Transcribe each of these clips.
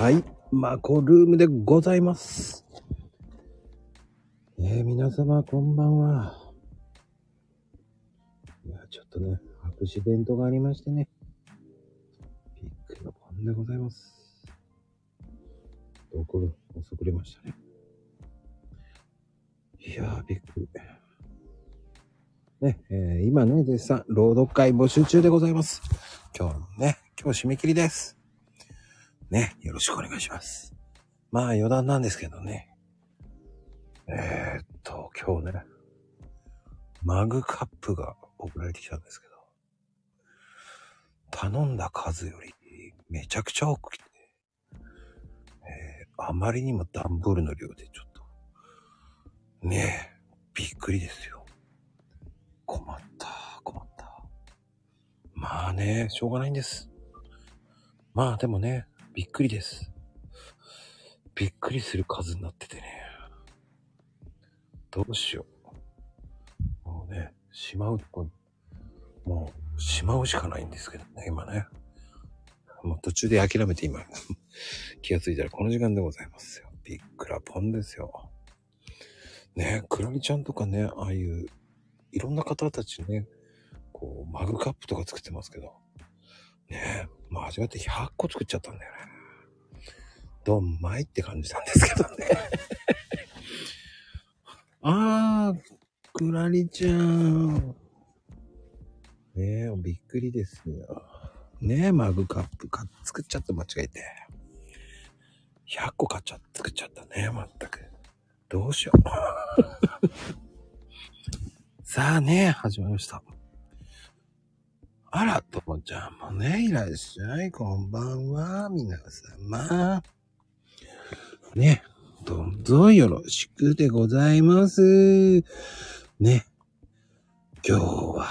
はい。マコルームでございます。えー、皆様こんばんは。いや、ちょっとね、アクシデントがありましてね。びっくりのポンでございます。遅れ、遅くれましたね。いやー、びっくり。ね、えー今ね、絶賛、朗読会募集中でございます。今日のね、今日締め切りです。ね、よろしくお願いします。まあ余談なんですけどね。えー、っと、今日ね、マグカップが送られてきたんですけど、頼んだ数よりめちゃくちゃ多く来て、えーあまりにも段ボールの量でちょっと、ねえ、びっくりですよ。困った、困った。まあね、しょうがないんです。まあでもね、びっくりです。びっくりする数になっててね。どうしよう。もうね、しまう、もう、しまうしかないんですけどね、今ね。もう途中で諦めて今、気がついたらこの時間でございますよ。びっくらぽんですよ。ねクラリちゃんとかね、ああいう、いろんな方たちね、こう、マグカップとか作ってますけど、ねえ、間違って100個作っちゃったんだよね。どんまいって感じなんですけどね。あー、クラリちゃん。ねえ、びっくりですよ。ねえ、マグカップか作っちゃった間違えて。100個買っちゃっ作っちゃったね、まったく。どうしよう。さあね、始まりました。あら、ともちゃんもね、いらっしゃい。こんばんは、皆様。ね、どうぞよろしくでございます。ね、今日は、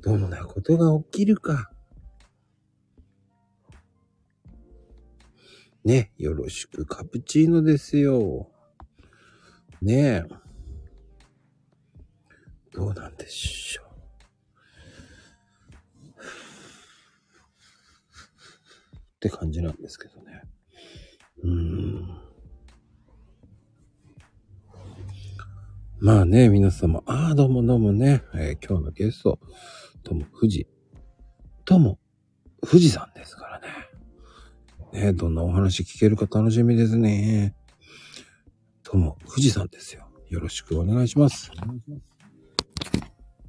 どんなことが起きるか。ね、よろしくカプチーノですよ。ねえ。どうなんでしょう。って感じなんですけどね。うーん。まあね、皆様、ああ、どうもどうもね、えー今日のゲスト、とも富士、とも富士さんですからね。ね、どんなお話聞けるか楽しみですね。とも富士さんですよ。よろしくお願いします。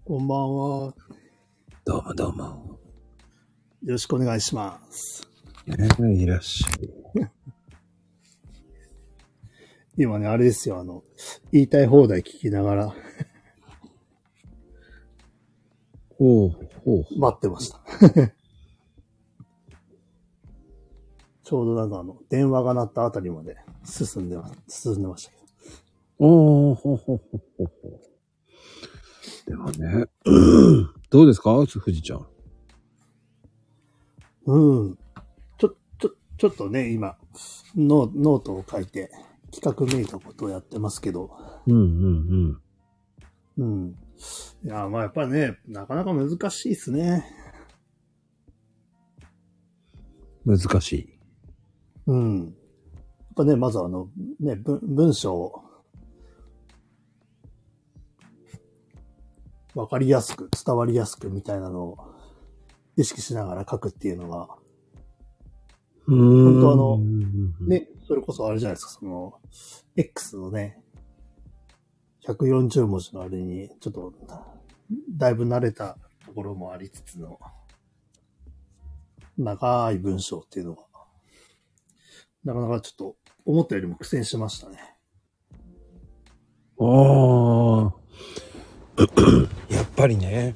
こんばんは。よどうもどうも。ろしくお願いします。ね、いらっしゃい。今ね、あれですよ、あの、言いたい放題聞きながらほう、ほう。待ってました。ちょうどなんかあの、電話が鳴ったあたりまで進んでま、進んでましたけど。おー、ほうほうほうほうほう。でもね、どうですか？富士ちゃん。うん。ちょ、っとね、今、ノノートを書いて、企画めいたことをやってますけど、うんうんうん。いや、まあやっぱりね、なかなか難しいですね。うん。難しい。うん。やっぱね、まずあの、ね、文文章を、わかりやすく、伝わりやすくみたいなのを意識しながら書くっていうのが。本当あのね、それこそあれじゃないですか、その、X のね、140文字のあれに、ちょっと、だいぶ慣れたところもありつつの、長い文章っていうのが、なかなかちょっと、思ったよりも苦戦しましたね。ああ。やっぱりね。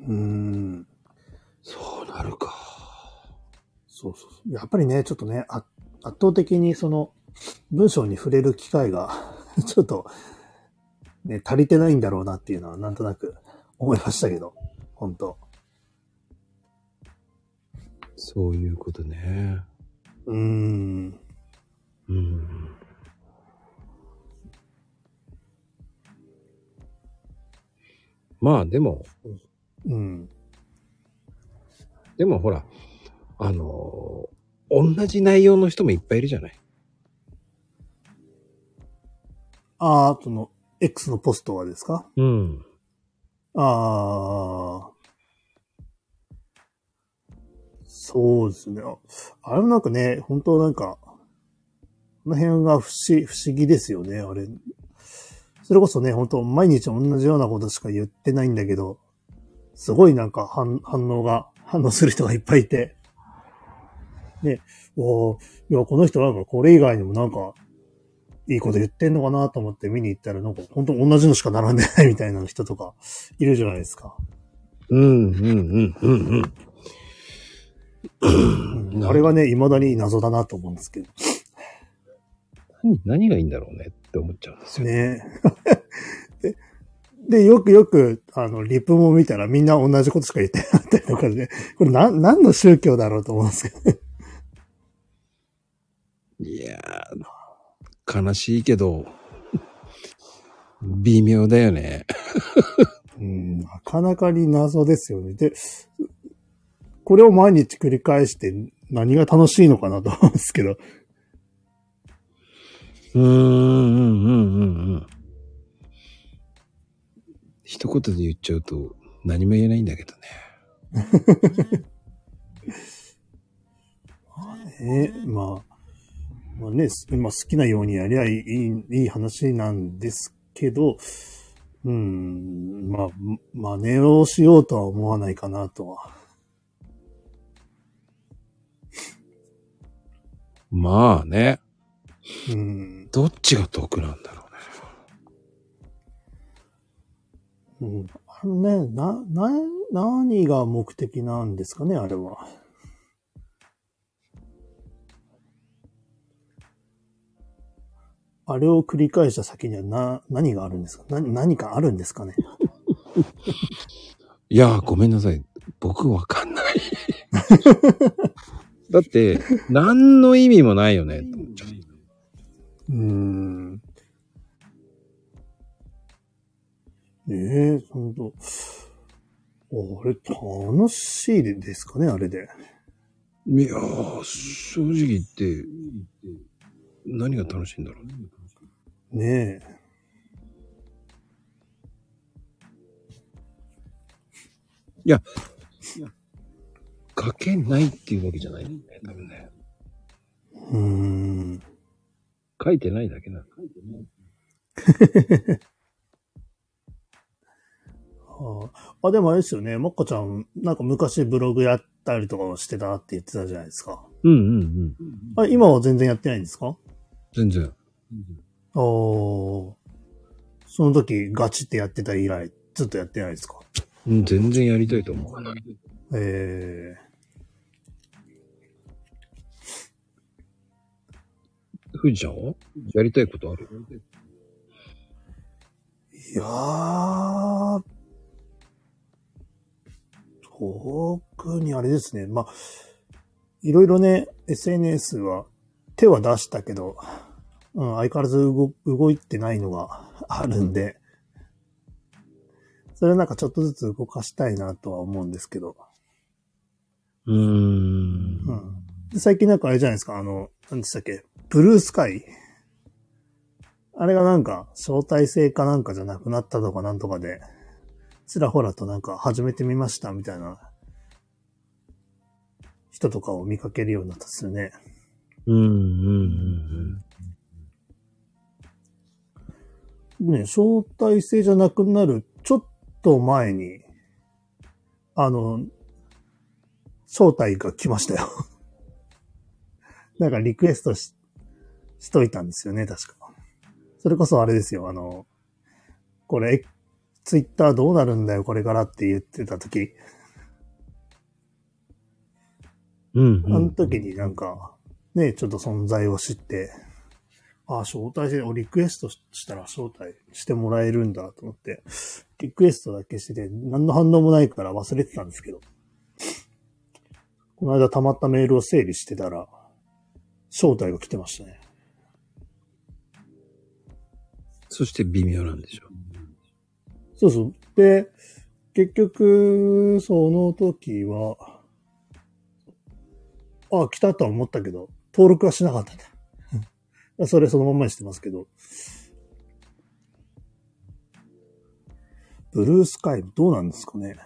うーん。そうなるか。そうそうそう。やっぱりね、ちょっとね、あ圧倒的にその、文章に触れる機会が、ちょっと、ね、足りてないんだろうなっていうのは、なんとなく思いましたけど、本当そういうことね。うーん。うん。まあでも、うん。でもほら、あのー同じ内容の人もいっぱいいるじゃない。ああ、その、X のポストはですか？うん。ああ。そうですね。ああれもなんかね、本当なんか、この辺が不思不思議ですよね、あれ。それこそね、本当毎日同じようなことしか言ってないんだけど、すごいなんか反反応が、反応する人がいっぱいいて。ね、おーいや、この人なんかこれ以外にもなんか、いいこと言ってんのかなと思って見に行ったら、なんか本当同じのしか並んでないみたいな人とかいるじゃないですか。うん、うん、うん、うん、うん。あれがね、未だに謎だなと思うんですけど。何何がいいんだろうねって思っちゃうんですよ。ね でで、よくよく、あの、リプも見たらみんな同じことしか言ってなかったりとかで、これな、何の宗教だろうと思うんですけど。いやー、悲しいけど、微妙だよね。うん、なかなかに謎ですよね。で、これを毎日繰り返して何が楽しいのかなと思うんですけど。うーん、うん、うん、うん、うん。一言で言っちゃうと何も言えないんだけどね。えまあ、まあね、すまあ、好きなようにやりゃいい、いい話なんですけど、うん、まあ、真似をしようとは思わないかなとは。まあね、うん、どっちが得なんだろうね。うん。あのね、な、な、何が目的なんですかね、あれは。あれを繰り返した先にはな、何があるんですか？な何かあるんですかね？いやー、ごめんなさい。僕わかんない。だって、何の意味もないよね、って思っちゃう。うーん。ねえ、ほんと。あれ、楽しいですかね、あれで。いやー、正直言って、何が楽しいんだろう？ね。ねえ。書けないっていうわけじゃないんだよね、多分ね。うーん。書いてないだけなの。は あ、あ、でもあれですよね、もっこちゃん、なんか昔ブログやったりとかをしてたって言ってたじゃないですか。うんうんうん。あ今は全然やってないんですか？全然。おーその時ガチってやってた以来、ずっとやってないですか？うん、全然やりたいと思わない。え富士ちゃんは？やりたいことある？ー、いやー、特にあれですね。まあ、いろいろね、SNS は手は出したけど、うん、相変わらず動動いてないのが あるんで、それなんかちょっとずつ動かしたいなとは思うんですけど、うーん。うん。で最近なんかあれじゃないですか、あの、何でしたっけ、ブルースカイ。あれがなんか、招待制かなんかじゃなくなったとかなんとかで、ちらほらとなんか始めてみましたみたいな。人とかを見かけるようになったっすよね。うんうんうんね、招待制じゃなくなるちょっと前に、あの、招待が来ましたよ。なんかリクエストし、しといたんですよね、確か。それこそあれですよ、あの、これ、ツイッターどうなるんだよ、これからって言ってた時、うん。うんあの時になんか、ね、ちょっと存在を知って、ああ、招待制をリクエストしたら招待してもらえるんだと思って、リクエストだけしてて、何の反応もないから忘れてたんですけど、この間溜まったメールを整理してたら、招待が来てましたね。そして微妙なんでしょ。そうそう。で、結局、その時は、あ、来たとは思ったけど、登録はしなかったんだ。それそのまんまにしてますけど。ブルースカイどうなんですかね。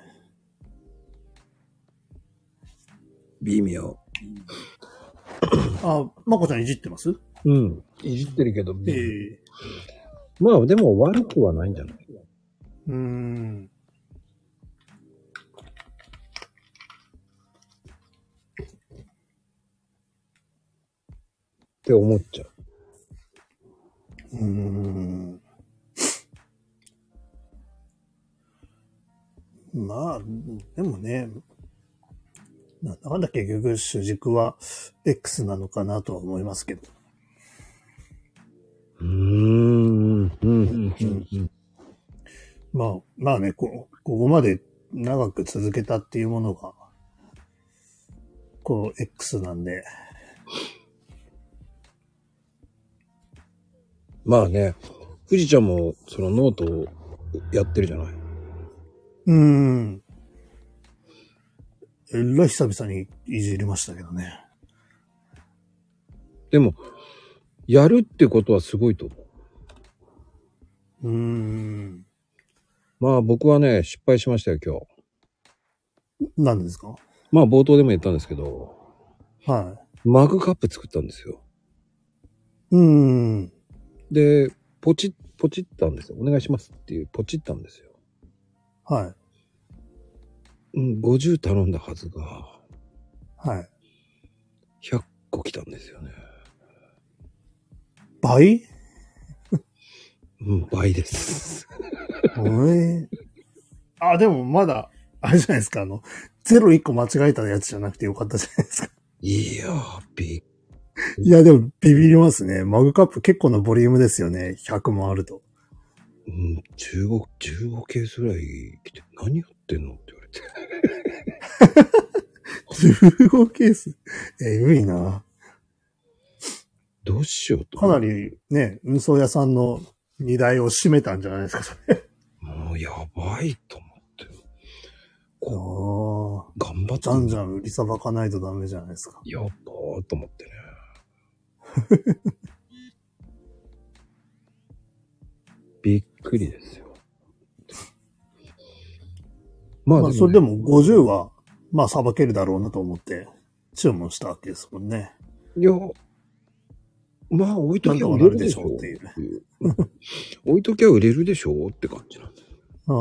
微妙。あ、まこちゃんいじってます？うん。いじってるけど、ええまあでも悪くはないんじゃない？うーん。って思っちゃう。うーん。まあ、でもね、なんだかんだ結局主軸は X なのかなとは思いますけど。うーん。うん。うん。うん。まあ、まあね、こここまで長く続けたっていうものが、こう、X なんで、まあね、富士ちゃんもそのノートをやってるじゃない。うーん。えらい久々にいじりましたけどね。でも、やるってことはすごいと思う。うーん。まあ僕はね、失敗しましたよ、今日。何ですか？まあ冒頭でも言ったんですけど、はマグカップ作ったんですよ。い。うーん。で、ポチッ、ポチったんですよ。お願いしますっていう、ポチったんですよ。はい。うん、50頼んだはずが、はい。100個来たんですよね。倍？うん、倍です。ええあ、でもまだ、あれじゃないですか、あの、ゼロ1個間違えたやつじゃなくてよかったじゃないですか。いやー、びっいや、でもビビりますね。マグカップ結構なボリュームですよね。100もあると。うん、15、15ケースぐらい来て、何やってんのって言われて。15ケース？えぐいな。どうしようと。かな。りね、運送屋さんの荷台を占めたんじゃないですか、それ。もうやばいと思って。あこあ。頑張って。じゃんじゃん売りさばかないとダメじゃないですか。やっばーと思ってね。びっくりですよ。まあ、まあ、それでも50は、まあ、さばけるだろうなと思って、注文したわけですもんね。いや、まあ置いときゃ売れるでしょうっていう。置いときゃ売れるでしょうって感じなんだよ。あ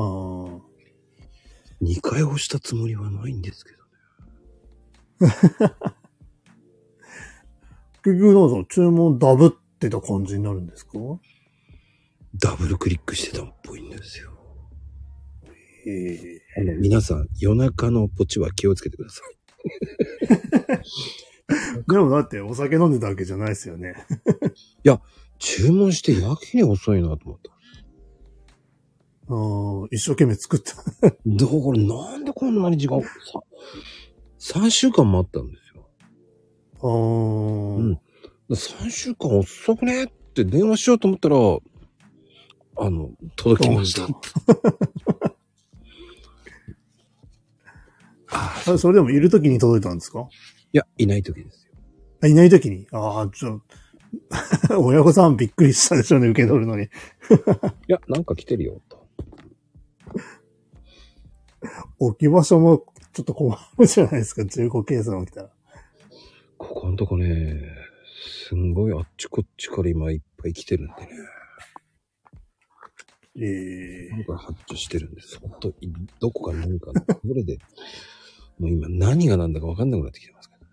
あ。2回押したつもりはないんですけどね。結局、どうぞ、注文ダブってた感じになるんですか？ダブルクリックしてたっぽいんですよ。ええあの、皆さん、夜中のポチは気をつけてください。でもだってお酒飲んでたわけじゃないですよね。注文してやけに遅いなと思った。うん、一生懸命作った。だからなんでこんなに時間、さ3週間待ったんですよ。あーうん3週間遅くねって電話しようと思ったら、あの、届きました。ああそれでもいる時に届いたんですか？いや、いない時ですよ。あいない時に？ああ、ちょ、親御さんびっくりしたでしょうね、受け取るのに。いや、なんか来てるよ、と。置き場所もちょっと困るじゃないですか、15ケースが起きたら。ここのとこね、すんごいあっちこっちから今いっぱい来てるんでね。ええなんか発注してるんです。ほんと、いどこか何かの、どれで、もう今何が何だか分かんなくなってきてますけどね。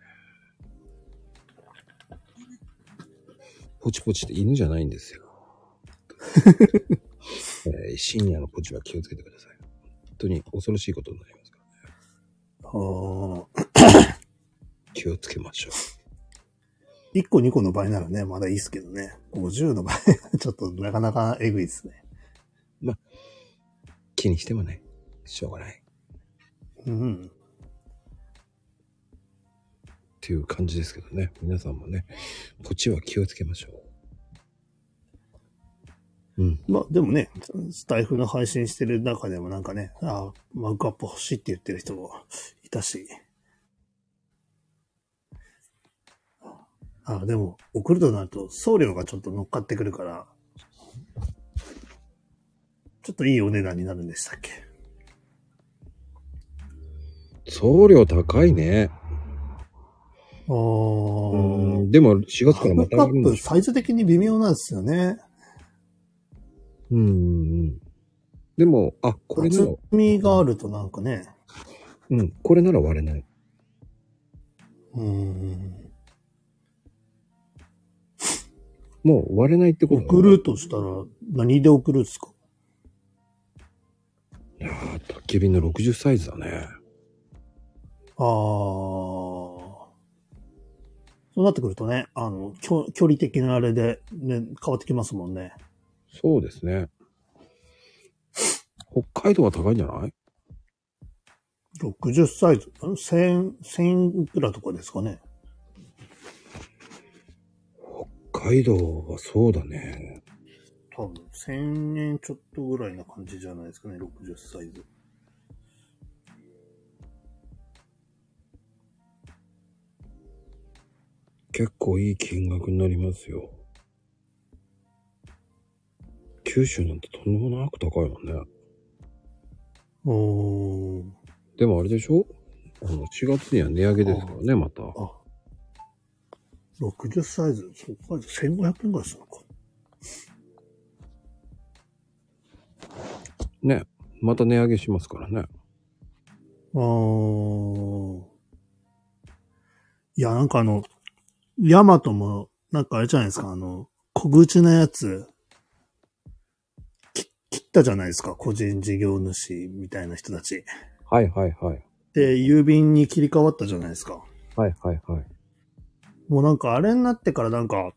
ポチポチって犬じゃないんですよ。えー深夜のポチは気をつけてください。本当に恐ろしいことになりますからね。ああ。気をつけましょ1個2個の場合ならね、まだいいですけどね。50の場合、ちょっとなかなかエグいですね。う。気にしてもね、しょうがない。うん。っていう感じですけどね。皆さんもね、ポチは気をつけましょう。うん。まあでもね、スタイフの配信してる中でもなんかね、ああ、マグカップ欲しいって言ってる人もいたし、あ、でも、送るとなると送料がちょっと乗っかってくるから、ちょっといいお値段になるんでしたっけ？送料高いね。あうーん。でも4月からハまムカップ。サイズ的に微妙なんですよね。うんうんうん。でも、あ、これなら厚、みがあるとなんかね、うん、これなら割れない。うーん。もう割れないってこと送るとしたら何で送るんですか？いやー、宅急便の60サイズだね。ああ。そうなってくるとね、あの、きょ距離的なあれで、ね、変わってきますもんね。そうですね。北海道は高いんじゃない？60サイズ、ん1000、1000いくらとかですかね。北海道はそうだね。多分、1000円ちょっとぐらいな感じじゃないですかね、60サイズ。結構いい金額になりますよ。九州なんてとんでもなく高いもんね。おー。でもあれでしょ？あの、4月には値上げですからね、また。あ、60サイズ、そうか、1500円ぐらいするのか。ね。また値上げしますからね。あー。いや、なんかあの、ヤマトも、なんかあれじゃないですか、あの、小口なやつ、き切ったじゃないですか、個人事業主みたいな人たち。はいはいはい。で、郵便に切り替わったじゃないですか。はいはいはい。もうなんかあれになってからなんか、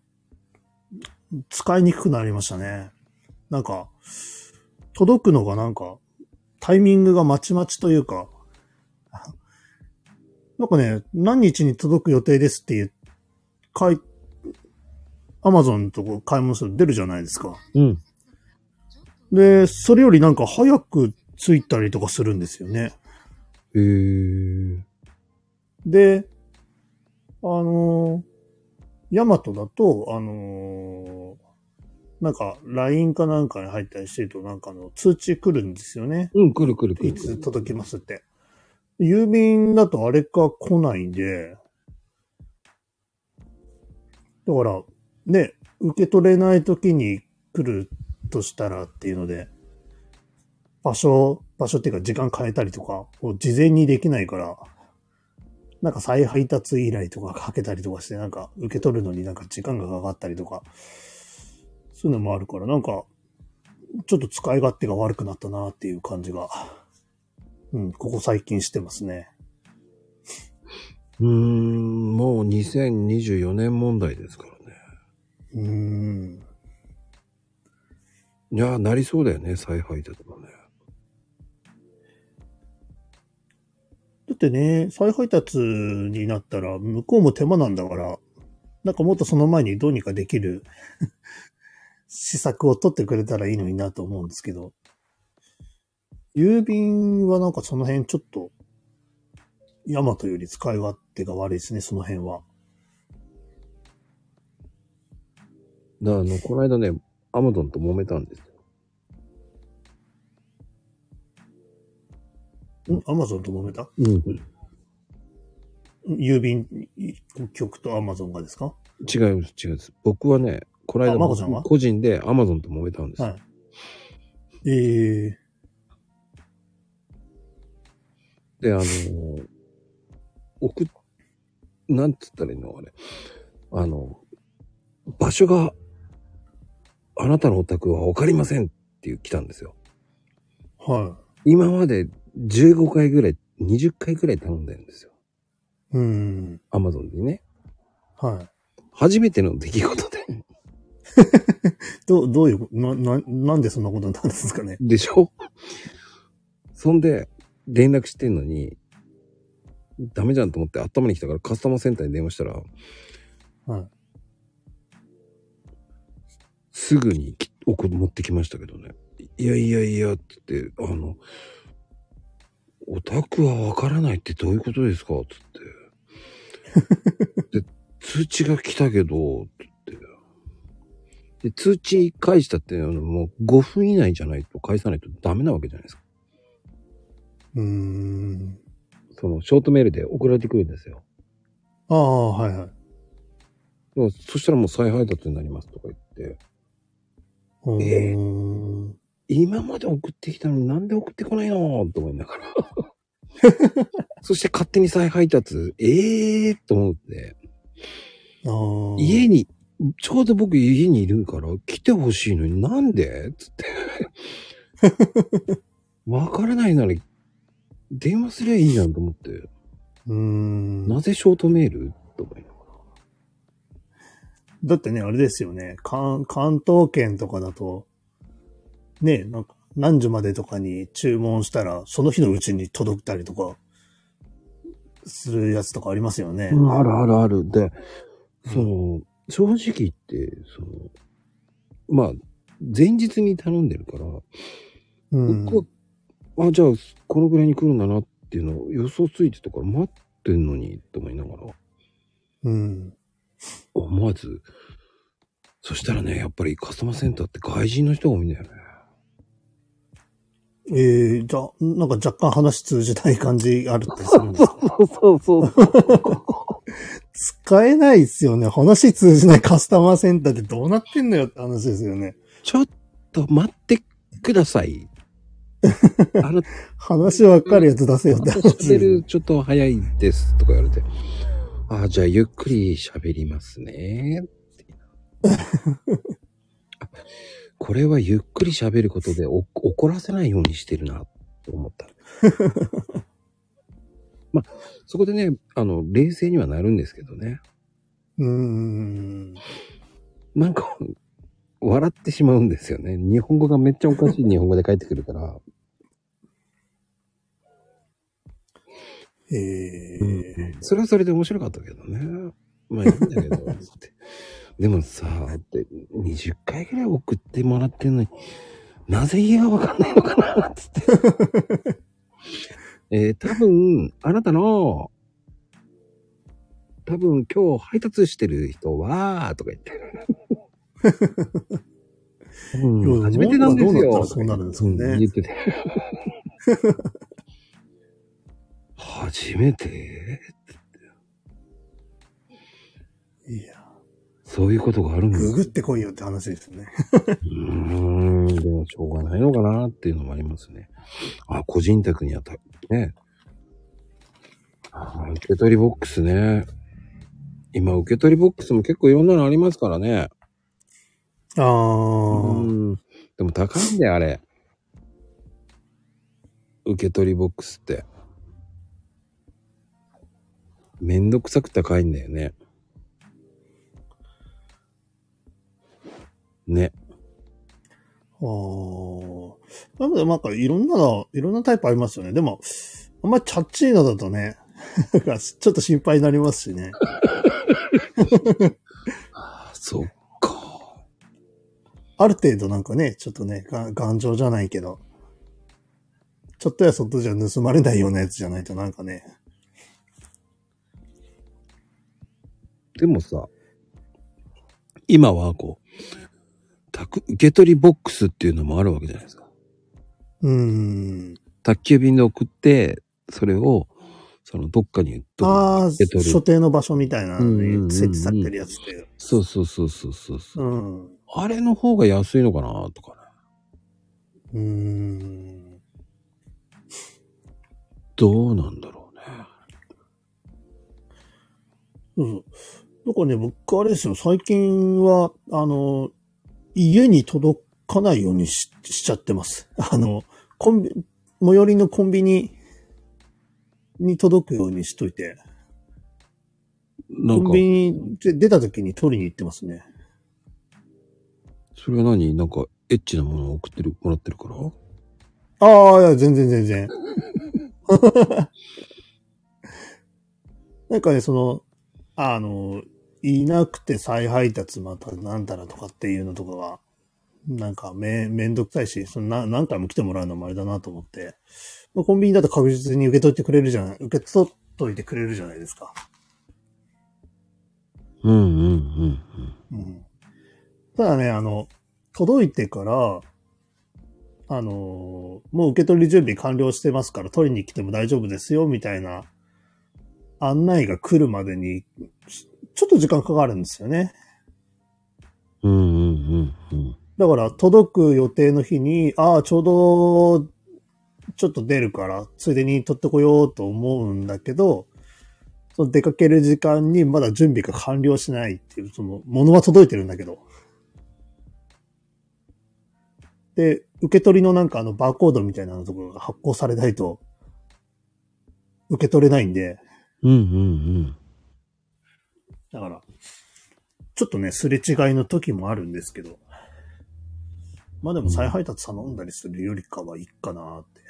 使いにくくなりましたね。なんか、届くのがなんか、タイミングがまちまちというか、なんかね、何日に届く予定ですっていう、買い、アマゾンとこ買い物すると出るじゃないですか。うん。で、それよりなんか早く着いたりとかするんですよね。へー。で、あのーヤマトだと、あのーなんか、LINE かなんかに入ったりしてると、なんかあの、通知来るんですよね。うん、来る来る来るいつ届きますって。郵便だとあれか来ないんで、だから、ね、受け取れない時に来るとしたらっていうので、場所、場所っていうか時間変えたりとかを事前にできないから、なんか再配達依頼とかかけたりとかして、なんか受け取るのになんか時間がかかったりとか、そういうのもあるから、なんか、ちょっと使い勝手が悪くなったなっていう感じが、うん、ここ最近してますね。うーん、もう2024年問題ですからね。うーん。いやー、なりそうだよね、再配達もね。だってね、再配達になったら、向こうも手間なんだから、なんかもっとその前にどうにかできる 施策を取ってくれたらいいのになと思うんですけど、郵便はなんかその辺ちょっと、ヤマトより使い勝手が悪いですね、その辺は。だからあの、この間ね、アマゾンと揉めたんですよ。アマゾンと揉めた？うん。郵便局とアマゾンがですか？違います、違います。僕はね、この間あマコちゃんは？個人でアマゾンと揉めたんですよ。はい。ええで、あのー送っ、なんつったらいいの？あれ。あの、場所が、あなたのお宅はわかりませんっていう来たんですよ。は今まで15回ぐらい、20回ぐらい頼んでるんですよ。い。うん。アマゾンでね。はい。初めての出来事で。どう、どういう、な、な、なんでそんなことになるんですかね？でしょ？そんで、連絡してんのに、ダメじゃんと思って頭に来たからカスタマーセンターに電話したら、はい。すぐにき送持ってきましたけどね。いやいやいや、つって、あの、お宅はわからないってどういうことですか？つって。で、通知が来たけど、って言って。で、通知返したって、あのもう5分以内じゃないと返さないとダメなわけじゃないですか。うーん。その、ショートメールで送られてくるんですよ。ああ、はいはい。そしたらもう再配達になりますとか言って、うえーん。今まで送ってきたのになんで送ってこないのと思いながら。そして勝手に再配達、ええー、と思って。家に、ちょうど僕家にいるから来てほしいのになんで？つって。わからないなら電話すりゃいいじゃんと思って。うーん。なぜショートメール？と思いながら。だってね、あれですよね。関、関東圏とかだと、ね、なんか、何時までとかに注文したら、その日のうちに届いたりとか、するやつとかありますよね。あるあるある。で、その、正直言って、その、まあ、前日に頼んでるから、うん。僕は、あ、じゃあ、このぐらいに来るんだなっていうのを予想ついてたから待ってんのに、と思いながら、うん。思わず、そしたらね、やっぱりカスタマーセンターって外人の人が多いんだよね。ええじゃあ、なんか若干話通じない感じあるってするんですか？そうそうそう。使えないですよね。話通じないカスタマーセンターってどうなってんのよって話ですよね。ちょっと待ってください。あの、話わかるやつ出せよって話です喋よねるちょっと早いですとか言われて、ああ、じゃあゆっくり喋りますね。これはゆっくり喋ることでお怒らせないようにしてるな、と思った。まあ、そこでね、あの、冷静にはなるんですけどね。うーん。なんか、笑ってしまうんですよね。日本語がめっちゃおかしい日本語で返ってくるから。ええそれはそれで面白かったけどね。まあいいんだけど、つって。でもさ、って20回ぐらい送ってもらってんのに、なぜ家がわかんないのかな、つって。えー、多分、あなたの、多分今日配達してる人は、とか言って。うん、初めてなんですよ。そうなるんですかねう言ってて。初めて？いや、そういうことがあるんですググってこいよって話ですね。うーん、でもしょうがないのかなっていうのもありますね。あ、個人宅にあた、ね。あ受け取りボックスね。今、受け取りボックスも結構いろんなのありますからね。あうあ、ん。でも高いんだよ、あれ。受け取りボックスって。めんどくさく高いんだよね。ね。ああ。なので、なんかいろんなの、いろんなタイプありますよね。でも、あんまりチャッチーなだとね、なんかちょっと心配になりますしね。あそっか。ある程度なんかね、ちょっとね、が頑丈じゃないけど、ちょっとやそっとじゃ盗まれないようなやつじゃないとなんかね。でもさ、今はこう、宅受け取りボックスっていうのもあるわけじゃないですか。うーん。宅急便で送って、それを、そのどっかにああ、所定の場所みたいなのに設置されてるやつって。そうそうそうそうそうそうう、ん。あれの方が安いのかなとかね。うーん。どうなんだろうね。うん。だからね、僕あれですよ、最近は、あの、家に届かないようにししちゃってます。あの、コンビ、最寄りのコンビニに届くようにしといて、なんかコンビ、ニで出た時に取りに行ってますね。それは何？なんか、エッチなものを送ってる、もらってるから？ああ、いや、全然全然。なんかね、その、あの、いなくて再配達またなんだらとかっていうのとかが、なんかめ、めんどくさいし、そのな何回も来てもらうのもあれだなと思って、まあ、コンビニだと確実に受け取ってくれるじゃない、受け取っといてくれるじゃないですか。うんうんうんうん。ただね、あの、届いてから、あの、もう受け取り準備完了してますから取りに来ても大丈夫ですよ、みたいな案内が来るまでに、ちちょっと時間かかるんですよね。うん。うんうんうんうん。だから、届く予定の日に、ああ、ちょうど、ちょっと出るから、ついでに取ってこようと思うんだけど、その出かける時間にまだ準備が完了しないっていう、その、物は届いてるんだけど。で、受け取りのなんかあの、バーコードみたいなところが発行されないと、受け取れないんで、うんうんだから、ちょっとね、すれ違いの時もあるんですけど、まあでも再配達頼んだりするよりかはいいかなって、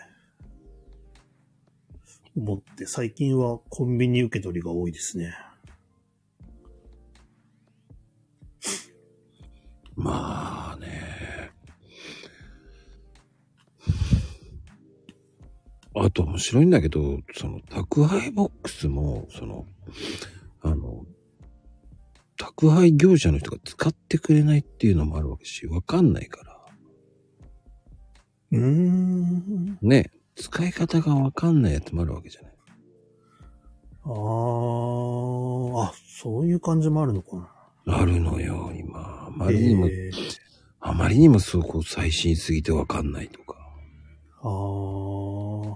思って、最近はコンビニ受け取りが多いですね。うん。まあね。あと面白いんだけど、その宅配ボックスも、その、あの、宅配業者の人が使ってくれないっていうのもあるわけし、わかんないから。うーん。ね、使い方がわかんないやつもあるわけじゃない。あー、あ、そういう感じもあるのかな。あるのよ、今。あまりにも、えーあまりにもそこ最新すぎてわかんないとか。あー。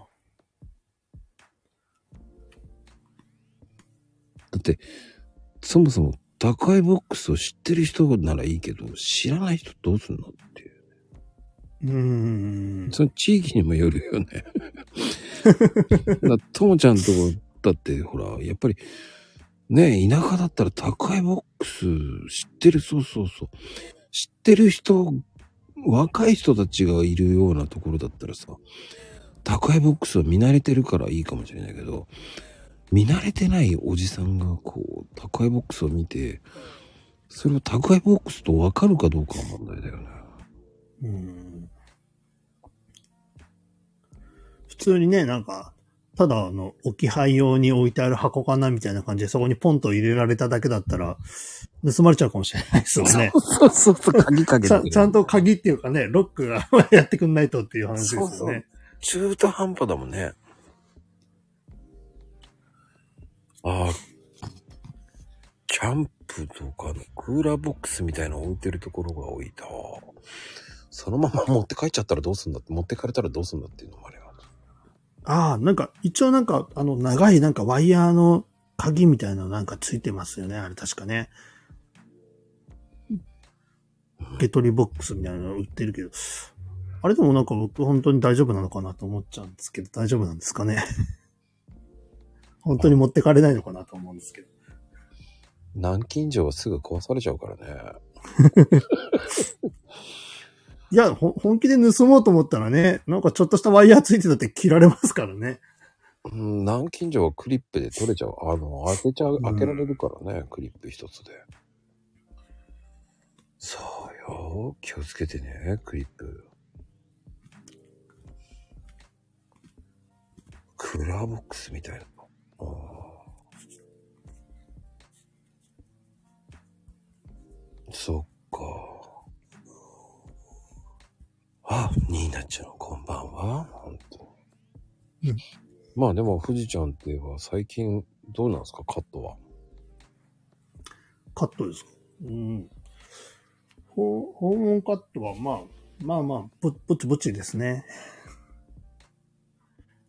だって、そもそも宅配ボックスを知ってる人ならいいけど、知らない人どうすんのっていう。うーん。その地域にもよるよね。だともちゃんとこだって、ほら、やっぱり、ね田舎だったら宅配ボックス知ってる、そうそうそう。知ってる人、若い人たちがいるようなところだったらさ、宅配ボックスは見慣れてるからいいかもしれないけど、見慣れてないおじさんがこう、宅配ボックスを見て、それを宅配ボックスと分かるかどうかが問題だよね。うん普通にね、なんか、ただあの、置き配用に置いてある箱かなみたいな感じでそこにポンと入れられただけだったら、盗まれちゃうかもしれないですよね。そうそうそう、鍵かけてちゃんちゃんと鍵っていうかね、ロックがやってくんないとっていう話ですよね。そうそう中途半端だもんね。ああ、キャンプとかのクーラーボックスみたいなの置いてるところが多いな。そのまま持って帰っちゃったらどうすんだって、持ってかれたらどうすんだっていうのもあるよ。ああ、なんか、一応なんか、あの、長いなんかワイヤーの鍵みたいなのなんかついてますよね、あれ確かね。受け取りボックスみたいなの売ってるけど、あれでもなんか僕本当に大丈夫なのかなと思っちゃうんですけど、大丈夫なんですかね。本当に持ってかれないのかなと思うんですけど。南京錠はすぐ壊されちゃうからね。いや、ほ本気で盗もうと思ったらね、なんかちょっとしたワイヤーついてたって切られますからね。うん、南京錠はクリップで取れちゃう。あの、開けちゃう、開けられるからね、クリップ一つで。そうよ。気をつけてね、クリップ。クーラーボックスみたいなそっか。あ、ニーナちゃん、こんばんは。本当うんまあでも、富士ちゃんっては最近どうなんですか、カットは。カットですか？うん。ほ訪問カットは、まあ、まあまあ、ぼ、ぼちぼちですね。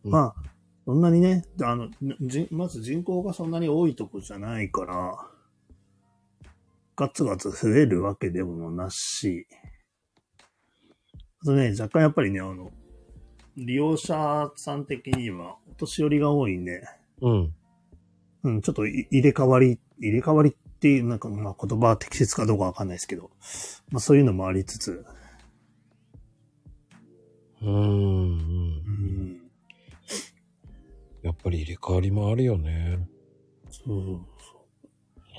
うんまあ、そんなにね、あの、じまず人口がそんなに多いとこじゃないから、ガツガツ増えるわけでもなし、あとね、若干やっぱりね、あの、利用者さん的にはお年寄りが多いんで、うん。うん、ちょっとい入れ替わり、入れ替わりっていう、なんか、まあ言葉は適切かどうかわかんないですけど、まあそういうのもありつつ、うーん、やっぱり入れ替わりもあるよね。そうそうそう。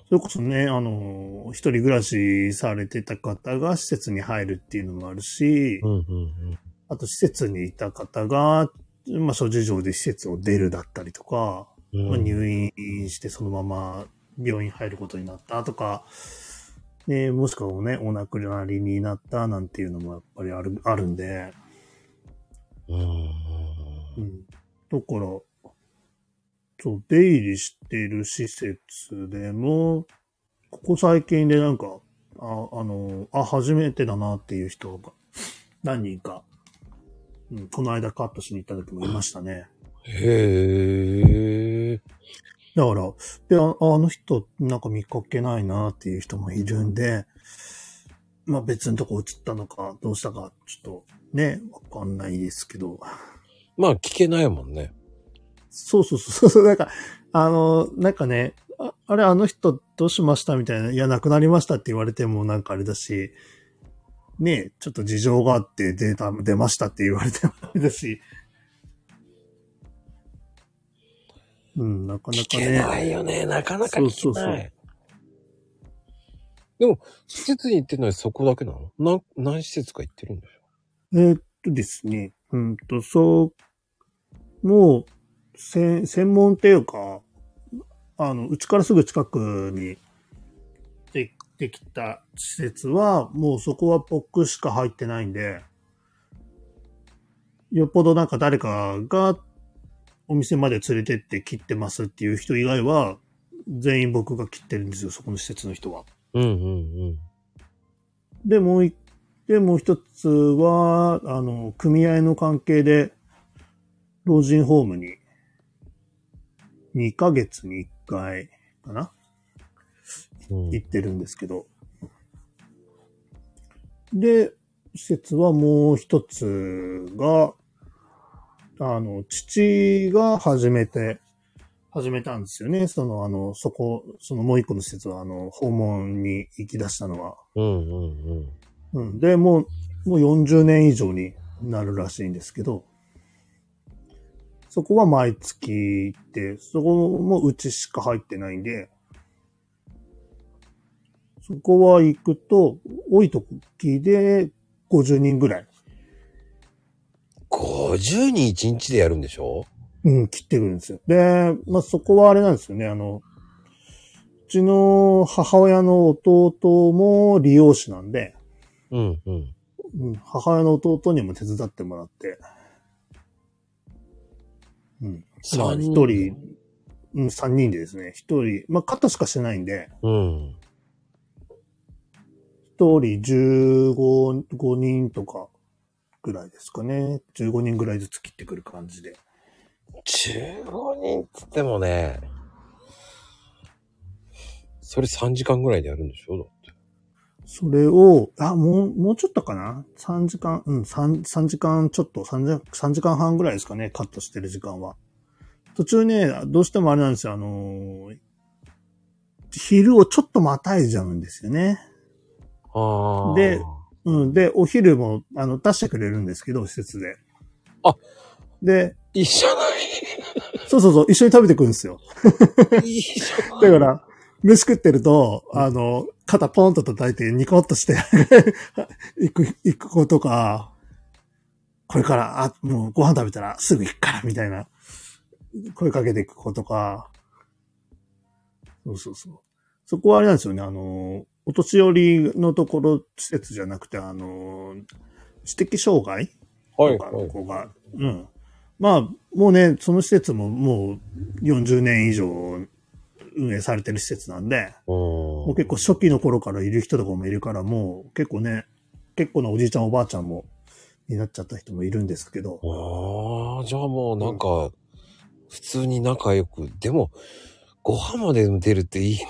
それこそね、あの、一人暮らしされてた方が施設に入るっていうのもあるし、うんうんあと施設にいた方が、まあ諸事情で施設を出るだったりとか、うん。まあ、入院してそのまま病院入ることになったとか、ね、もしくはね、お亡くなりになったなんていうのもやっぱりある、あるんで、うん。うん。だから、そう、出入りしている施設でも、ここ最近でなんか、あ、あの、あ、初めてだなっていう人が何人か、うん、この間カットしに行った時もいましたね。へえ。だから、で、ああの人、なんか見かけないなっていう人もいるんで、まあ別のとこ映ったのか、どうしたか、ちょっとね、わかんないですけど。まあ聞けないもんね。そうそうそうそう、なんか、あの、なんかね、ああれ、あの人どうしましたみたいな、いや、亡くなりましたって言われてもなんかあれだし、ねちょっと事情があってデータ出ましたって言われてもあれだし、うん、なかなか聞けないね。よね。なかなか聞けない。そうそうそうでも、施設に行ってるのはそこだけなの？な何施設か行ってるんだよ。えーっとですね、うんと、そう、もう、せ専門っていうか、あの、うちからすぐ近くにでできた施設は、もうそこは僕しか入ってないんで、よっぽどなんか誰かがお店まで連れてって切ってますっていう人以外は、全員僕が切ってるんですよ、そこの施設の人は。うんうんうん。で、もうい、で、もう一つは、あの、組合の関係で、老人ホームに、2ヶ月に1回かな？うん行ってるんですけど。で、施設はもう一つが、あの、父が始めて、始めたんですよね。その、あの、そこ、そのもう一個の施設は、あの、訪問に行き出したのは。うんうんうん。うん。で、もう、もう40年以上になるらしいんですけど、そこは毎月行って、そこもうちしか入ってないんで、そこは行くと、多い時で50人ぐらい、50人1日でやるんでしょ？うん、切ってくるんですよ。で、まあ、そこはあれなんですよね、あの、うちの母親の弟も利用師なんで、うんうん。うん、母親の弟にも手伝ってもらって、うん。まあ三一人、うん、三人でですね、一人、まあ、カットしかしてないんで、うん。一人十五、五人とかぐらいですかね。15人ぐらいずつ切ってくる感じで。15人っつってもね、それ3時間ぐらいでやるんでしょ？だって。それを、あ、もう、もうちょっとかな ?3 時間、うん、3、3時間ちょっと、3時、3時間半ぐらいですかね、カットしてる時間は。途中ね、どうしてもあれなんですよ、あのー昼をちょっとまたいじゃうんですよね。ああ。でうん。で、お昼も、あの、出してくれるんですけど、施設で。あで、一緒じゃそうそうそう、一緒に食べてくるんですよ。だから、飯食ってると、あの、肩ポンと叩いてニコッとして、行く、行く子とか、これから、あ、もうご飯食べたらすぐ行くから、みたいな、声かけていく子とか、そうそうそう。そこはあれなんですよね、あの、お年寄りのところ施設じゃなくて、あの、知的障害はい、とかはい。の子が、うん。まあ、もうね、その施設ももう40年以上運営されてる施設なんで、もう結構初期の頃からいる人とかもいるから、もう結構ね、結構なおじいちゃんおばあちゃんも、になっちゃった人もいるんですけど、構。ああ、じゃあもうなんか、普通に仲良く、でも、ご飯まで出るっていいな。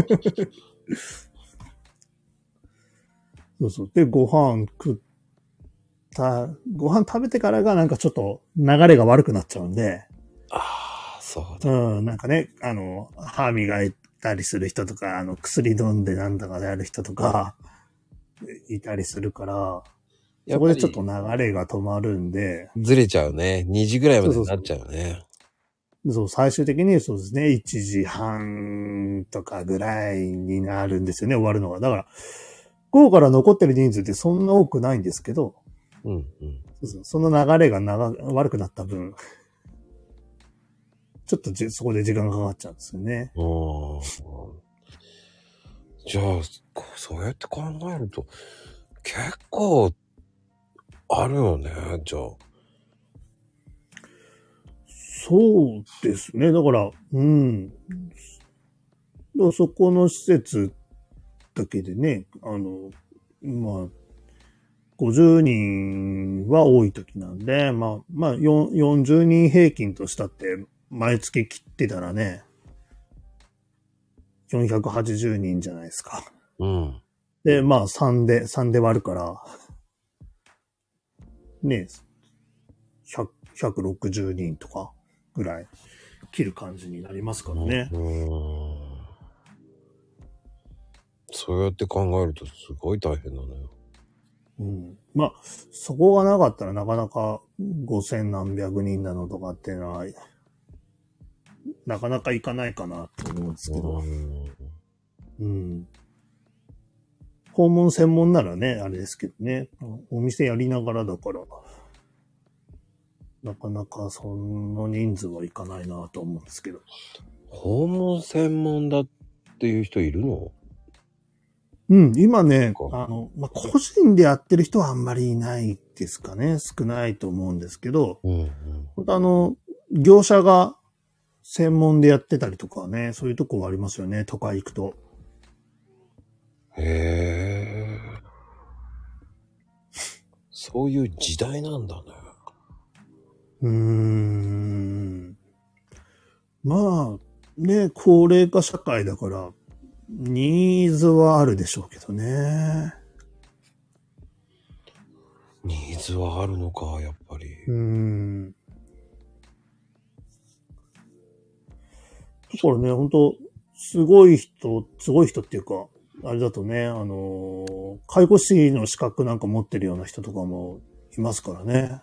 そうそう。で、ご飯食った、ご飯食べてからがなんかちょっと流れが悪くなっちゃうんで、ああ、そうだ。うん、なんかね、あの、歯磨いたりする人とか、あの、薬飲んでなんだかでやる人とか、いたりするから、そこでちょっと流れが止まるんで、ずれちゃうね。2時ぐらいまでになっちゃうよね。そう、最終的にそうですね、1時半とかぐらいになるんですよね、終わるのが。だから、午後から残ってる人数ってそんな多くないんですけど、うんうん。そうそうその流れが長悪くなった分、ちょっとじそこで時間がかかっちゃうんですよね。うん。じゃあ、そうやって考えると、結構、あるよね、じゃあ。そうですね。だから、うん。そこの施設だけでね、あの、まあ、50人は多い時なんで、まあ、まあ、よん40人平均としたって、毎月切ってたらね、480人じゃないですか。うん。で、まあ、3で、3で割るから、ね、100 160人とかぐらい切る感じになりますからね。うん。そうやって考えるとすごい大変だね。うん。まあ、そこがなかったらなかなか5000何百人なのとかっていうのは、なかなかいかないかなと思うんですけど。うん。うん。訪問専門ならね、あれですけどね。お店やりながらだから、なかなかその人数はいかないなと思うんですけど。訪問専門だっていう人いるの？うん、今ね、あの、まあ、個人でやってる人はあんまりいないですかね。少ないと思うんですけど、うんうん。本当あの、業者が専門でやってたりとかね、そういうとこはありますよね、都会行くと。へえ。そういう時代なんだね。うーん。まあ、ね、高齢化社会だから、ニーズはあるでしょうけどね。ニーズはあるのか、やっぱり。うーん。だからね、本当すごい人、すごい人っていうか、あれだとね、あのー介護士の資格なんか持ってるような人とかもいますからね。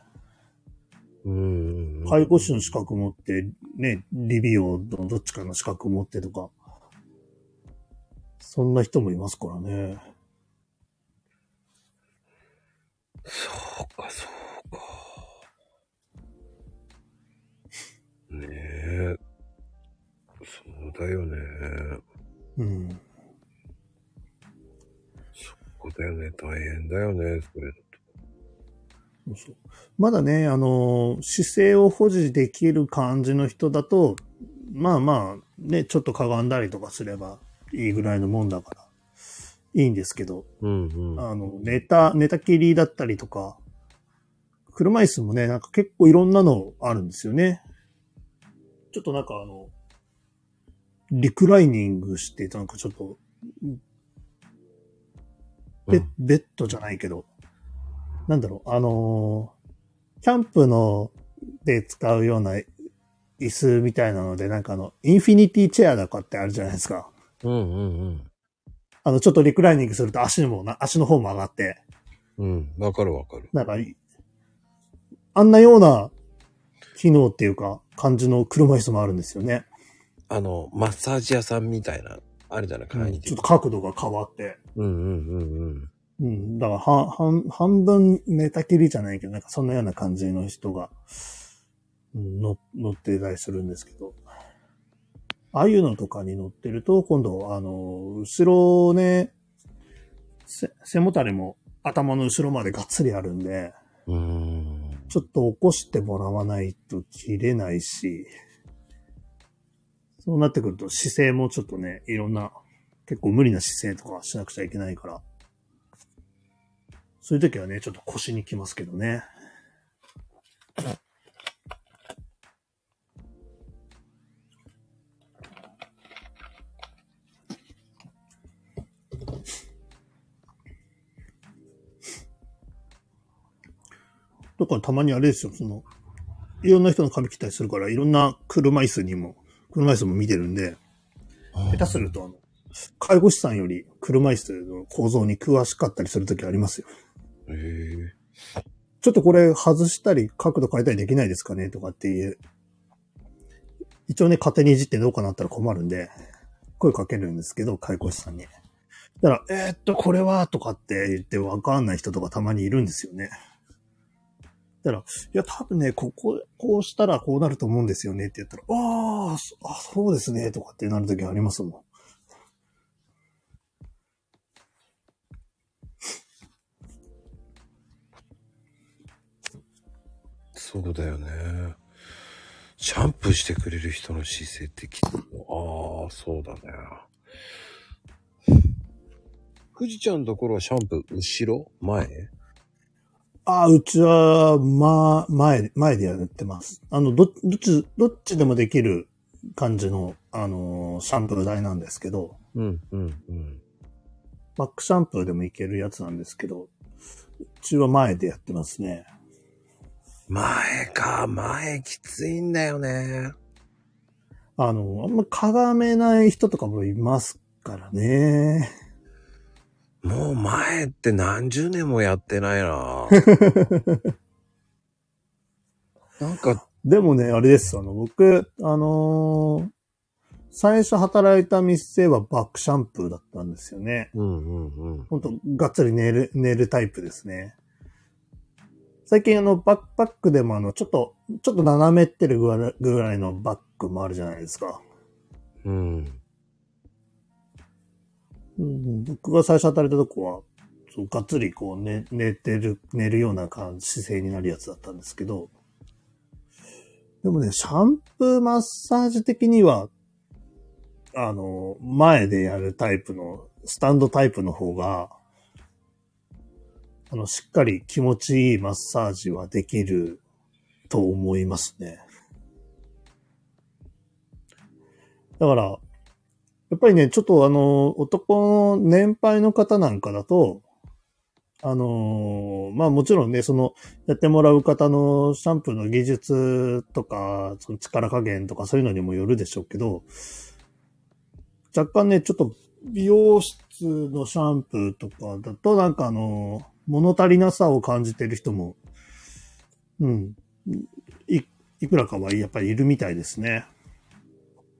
うん。介護士の資格持って、ね、理美容のどっちかの資格持ってとか、そんな人もいますからね。そうか、そうか。ねえ。そうだよね。うん。そうだよね。大変だよね。それ。そうそうまだね、あのー姿勢を保持できる感じの人だと、まあまあ、ね、ちょっとかがんだりとかすればいいぐらいのもんだから、いいんですけど、うんうん。あの、寝た、寝たきりだったりとか、車椅子もね、なんか結構いろんなのあるんですよね。ちょっとなんかあの、リクライニングして、なんかちょっと、ベ,、うんベッドじゃないけど、なんだろう、あのーキャンプので使うような椅子みたいなので、なんかあの、インフィニティチェアだかってあるじゃないですか。うんうんあの、ちょっとリクライニングすると足もな、足の方も上がって、うん。うん。わかるわかる。なんかい、あんなような機能っていうか、感じの車椅子もあるんですよね。あの、マッサージ屋さんみたいな、あるじゃない、簡易的ちょっと角度が変わって。うんうんうんうん。うん。だから、は、半、半分寝たきりじゃないけど、なんかそんなような感じの人が、うん乗乗ってたりするんですけど。ああいうのとかに乗ってると、今度、あの、後ろね、せ背もたれも頭の後ろまでがっつりあるんで、うーん。ちょっと起こしてもらわないと切れないし、そうなってくると姿勢もちょっとね、いろんな、結構無理な姿勢とかしなくちゃいけないから、そういう時はね、ちょっと腰にきますけどね。だからたまにあれですよ、その、いろんな人の髪切ったりするから、いろんな車椅子にも、車椅子も見てるんで、下手するとあの、介護士さんより車椅子の構造に詳しかったりするときありますよ。へえ。ちょっとこれ外したり角度変えたりできないですかねとかっていう。一応ね、勝手にいじってどうかなったら困るんで、声かけるんですけど、介護士さんに。だから、えーっと、これはとかって言ってわかんない人とかたまにいるんですよね。たら、いや、多分ね、ここ、こうしたらこうなると思うんですよねって言ったら、ああ、そあ、そうですね、とかってなるときありますもん。そうだよね。シャンプーしてくれる人の姿勢ってきっと、ああ、そうだね。富士ちゃんのところはシャンプー後ろ？前？ああ、うちは、ま、前、前でやってます。あの、ど、どっち、どっちでもできる感じの、あのーシャンプー台なんですけど、うん、うん、うん。バックシャンプーでもいけるやつなんですけど、うちは前でやってますね。前か、前きついんだよね。あの、あんまかがめない人とかもいますからね。もう前って何十年もやってないな なんか、でもね、あれです。あの、僕、あのー最初働いた店はバックシャンプーだったんですよね。うんうんうん。ほんと、がっつり寝る、寝るタイプですね。最近あの、バックパックでもあの、ちょっと、ちょっと斜めってるぐらいのバッグもあるじゃないですか。うん。うん、僕が最初働いたとこは、そうがっつりこう寝、寝てる、寝るような感じ、姿勢になるやつだったんですけど、でもね、シャンプーマッサージ的には、あの、前でやるタイプの、スタンドタイプの方が、あの、しっかり気持ちいいマッサージはできると思いますね。だから、やっぱりね、ちょっとあの、男の年配の方なんかだと、あのまあもちろんね、その、やってもらう方のシャンプーの技術とか、その力加減とかそういうのにもよるでしょうけど、若干ね、ちょっと美容室のシャンプーとかだと、なんかあの、物足りなさを感じてる人も、うん、い、いくらかはやっぱりいるみたいですね。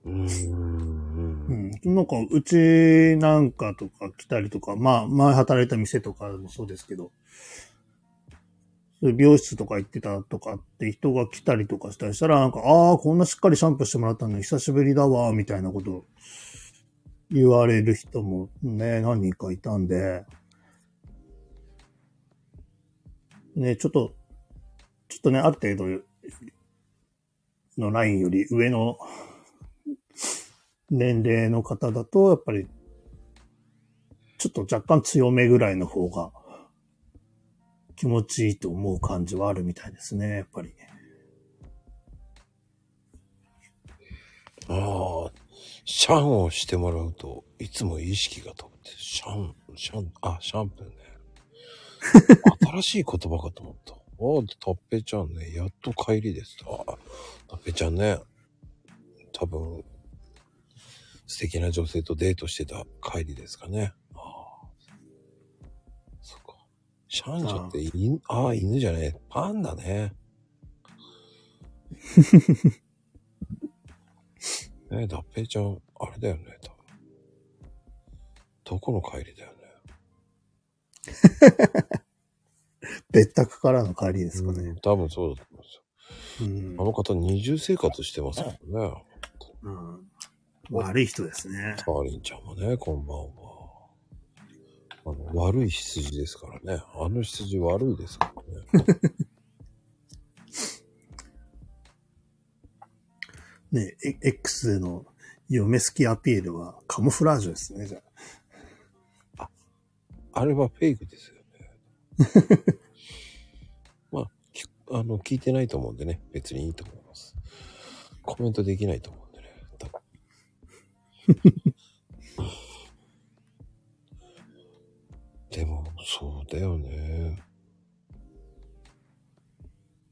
うん。うん。なんか、うちなんかとか来たりとか、まあ、前働いた店とかもそうですけど、そういう美容室とか行ってたとかって人が来たりとかしたりしたら、なんか、ああ、こんなしっかりシャンプーしてもらったの久しぶりだわ、みたいなこと言われる人もね、何人かいたんで、ね、ちょっと、ちょっとね、ある程度のラインより上の年齢の方だと、やっぱり、ちょっと若干強めぐらいの方が気持ちいいと思う感じはあるみたいですね、やっぱり。ああ、シャンをしてもらうと、いつも意識が飛ぶって、シャン、シャン、あ、シャンプーね。新しい言葉かと思った。ああ、たっぺちゃんね、やっと帰りです。ああ、たっぺちゃんね、多分、素敵な女性とデートしてた帰りですかね。ああ。そっか。シャンジョって犬、ああ、犬じゃねえ、パンダね。ねえ、脱平ちゃん、あれだよね、多分。どこの帰りだよね。別宅からの帰りですかうんね。多分そうだと思うんですよ。うんあの方二重生活してますもんね。うん悪い人ですね。ターリンちゃんもね、こんばんは。あの、悪い羊ですからね。あの羊悪いですからね。ね、え X の嫁好きアピールはカモフラージュですね、じゃあ。あれはフェイクですよね。まあ、きあの、聞いてないと思うんでね、別にいいと思います。コメントできないと思う。でも、そうだよね。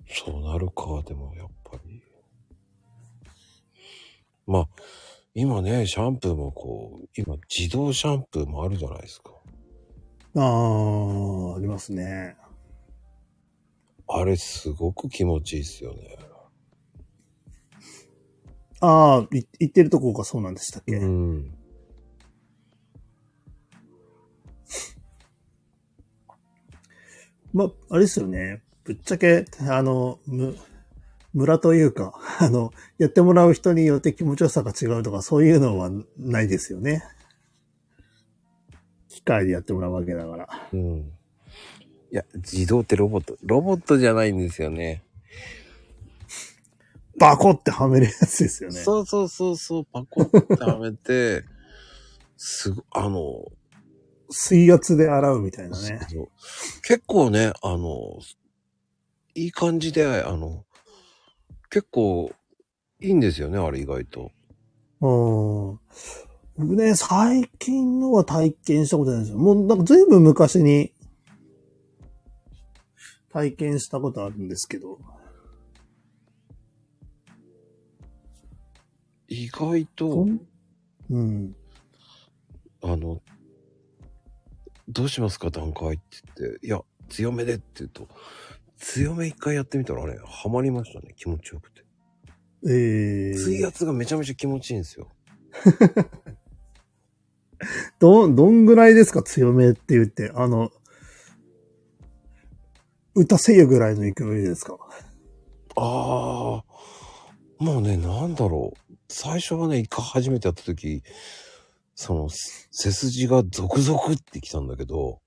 そうなるか、でもやっぱり。まあ、今ね、シャンプーもこう、今自動シャンプーもあるじゃないですか。ああ、ありますね。あれすごく気持ちいいっすよね。ああ、い言ってるとこがそうなんでしたっけ、うん。まあ、あれですよね。ぶっちゃけ、あの、む、村というか、あの、やってもらう人によって気持ちよさが違うとか、そういうのはないですよね。機械でやってもらうわけだから。うん。いや、自動ってロボット。ロボットじゃないんですよね。バコってはめるやつですよね。そうそうそうそう、パコってはめて、すご、あの、水圧で洗うみたいなね。そう結構ね、あの、いい感じで、あの、結構いいんですよね、あれ意外と。うん。僕ね、最近のは体験したことないんですよ。もうなんか随分昔に体験したことあるんですけど。意外そと、んうん。あの、どうしますか段階って言って、いや、強めでって言うと、強め一回やってみたらね、ハマりましたね、気持ちよくて。えー、水圧がめちゃめちゃ気持ちいいんですよ。ど、どんぐらいですか強めって言って。あの、歌せよぐらいの勢いですかああ、もうね、なんだろう。最初はね、一回初めてやった時、その、背筋がゾクゾクってきたんだけど、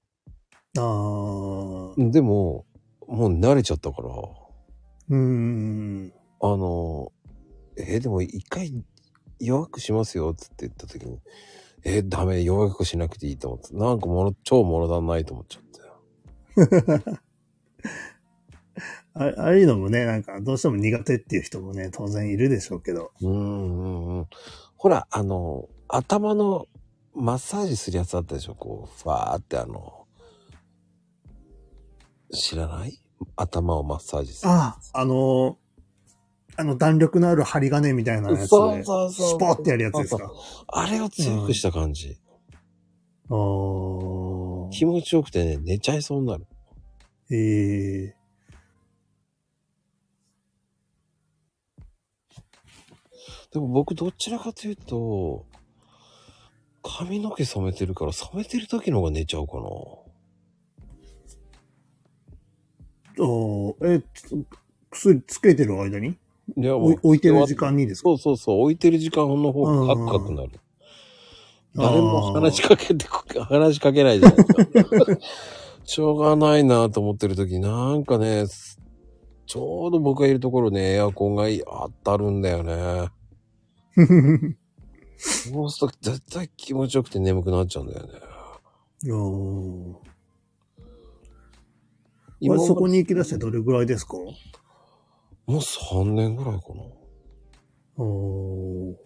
あー。でも、もう慣れちゃったから、うーん。あの、えーでも一回弱くしますよって言った時に、えーダメ、弱くしなくていいと思って、なんかもの、超物足んないと思っちゃって。あああいうのもね、なんかどうしても苦手っていう人もね、当然いるでしょうけど。うんうんうん。ほら、あの、頭のマッサージするやつあったでしょ？こう、ふわーってあの、知らない？頭をマッサージする。ああ、あの、あの弾力のある針金みたいなやつで、そうそうそうスポってやるやつですか？あれを強くした感じ。あー気持ちよくてね、寝ちゃいそうになる。ええでも僕どちらかというと、髪の毛染めてるから染めてる時の方が寝ちゃうかな。おーえ、つ薬つけてる間に？いやおい置いてる時間にですか？そうそうそう、置いてる時間の方がカクカクなる。誰も話しかけてこ、話しかけないじゃないですか。しょうがないなと思ってる時、なんかね、ちょうど僕がいるところね、エアコンがい当たるんだよね。そうすると絶対気持ちよくて眠くなっちゃうんだよね。おーあ今れそこに行き出してどれぐらいですか？もう3年ぐらいかな。おー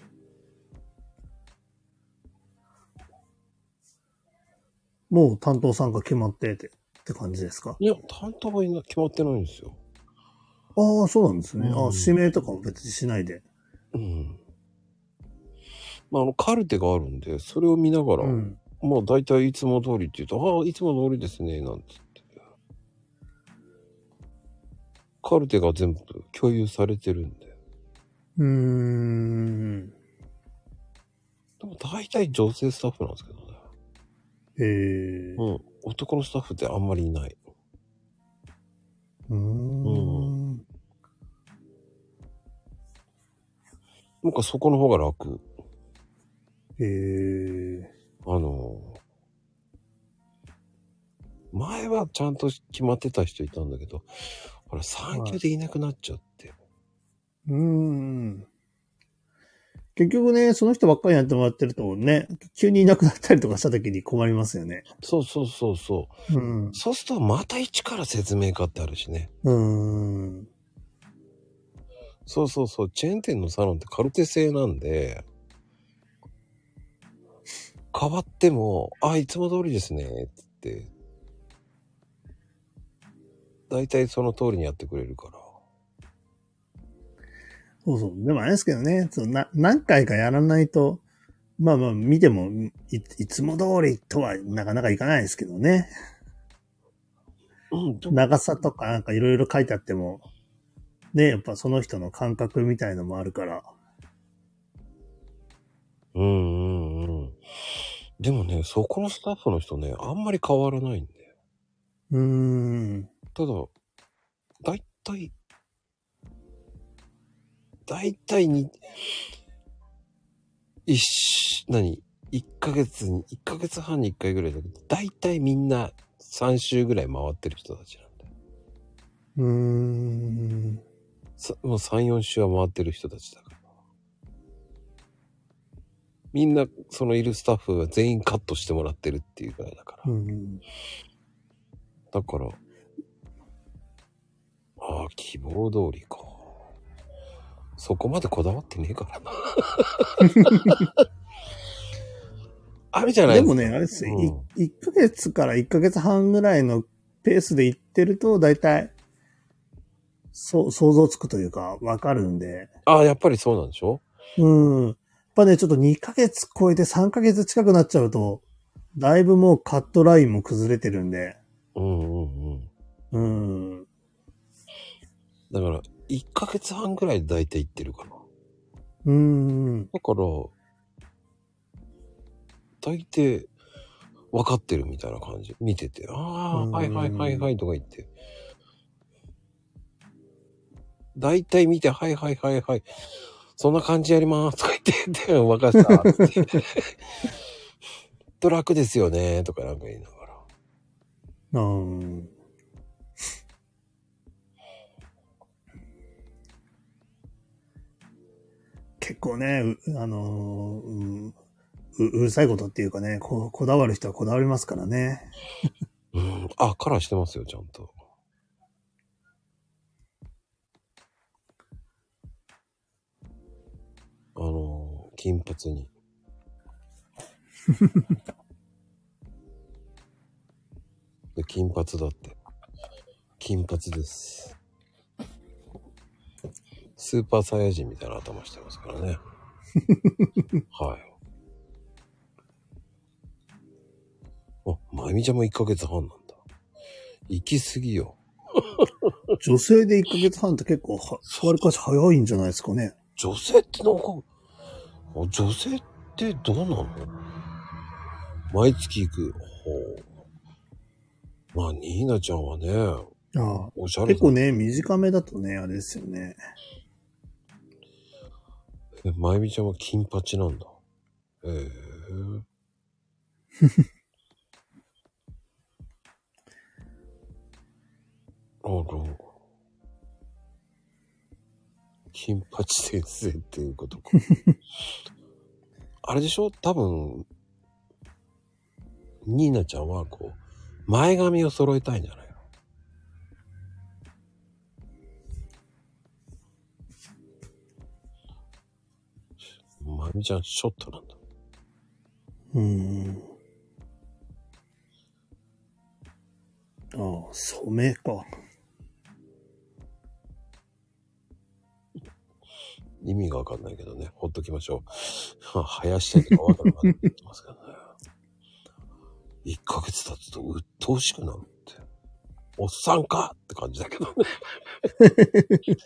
もう担当さんが決まっててって感じですか？いや、担当はいな決まってないんですよ。ああ、そうなんですね。うんあ指名とかは別にしないで。うん。まあ、あの、カルテがあるんで、それを見ながら、うん。まあ、大体いつも通りって言うと、ああ、いつも通りですね、なんつって。カルテが全部共有されてるんで。うーん。でも大体女性スタッフなんですけどね。ええうん。男のスタッフってあんまりいない。うーん。なんかそこの方が楽。ええあの、前はちゃんと決まってた人いたんだけど、ほら、産休でいなくなっちゃって。うーん。結局ね、その人ばっかりやってもらってるとね、急にいなくなったりとかした時に困りますよね。そうそうそうそう。うん。そうするとまた一から説明会ってあるしね。うーん。そうそうそう。チェーン店のサロンってカルテ製なんで、変わっても、あ、いつも通りですね、つって。大体その通りにやってくれるから。そうそう。でもあれですけどね、そうな何回かやらないと、まあまあ見てもい、いつも通りとはなかなかいかないですけどね。うん、長さとかなんかいろいろ書いてあっても、ね、やっぱその人の感覚みたいのもあるから。うんうんうん。でもね、そこのスタッフの人ね、あんまり変わらないんで。うーん。ただ、だいたい、だいたいに、一し、何一ヶ月に、一ヶ月半に一回ぐらいだけど、だいたいみんな3週ぐらい回ってる人たちなんだよ。うーん。さもう3、4週は回ってる人たちだ。みんな、そのいるスタッフは全員カットしてもらってるっていうぐらいだから。うん。だから、ああ、希望通りか。そこまでこだわってねえからな。あるじゃない？でもね、あれですよ。うんい1ヶ月から1ヶ月半ぐらいのペースで行ってると、だいたい、そう、想像つくというか、わかるんで。ああ、やっぱりそうなんでしょ？うん。やっぱね、ちょっと2ヶ月超えて3ヶ月近くなっちゃうと、だいぶもうカットラインも崩れてるんで。うんうんうん。うん。だから、1ヶ月半ぐらいで大体行ってるかな。うん。だから、大抵、分かってるみたいな感じ。見てて、ああ、うんはいはいはいはいとか言って。大体見て、はいはいはいはい。そんな感じやります とか言って、で、分かったって。と楽ですよねとかなんか言いながら。うん。結構ね、うあのーうんう、うるさいことっていうかね、ここだわる人はこだわりますからね。うん。あ、カラーしてますよ、ちゃんと。あのー、金髪に。で金髪だって。金髪です。スーパーサイヤ人みたいな頭してますからね。はい。あ、まゆみちゃんも1ヶ月半なんだ。行き過ぎよ。女性で1ヶ月半って結構は、わりかし早いんじゃないですかね。女性ってなんか、あ女性ってどうなの？毎月行く。ほう。まあ、ニーナちゃんはね、ああおしゃれ結構ね、短めだとね、あれですよね。え、まゆみちゃんは金八なんだ。へえ。あら。金八先生っていうことか。あれでしょ？多分、ニーナちゃんはこう、前髪を揃えたいんじゃないの？まゆみちゃんショットなんだ。うん。ああ、染めか。意味がわかんないけどね、ほっときましょう。生やしてるかわかんないって言ってますけどね。1ヶ月経つと鬱陶しくなるって。おっさんかって感じだけどね。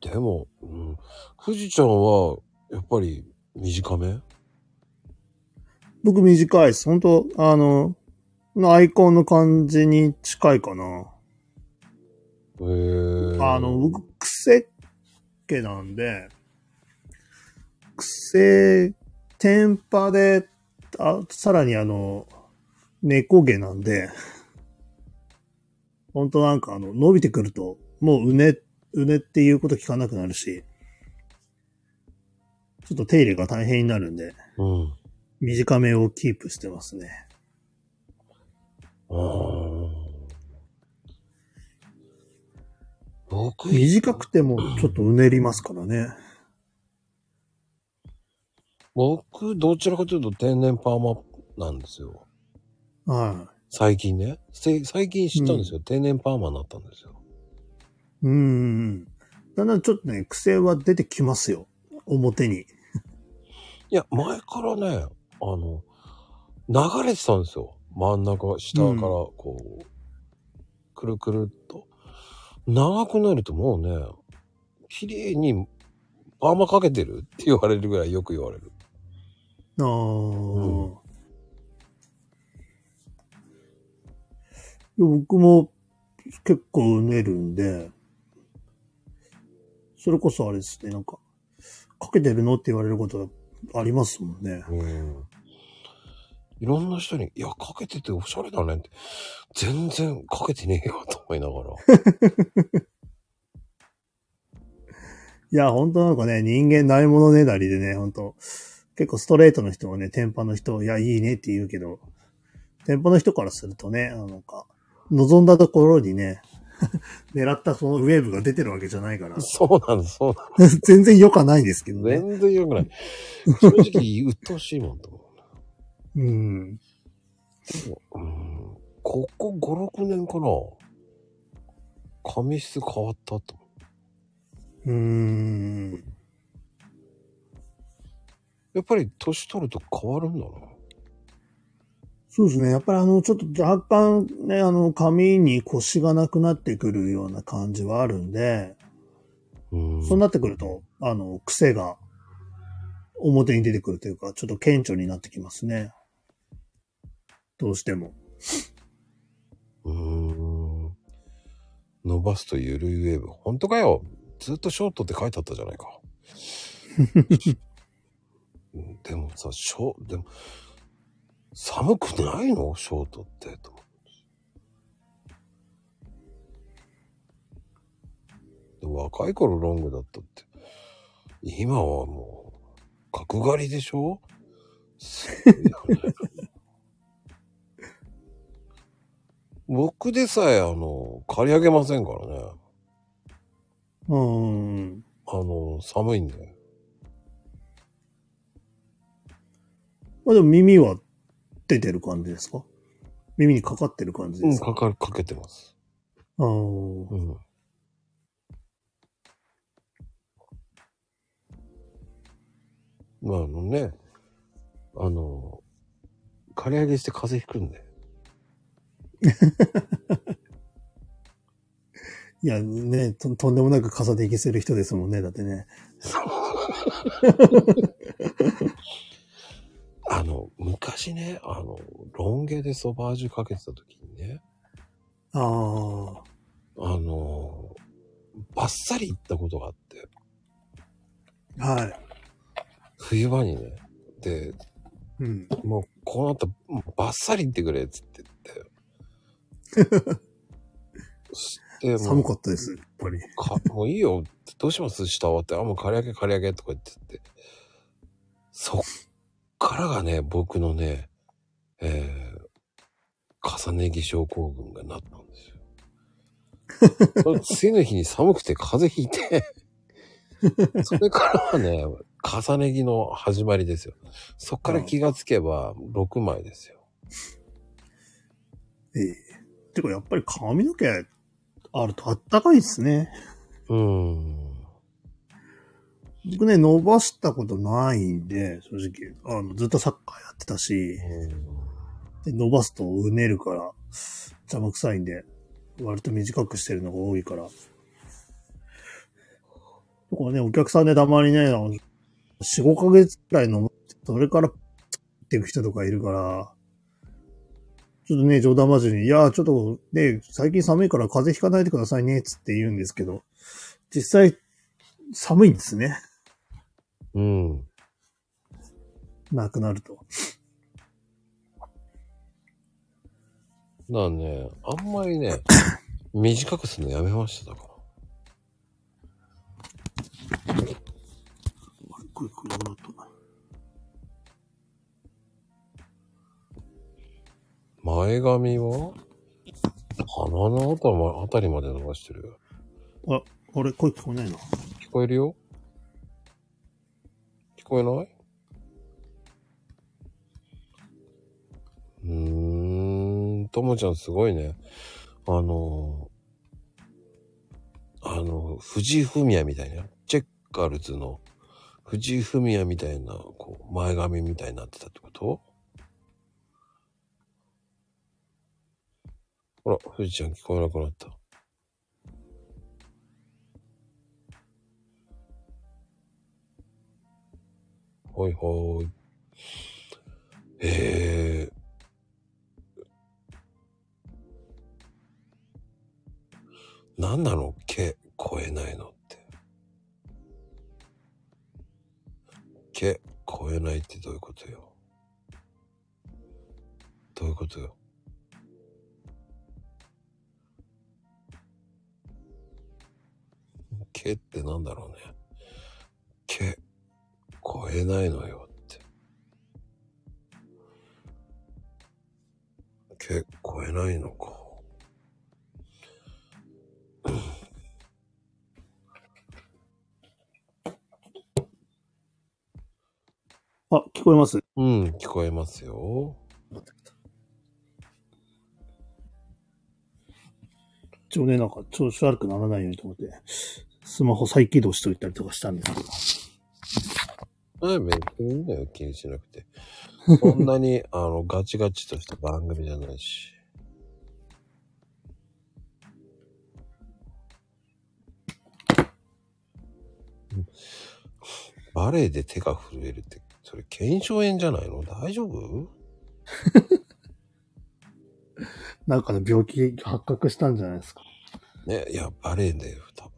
でも、うん、富士ちゃんは、やっぱり短め？僕短いです。本当あの、アイコンの感じに近いかな。へえ。あの、僕、癖毛なんで、癖、天パで、あ、さらにあの、猫毛なんで、本当なんかあの、伸びてくると、もううね、うねっていうこと聞かなくなるし、ちょっと手入れが大変になるんで、うん。短めをキープしてますね。僕、短くてもちょっとうねりますからね。僕、どちらかというと天然パーマなんですよ。は最近ね。せ最近知ったんですよ、天然パーマになったんですよ。い。うん。だんだんちょっとね、癖は出てきますよ。表に。いや、前からね、あの、流れてたんですよ。真ん中、下からこう、うん、くるくるっと。長くなるともうね、綺麗にパーマかけてるって言われるぐらいよく言われる。ああ、うん、僕も結構うねるんで、それこそあれですね、なんか、かけてるのって言われることありますもんね。うんいろんな人に、いや、かけてておしゃれだねって、全然かけてねえよと思いながら。いや、本当なんかね、人間ないものねだりでね、本当結構ストレートの人はね、テンパの人、いや、いいねって言うけど、テンパの人からするとね、あのか、望んだところにね、狙ったそのウェーブが出てるわけじゃないから、そうなんです、そうなんで 全然良かないですけどす。ね。全然良くない。正直、鬱陶しいもんと思うん。う。うん。ここ5、6年かな。髪質変わったと。うーん。やっぱり年取ると変わるんだな。そうですね。やっぱりあの、ちょっと若干ね、あの、髪に腰がなくなってくるような感じはあるんで、うん。そうなってくると、あの、癖が表に出てくるというか、ちょっと顕著になってきますね。どうしても。うーん。伸ばすとゆるいウェーブ。本当かよ。ずっとショートって書いてあったじゃないか。うんでもさ、ショー、でも、寒くないの？ショートって。とでも若い頃ロングだったって。今はもう、角刈りでしょ？すごいよね僕でさえ、あの、刈り上げませんからね。うーん。あの、寒いんで。まあでも耳は出てる感じですか？耳にかかってる感じうん、ですか、かかる、かけてます。あーうん。まあ、あのね、あの、刈り上げして風邪ひくんで。いや、ねと、とんでもなく傘で消せる人ですもんね、だってね。あの、昔ね、あの、ロン毛でソバージュかけてた時にね、ああ。あの、バッサリ行ったことがあって、はい。冬場にね、で、うん。もうこうなったらバッサリ行ってくれっつって言って。そしてもう寒かったです、やっぱり。か、もういいよ。どうします？下終わって。あ、もう刈り上げ刈り上げとか言ってって。そっからがね、僕のね、えー、重ね着症候群がなったんですよ。次の日に寒くて風邪ひいて、それからはね、重ね着の始まりですよ。そっから気がつけば6枚ですよ。ええてか、やっぱり髪の毛あるとあったかいですね。うーん。僕ね、伸ばしたことないんで、正直。あの、ずっとサッカーやってたし、で伸ばすとうねるから、邪魔くさいんで、割と短くしてるのが多いから。とかね、お客さんでたまにね、あの4、5ヶ月くらいの、それから、っていく人とかいるから、ちょっとね、冗談交じりに、いや、ちょっとね、最近寒いから風邪ひかないでくださいね、つって言うんですけど、実際、寒いんですね。うん。なくなると。だからね、あんまりね、短くするのやめましただから。これ、これなく前髪は？鼻のあたりまあたりまで伸ばしてるよ。あ、あれ、声聞こえないな。聞こえるよ聞こえない？うーん、ともちゃんすごいね。あの、あの、藤井フミヤみたいな、チェッカーズの藤井フミヤみたいな、こう、前髪みたいになってたってこと？ほら、富士ちゃん聞こえなくなった。ほいほい。えなんなの？毛超えないのって。毛超えないってどういうことよ？どういうことよ？毛ってなんだろうね。毛超えないのよって。毛超えないのか。あ、聞こえます？うん、聞こえますよ。一応ね、なんか調子悪くならないようにと思って、スマホ再起動しといたりとかしたんですけど。はい、別にいいんだよ、気にしなくて。そんなに、あの、ガチガチとした番組じゃないし。うんバレエで手が震えるって、それ、腱鞘炎じゃないの？大丈夫？なんかの病気発覚したんじゃないですか。ね、いや、バレエで、多分、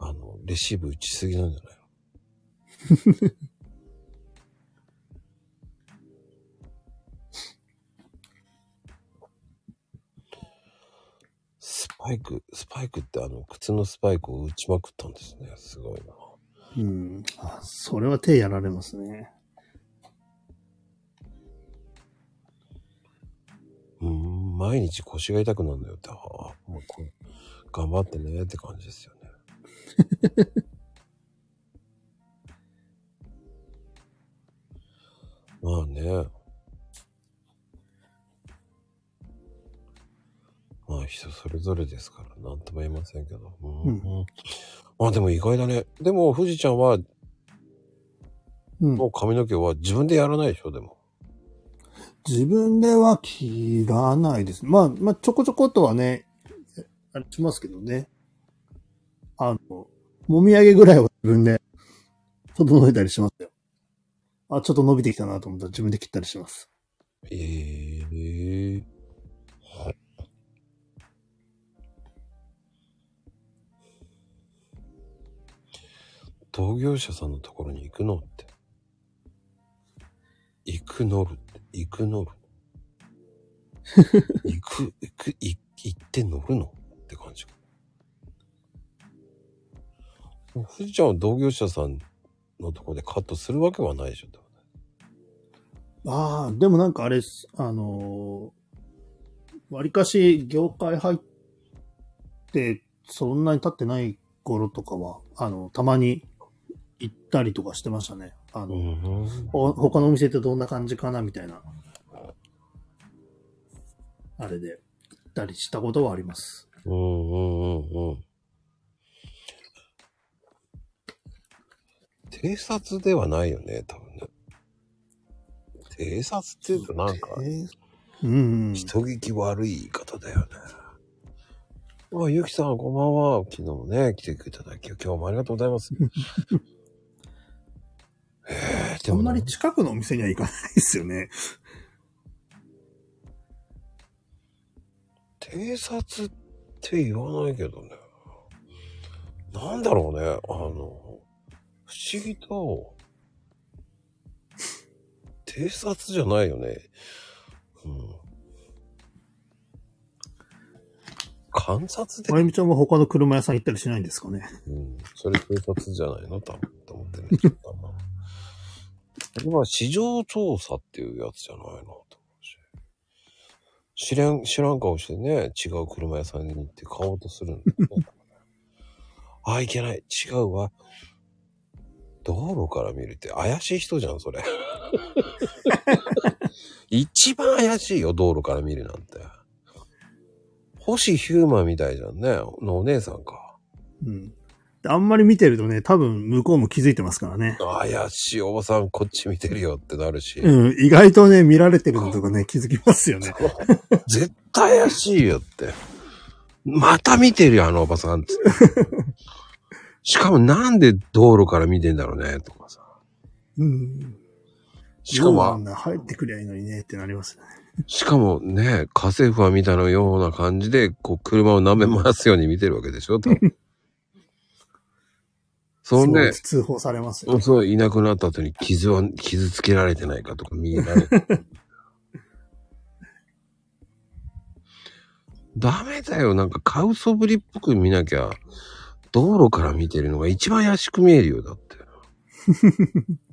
あの、レシーブ打ちすぎなんじゃないの？スパイク、スパイクってあの、靴のスパイクを打ちまくったんですね。すごいな。うん。あ、それは手やられますね。うーん、毎日腰が痛くなるんだよって、ああ、もうこれ、頑張ってねって感じですよね。まあね。まあ人それぞれですから、なんとも言えませんけど。うんうんまあでも意外だね。でも、富士ちゃんは、うんも。う髪の毛は自分でやらないでしょ、でも。自分では切らないです。まあ、まあ、ちょこちょことはね、あれしますけどね。あの、もみあげぐらいは自分で 整えたりしますよ。あ、ちょっと伸びてきたなと思ったら自分で切ったりします。ええ同業者さんのところに行くのって。行く乗るって、行く乗る。行く、行く、い行って乗るのって感じ。富士ちゃんは同業者さんのところでカットするわけはないでしょ。ああ、でもなんかあれっす、あのー、わりかし業界入って、そんなに経ってない頃とかは、あの、たまに行ったりとかしてましたね。あの、ん。ほ他のお店ってどんな感じかなみたいな。あれで、行ったりしたことはあります。うんうんうんうん。偵察ではないよね、多分ね。偵察って言うとなんか、えーうん、うん。人聞き悪い言い方だよね。あ、ゆきさん、こんばんは。昨日もね、来ていただき、今日もありがとうございます。えー、でもなあんまり近くのお店には行かないですよね。偵察って言わないけどね。なんだろうね。あの、不思議と、偵察じゃないよね。うん。観察でま、ゆみちゃんは他の車屋さん行ったりしないんですかね。うん。それ偵察じゃないの？多分、と思ってるんですけど。これは市場調査っていうやつじゃないの？と思うし。知らん、知らん顔してね、違う車屋さんに行って買おうとするんだよね。あ、いけない。違うわ。道路から見るって怪しい人じゃん、それ。一番怪しいよ、道路から見るなんて。星ヒューマンみたいじゃんね。のお姉さんか。うん。であんまり見てるとね、多分向こうも気づいてますからね。怪しいおばさんこっち見てるよってなるし、うん。意外とね、見られてるのとかね、気づきますよね。絶対怪しいよって。また見てるよ、あのおばさんって。しかもなんで道路から見てんだろうね、とかさ。うん。しかも、入ってくりゃいいのにねってなりますね。しかもね、家政婦は見たのような感じで、こう、車を舐め回すように見てるわけでしょ多分 そんで、通報されますよ、ね。そう、いなくなった後に傷は、傷つけられてないかとか見られ ダメだよ。なんかカウソぶりっぽく見なきゃ、道路から見てるのが一番怪しく見えるよ、だって。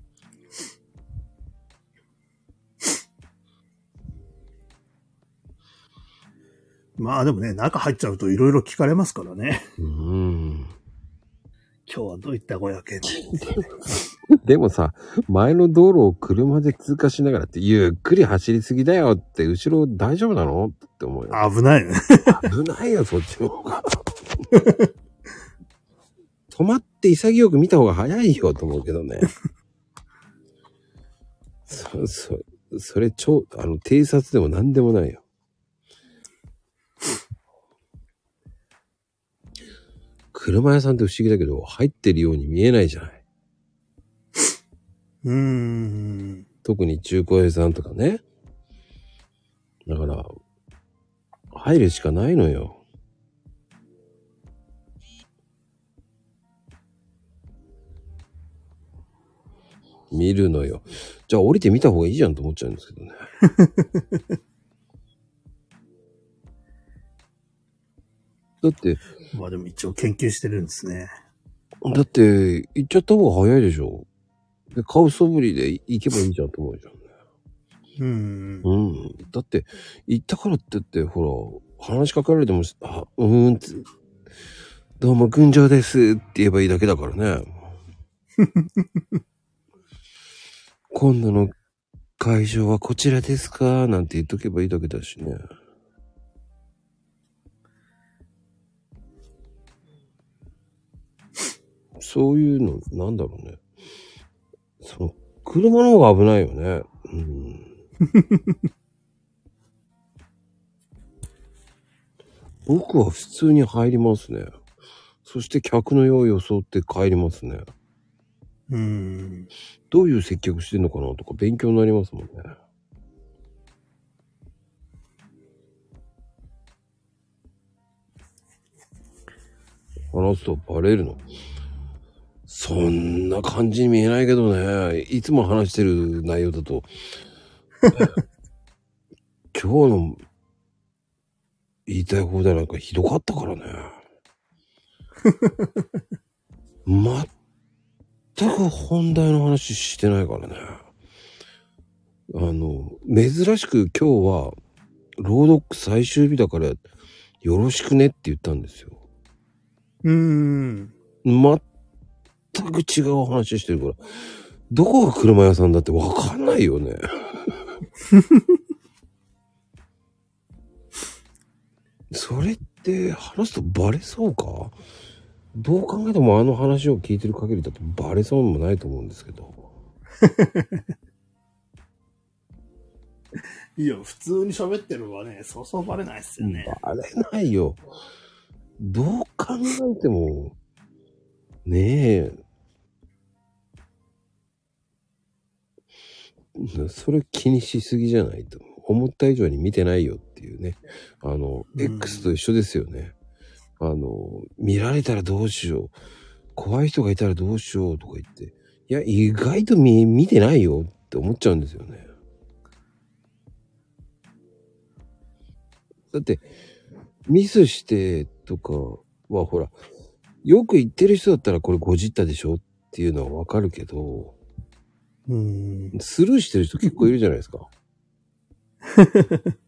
まあでもね、中入っちゃうといろいろ聞かれますからね。うん。今日はどういったごやけ でもさ、前の道路を車で通過しながらって、ゆっくり走りすぎだよって、後ろ大丈夫なの？って思うよ。危ないね。危ないよ、そっちの方が。止まって潔く見た方が早いよと思うけどね。そ、そ、それ超、あの、偵察でも何でもないよ。車屋さんって不思議だけど、入ってるように見えないじゃない。うーん。特に中古屋さんとかね。だから、入るしかないのよ。見るのよ。じゃあ降りてみた方がいいじゃんと思っちゃうんですけどね。だって、まあでも一応研究してるんですね。だって、行っちゃった方が早いでしょ。で、買うそぶりで行けばいいじゃんと思うじゃんね。うん。うん。だって、行ったからって言って、ほら、話しかけられても、あ、うーんって、どうも、群青ですって言えばいいだけだからね。今度の会場はこちらですか？なんて言っとけばいいだけだしね。そういうの、なんだろうね。その、車の方が危ないよね。うん。僕は普通に入りますね。そして客の用意を装って帰りますね。うん。どういう接客してんのかなとか勉強になりますもんね。話すとバレるの。そんな感じに見えないけどね。いつも話してる内容だと。今日の言いたい放題なんかひどかったからね。全く本題の話してないからね。あの、珍しく今日は、朗読最終日だから、よろしくねって言ったんですよ。うん。全く違う話してるから、どこが車屋さんだってわかんないよね。それって話すとバレそうか？どう考えてもあの話を聞いてる限りだとバレそうもないと思うんですけど。いや、普通に喋ってるのはね、そうそうバレないっすよね。バレないよ。どう考えても、ねえ。それ気にしすぎじゃないと。思った以上に見てないよっていうね。あの、うん X と一緒ですよね。あの、見られたらどうしよう。怖い人がいたらどうしようとか言って。いや、意外と見、見てないよって思っちゃうんですよね。だって、ミスしてとかはほら、よく言ってる人だったらこれごじったでしょっていうのはわかるけど、うん。スルーしてる人結構いるじゃないですか。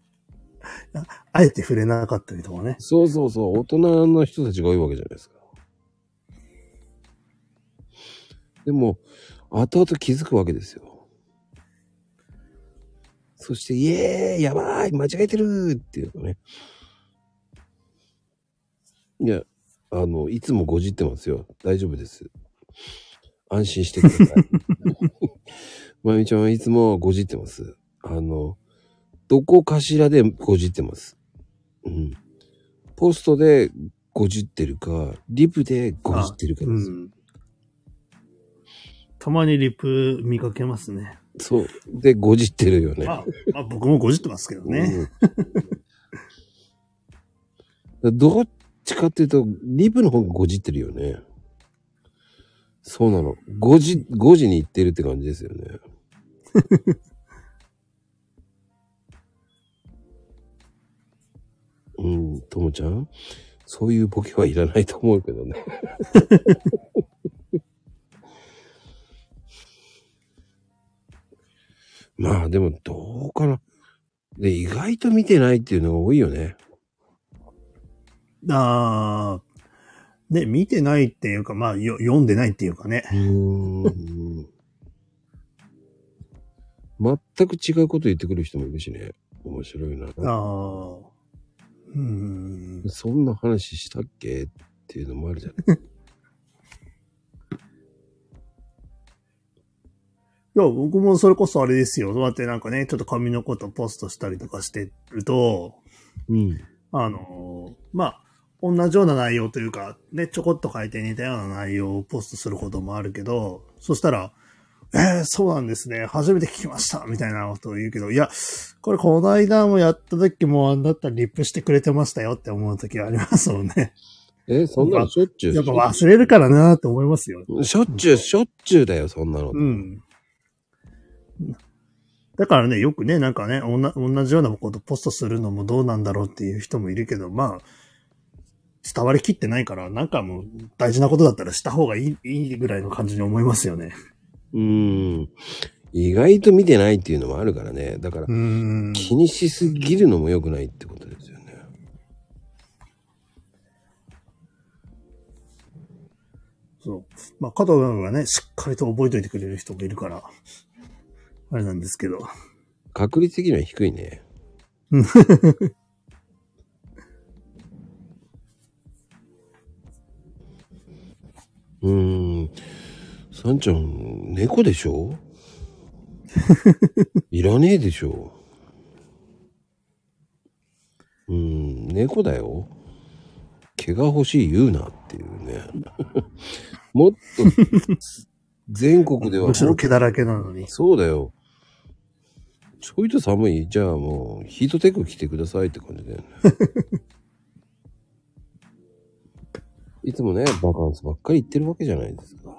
あえて触れなかったりとかね。そうそうそう、大人の人たちが多いわけじゃないですか。でも、後々気づくわけですよ。そして、イエーイやばい間違えてるっていうのね。いや、あの、いつもごじってますよ。大丈夫です。安心してください。まゆみちゃんはいつもごじってます。あの、どこかしらでごじってます。うん。ポストでごじってるか、リプでごじってるかです。うん。たまにリプ見かけますね。そう。で、ごじってるよね。まあ、まあ、僕もごじってますけどね。うん。どっちかっていうと、リブの方がごじってるよね。そうなの。5時、5時に行ってるって感じですよね。うん、ともちゃんそういうボケはいらないと思うけどね。まあでもどうかな。で、意外と見てないっていうのが多いよね。ああ、ね、見てないっていうか、まあ、よ読んでないっていうかね。うーん。全く違うこと言ってくる人もいるしね。面白いな。ああ。うーん。そんな話したっけ？っていうのもあるじゃない。いや、僕もそれこそあれですよ。そうやってなんかね、ちょっと紙のことポストしたりとかしてると、うん。あの、まあ、同じような内容というか、ね、ちょこっと書いて似たような内容をポストすることもあるけど、そしたら、えー、そうなんですね。初めて聞きました。みたいなことを言うけど、いや、これこの間もやった時もあんだったらリップしてくれてましたよって思う時はありますもんね。え、そんなのしょっちゅう。やっぱ忘れるからなって思いますよ。しょっちゅう、しょっちゅうだよ、そんなの。うん。だからね、よくね、なんかね、おな同じようなことポストするのもどうなんだろうっていう人もいるけど、まあ、伝わりきってないから、なんかもう大事なことだったらした方がいい、いいぐらいの感じに思いますよね。うーん。意外と見てないっていうのもあるからね。だから。気にしすぎるのも良くないってことですよね。そう。まあ、加藤君がね、しっかりと覚えておいてくれる人もいるから、あれなんですけど。確率的には低いね。うーん。さんちゃん、猫でしょ？いらねえでしょ？うーん、猫だよ。毛が欲しい言うなっていうね。もっと、全国ではむしろ毛だらけなのに。そうだよ。ちょいと寒いじゃあもう、ヒートテック着てくださいって感じだよね。いつもね、バカンスばっかり行ってるわけじゃないですか。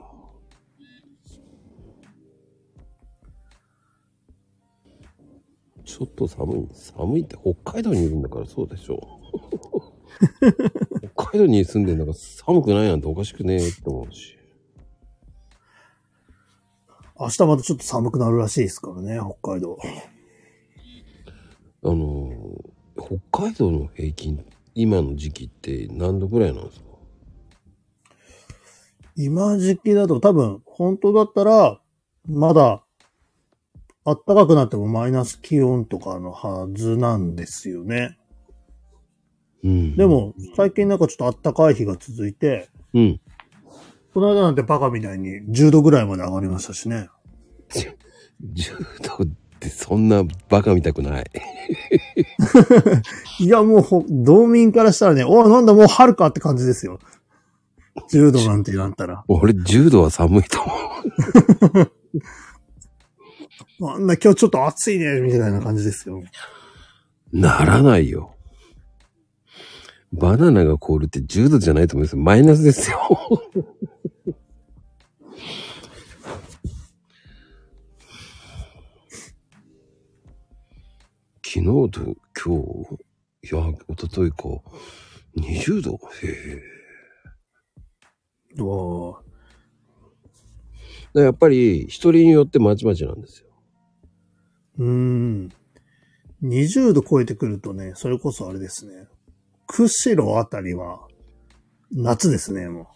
ちょっと寒い。寒いって北海道にいるんだからそうでしょ。北海道に住んでんだから寒くないなんておかしくねえって思うし。明日またちょっと寒くなるらしいですからね、北海道。あのー、北海道の平均、今の時期って何度ぐらいなんですか？今時期だと多分、本当だったら、まだ、暖かくなってもマイナス気温とかのはずなんですよね。うん。で、も、最近なんかちょっと暖かい日が続いて、うん。この間なんてバカみたいに10度ぐらいまで上がりましたしね。10度ってそんなバカ見たくない。いや、もうほ、道民からしたらね、おなんだもう春かって感じですよ。10度なんてなったら。俺10度は寒いと思う。あんな今日ちょっと暑いね、みたいな感じですよ。ならないよ。バナナが凍るって10度じゃないと思いますマイナスですよ。昨日と今日、いや、一昨日か、20度？へえ。うわだからやっぱり人によってまちまちなんですよ。うーん。20度超えてくるとね、それこそあれですね。釧路あたりは、夏ですね、も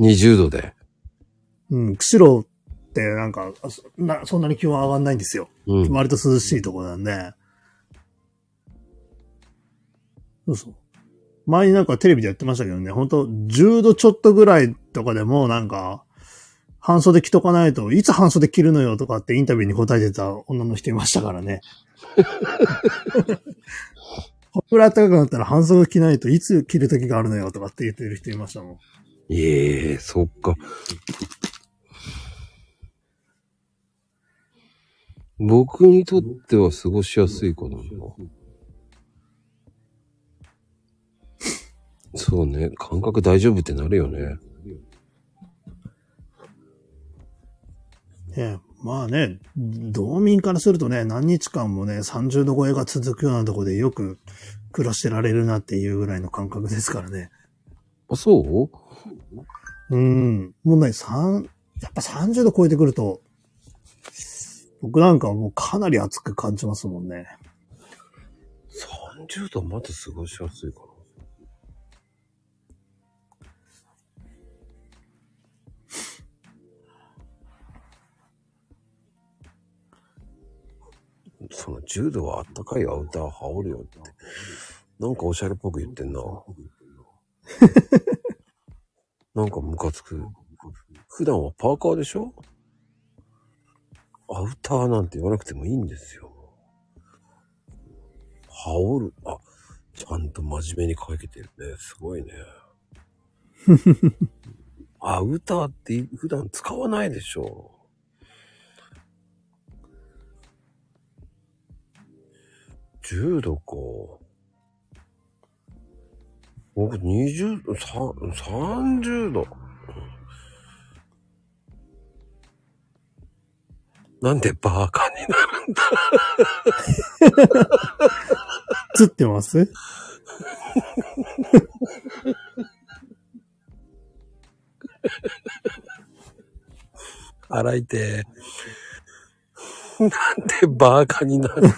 20度で。う。うん、釧路ってなんか、あそなそんなに気温上がんないんですよ。うん。割と涼しいところなんで。そうそう。前になんかテレビでやってましたけどね、本当10度ちょっとぐらいとかでもなんか、半袖着とかないといつ半袖着るのよとかってインタビューに答えてた女の人いましたからね。これ暖かくなったら半袖着ないといつ着る時があるのよとかって言ってる人いましたもん。ええそっか。僕にとっては過ごしやすいかな。そうね、感覚大丈夫ってなるよね。ええ、まあね、道民からするとね、何日間もね、30度超えが続くようなとこでよく暮らしてられるなっていうぐらいの感覚ですからね。あ、そう？うん。もうね、三やっぱ30度超えてくると、僕なんかはもうかなり暑く感じますもんね。?30 度まだ過ごしやすいかな。その10度はあったかいアウター羽織るよって。なんかおしゃれっぽく言ってんな。なんかムカつく。普段はパーカーでしょ？アウターなんて言わなくてもいいんですよ。羽織る。あ、ちゃんと真面目に書けてるね。すごいね。アウターって普段使わないでしょ。10度か。僕20度、さ30度。なんでバーカになるんだつってます？洗いてー。なんでバーカになる？んだ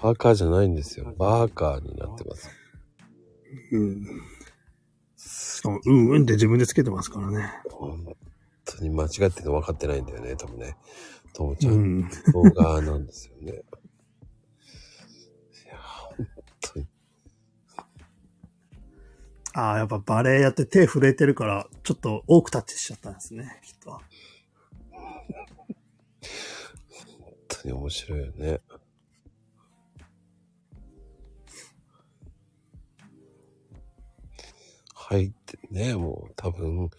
パーカーじゃないんですよ。バーカーになってます。うん。しかも、うんうんって自分でつけてますからね。本当に間違ってるの分かってないんだよね、多分ね。ともちゃ。うんん。動画なんですよね。いや、本当に。ああ、やっぱバレエやって手震えてるから、ちょっと多くタッチしちゃったんですね、きっと。本当に面白いよね。入ってね、もう多分、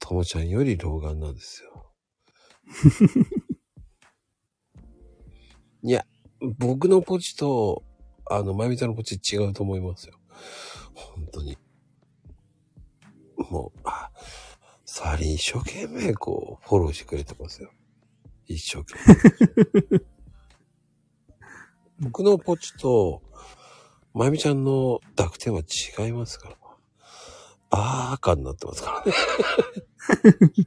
ともちゃんより老眼なんですよ。いや、僕のポチと、あの、まゆみちゃんのポチ違うと思いますよ。本当に。もう、あ、サーリン一生懸命こう、フォローしてくれてますよ。一生懸命。僕のポチと、まゆみちゃんの濁点は違いますから。バーカになってますからね。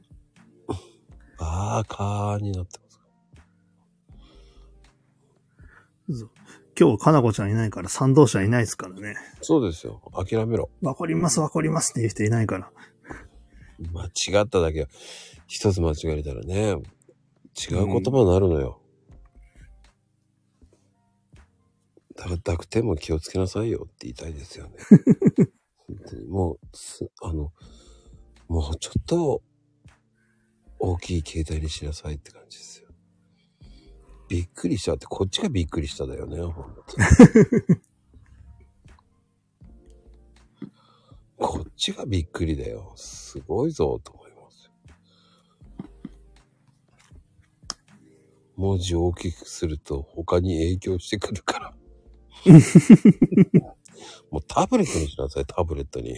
バーカーになってます今日、かなこちゃんいないから、賛同者いないですからね。そうですよ。諦めろ。わかります、わかりますっていう人いないから。間違っただけは、一つ間違えたらね、違う言葉になるのよ。だから濁点も気をつけなさいよって言いたいですよね。本当にもうす、あの、もうちょっと大きい携帯にしなさいって感じですよ。びっくりしたって、こっちがびっくりしただよね、本当に。こっちがびっくりだよ。すごいぞ、と思いますよ。文字を大きくすると他に影響してくるから。もうタブレットにしなさい、タブレットに。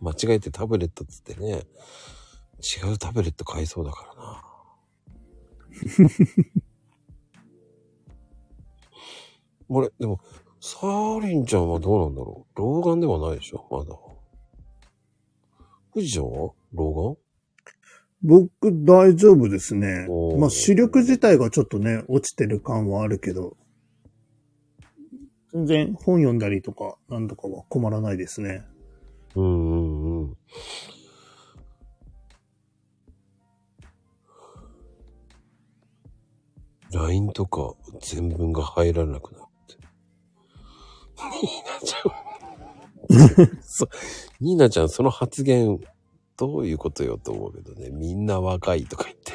間違えてタブレットっつってね、違うタブレット買いそうだからな。俺、でも、サーリンちゃんはどうなんだろう？老眼ではないでしょ？まだ。富士ちゃんは？老僕、大丈夫ですねお。ーまあ、視力自体がちょっとね、落ちてる感はあるけど、全然本読んだりとか、なんとかは困らないですね。眼うんうんうん。LINE とか全文が入らなくなって。ニーナちゃん ニーナちゃん、その発言、どういうことよと思うけどね。みんな若いとか言って。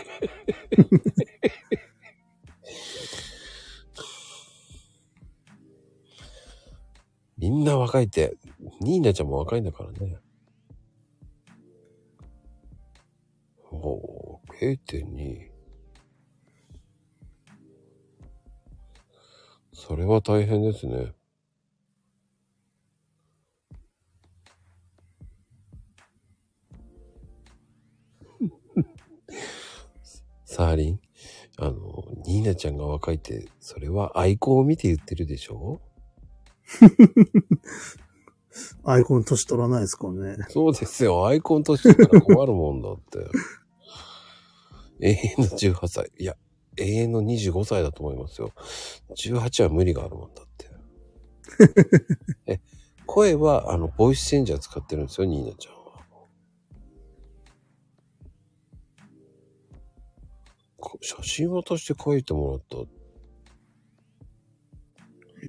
みんな若いって、ニーナちゃんも若いんだからね。おー、0.2。それは大変ですね。サーリン、あの、ニーナちゃんが若いって、それはアイコンを見て言ってるでしょ？アイコン年取らないですからね。そうですよ。アイコンとしてたら困るもんだって。永遠の18歳。いや、永遠の25歳だと思いますよ。18は無理があるもんだって。え、声は、あの、ボイスチェンジャー使ってるんですよ、ニーナちゃんは。こ写真渡して書いてもらった。へ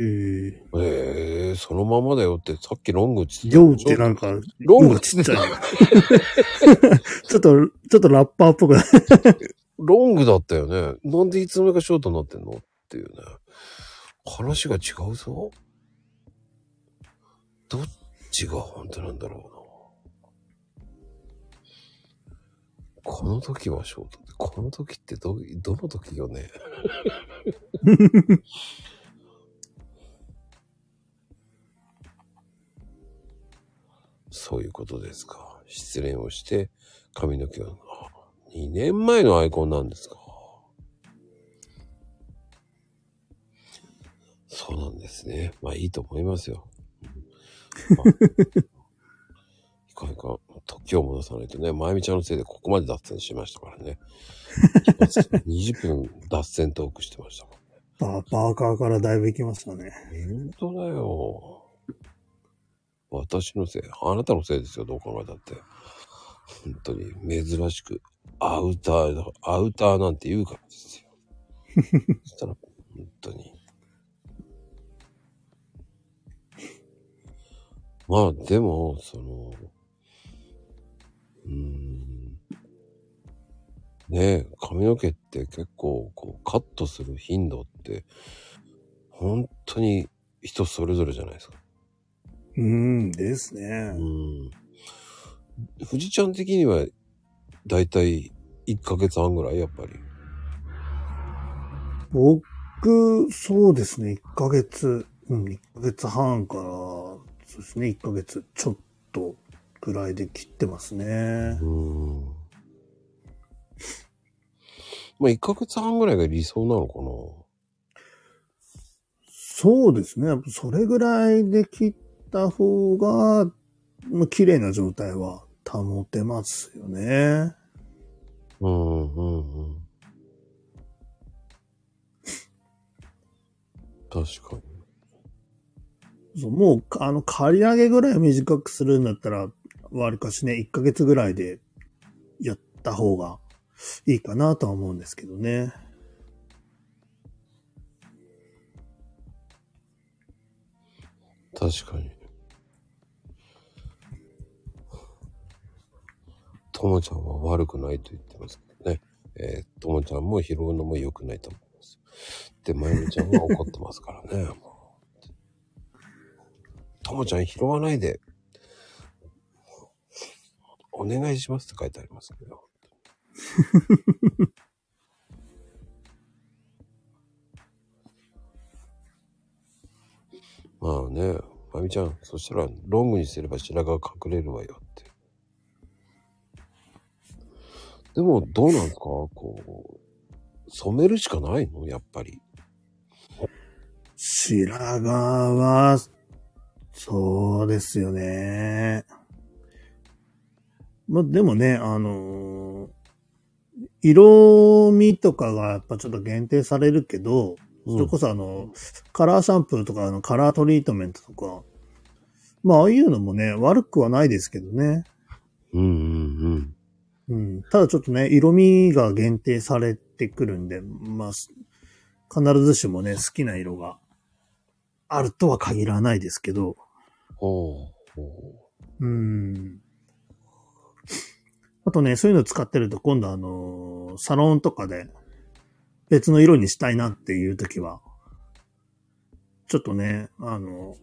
え。ええそのままだよって、さっきロングって言ヨウってなんか、ロングちっちゃい。ちょっと、ちょっとラッパーっぽくない。ロングだったよね。なんでいつの間にかショートになってんの？っていうね。話が違うぞ。どっちが本当なんだろうな。この時はショートで、この時ってど、どの時よね？そういうことですか。失恋をして、髪の毛を、2年前のアイコンなんですか？そうなんですね。まあいいと思いますよ。まあいかんいかん。時を戻さないとね、まゆみちゃんのせいでここまで脱線しましたからね。20分脱線トークしてましたもん。バパーカーからだいぶ行きましたね。本当だよ。私のせい。あなたのせいですよ、どう考えたって。本当に珍しく、アウターだ、アウターなんて言うからですよ。そしたら、本当に。まあ、でも、その、うーん。ねえ、髪の毛って結構、こう、カットする頻度って、本当に人それぞれじゃないですか。うーん、ですうね。ん。富士ちゃん的には、だいたい1ヶ月半ぐらい、やっぱり。僕、そうですね、1ヶ月、うん、1ヶ月半から、そうですね、1ヶ月ちょっとぐらいで切ってますね。うん。まあ、1ヶ月半ぐらいが理想なのかそうですね、やっぱそれぐらいで切った方が、まあ綺麗な状態は保てますよね。な。うん、うん、うん。確かに。そうもう、あの、刈り上げぐらい短くするんだったら、わりかしね、1ヶ月ぐらいでやった方がいいかなとは思うんですけどね。確かに。ともちゃんは悪くないと言ってますけどね。えーともちゃんも拾うのも良くないと思います。で、まゆみちゃんは怒ってますからね。と もちゃん拾わないで、お願いしますって書いてありますけど。まあね、まゆみちゃん、そしたらロングにすれば白髪隠れるわよって。でも、どうなんですか？こう、染めるしかないの？やっぱり。白髪は、そうですよね。まあ、でもね、あのー色味とかがやっぱちょっと限定されるけど、それこそあの、カラーシャンプーとかあのカラートリートメントとか、まあああいうのもね、悪くはないですけどね。うんうんうん。ただちょっとね、色味が限定されてくるんで、まあ、す必ずしもね、好きな色があるとは限らないですけど、ほうほう。ん。あとね、そういうの使ってると今度あのーサロンとかで別の色にしたいなっていう時は、ちょっとね、あの、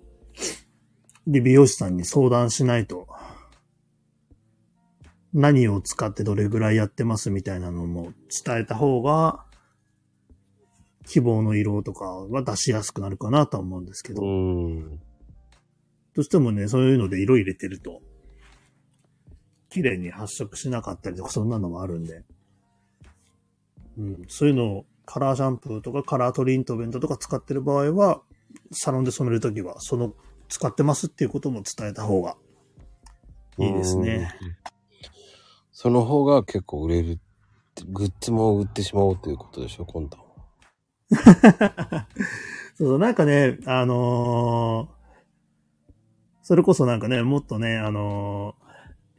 理美容師さんに相談しないと、何を使ってどれぐらいやってますみたいなのも伝えた方が、希望の色とかは出しやすくなるかなとは思うんですけど、うん。どうしてもね、そういうので色入れてると、綺麗に発色しなかったりとか、そんなのもあるんで、うん、そういうのをカラーシャンプーとかカラートリートメントとか使ってる場合は、サロンで染めるときは、その使ってますっていうことも伝えた方がいいですね。うん。その方が結構売れるグッズも売ってしまおうということでしょ、今度。そうそう、なんかね、あのーそれこそなんかね、もっとね、あの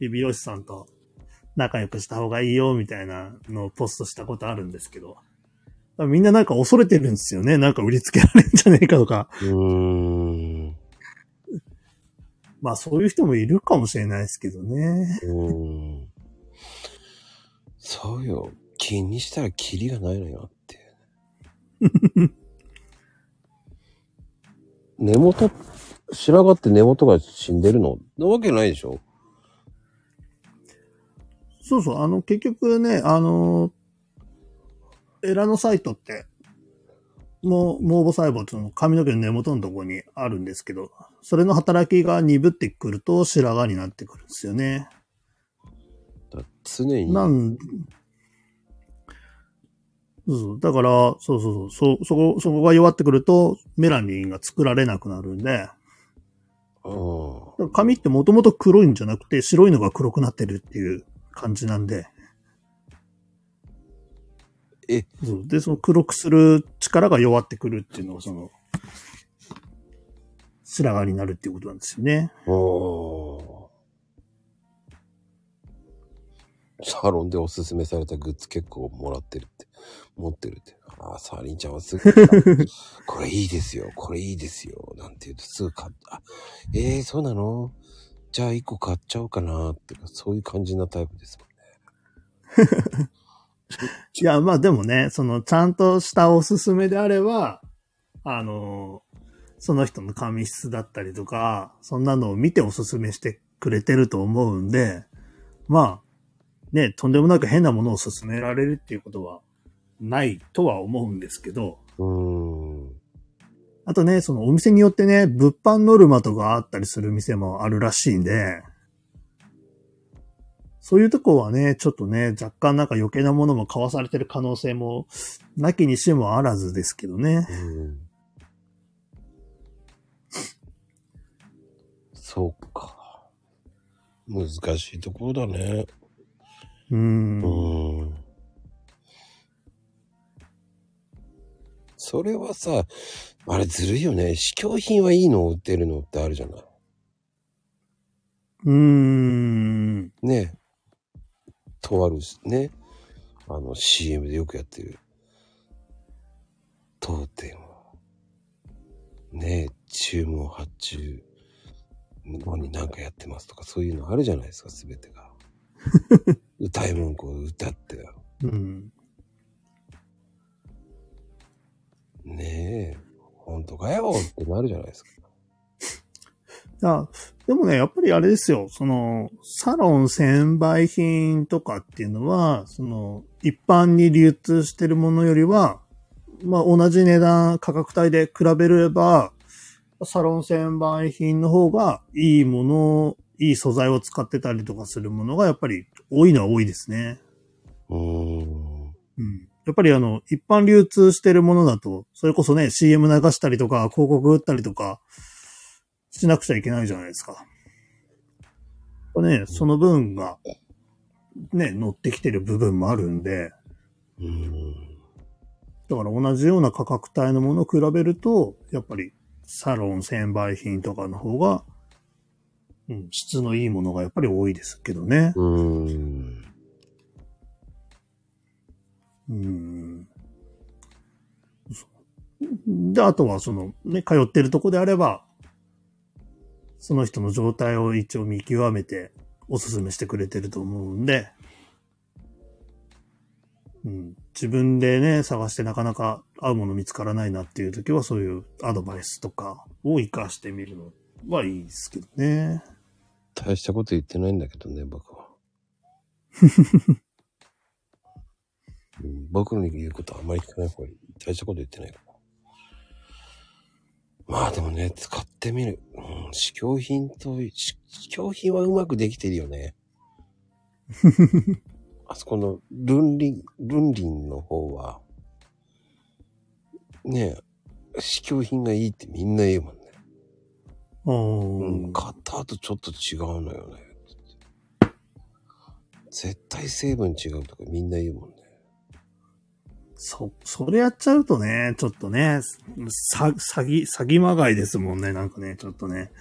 ー、美容師さんと仲良くした方がいいよ、みたいなのをポストしたことあるんですけど、みんななんか恐れてるんですよね。なんか売りつけられんじゃねえかとか。うーん。まあそういう人もいるかもしれないですけどね。うん。そうよ。気にしたらキリがないのよっていう。根元、白髪って根元が死んでるの？なわけないでしょ？そうそう、あの、結局ね、あの、エラノサイトって、もう、毛母細胞っていうのも髪の毛の根元のところにあるんですけど、それの働きが鈍ってくると白髪になってくるんですよね。だ常に。なん、そうそう。だから、そうそうそう、そ、そこ、そこが弱ってくると、メラニンが作られなくなるんで、うん。髪ってもともと黒いんじゃなくて、白いのが黒くなってるっていう感じなんで。え、そうで、その黒くする力が弱ってくるっていうのが、その、白髪になるっていうことなんですよね。おーサロンでおすすめされたグッズ結構もらってるって、持ってるって。ああ、サーリンちゃんはすぐ、これいいですよ、これいいですよ、なんて言うとすぐ買った。あえー、そうなの？じゃあ一個買っちゃおうかなって、そういう感じなタイプですもんね。いや、まあでもね、その、ちゃんとしたおすすめであれば、あの、その人の髪質だったりとか、そんなのを見ておすすめしてくれてると思うんで、まあ、ね、とんでもなく変なものを勧められるっていうことはないとは思うんですけど、うーん。あとね、そのお店によってね、物販ノルマとかあったりする店もあるらしいんで、そういうとこはね、ちょっとね、若干なんか余計なものも買わされてる可能性も、なきにしもあらずですけどね。うんそうか。難しいところだね。うーん。うん。それはさ、あれずるいよね。試供品はいいのを売ってるのってあるじゃない。うーん。ね。とあるしね。あの CM でよくやってる。当店は。ね注文発注後に何かやってますとかそういうのあるじゃないですか、すべてが。歌い文句を歌って。うん。ねえ。本当かよってなるじゃないですか。あでもね、やっぱりあれですよ、その、サロン専売品とかっていうのは、その、一般に流通してるものよりは、まあ同じ値段、価格帯で比べれば、サロン専売品の方がいいもの、いい素材を使ってたりとかするものがやっぱり多いのは多いですね。うーん。うん。やっぱりあの、一般流通してるものだと、それこそね、CM 流したりとか、広告打ったりとか、しなくちゃいけないじゃないですか。ね、その分が、ね、乗ってきてる部分もあるんで、うーん。だから同じような価格帯のものを比べると、やっぱりサロン専売品とかの方が、うん、質のいいものがやっぱり多いですけどね。うーん。うん。そうで、あとはその、ね、通ってるとこであれば、その人の状態を一応見極めておすすめしてくれてると思うんで、うん、自分でね、探してなかなか合うもの見つからないなっていう時は、そういうアドバイスとかを活かしてみるのっはいいですけどね。大したこと言ってないんだけどね、僕は。うん僕の言うことあんまり聞かない方がいい。大したこと言ってないから。まあでもね、使ってみる。うん、試供品と、試試供品はうまくできてるよね。あそこのルンリン、ルンリンの方は、ねえ、試供品がいいってみんな言うもんね。ううん、ん。買った後ちょっと違うのよね。絶対成分違うとかみんな言うもんね。そ、それやっちゃうとね、ちょっとね、さ、詐欺、詐欺まがいですもんね、なんかね、ちょっとね。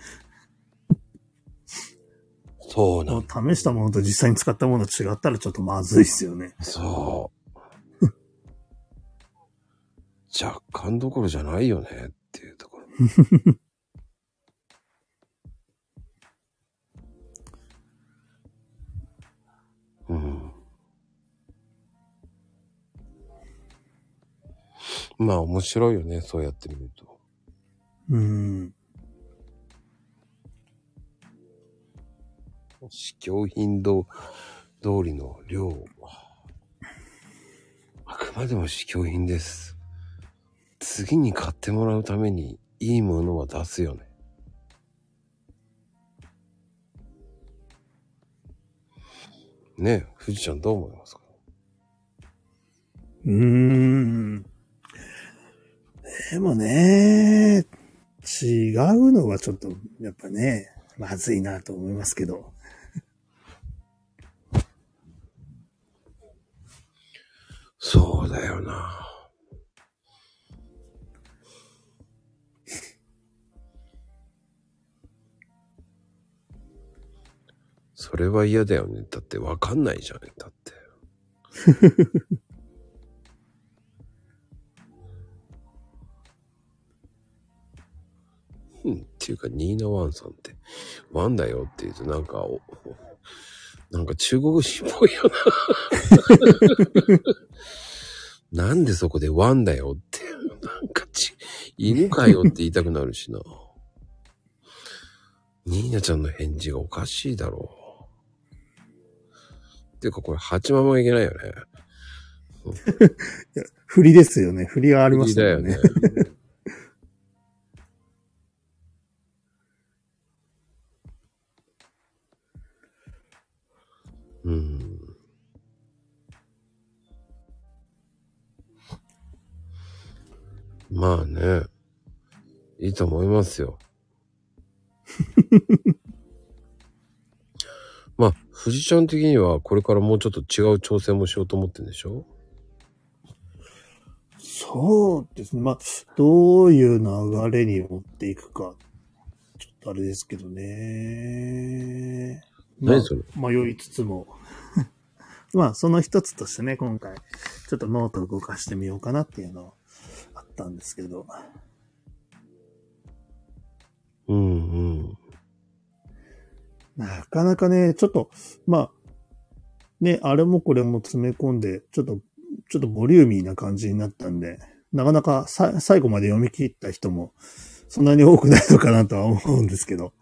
そうなの。試したものと実際に使ったもの違ったらちょっとまずいっすよね。そう。若干どころじゃないよねっていうところ。まあ面白いよね、そうやってみると。うん。試供品ど通りの量。あくまでも試供品です。次に買ってもらうためにいいものは出すよね。ねえ、富士ちゃんどう思いますか？うーん。でもね、違うのはちょっと、やっぱね、まずいなと思いますけど。そうだよな。それは嫌だよね。だってわかんないじゃん。だって。っていうか、ニーナワンさんって、ワンだよって言うとなんか、おなんか中国人っぽいよな。なんでそこでワンだよって、なんかち、犬かよって言いたくなるしな。ニーナちゃんの返事がおかしいだろう。っていうかこれ、ハチママがいけないよね。振りですよね。振りがありますだよよねうん。まあね。いいと思いますよ。まあ、藤ちゃん的にはこれからもうちょっと違う挑戦もしようと思ってんでしょ？そうですね。まあ、どういう流れに持っていくか、ちょっとあれですけどね。まあ何それ？迷いつつも。まあ、その一つとしてね、今回、ちょっとノートを動かしてみようかなっていうのあったんですけど。うんうん。なかなかね、ちょっと、まあ、ね、あれもこれも詰め込んで、ちょっと、ちょっとボリューミーな感じになったんで、なかなかさ最後まで読み切った人も、そんなに多くないのかなとは思うんですけど。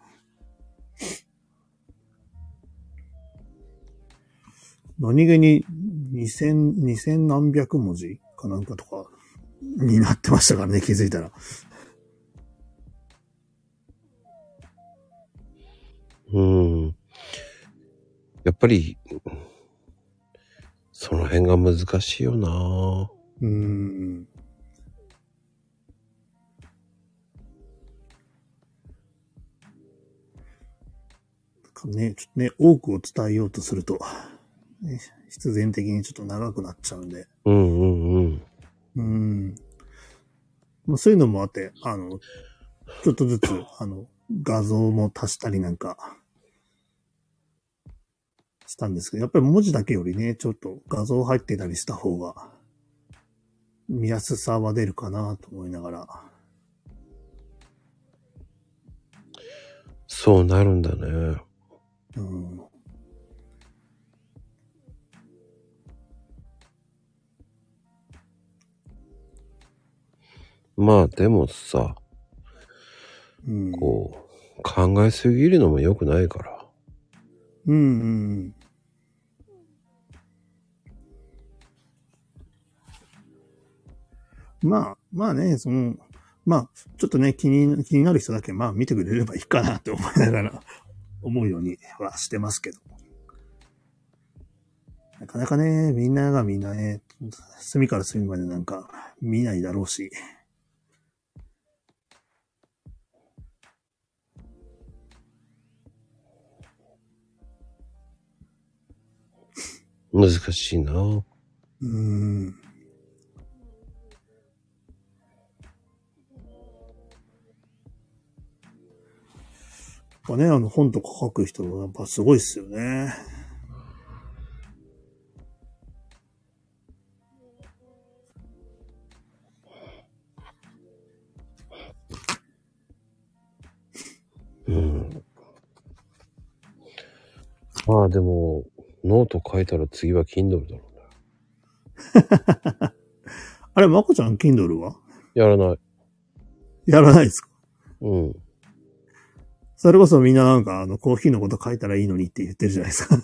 何気に2000、2000何百文字かなんかとかになってましたからね、気づいたら。うん。やっぱり、その辺が難しいよなうーん。ね、ちょっとね、多くを伝えようとすると、ね、必然的にちょっと長くなっちゃうんで。うんうんうん。うん。まあ、そういうのもあって、あの、ちょっとずつ、あの、画像も足したりなんか、したんですけど、やっぱり文字だけよりね、ちょっと画像入ってたりした方が、見やすさは出るかなと思いながら。そうなるんだね。うん。まあでもさ、うん。こう、考えすぎるのも良くないから。うんうん。まあ、まあね、その、まあ、ちょっとね、気に、気になる人だけ、まあ見てくれればいいかなって思いながら、思うようにはしてますけど。なかなかね、みんながみんなね、隅から隅までなんか見ないだろうし。難しいな。うーん。やっぱね、あの本とか書く人はやっぱすごいっすよね。うん。まあでも、ノート書いたら次は Kindle だろうね。あれ、まこちゃん、Kindle は？やらない。やらないですか？うん。それこそみんななんか、あの、コーヒーのこと書いたらいいのにって言ってるじゃないですか。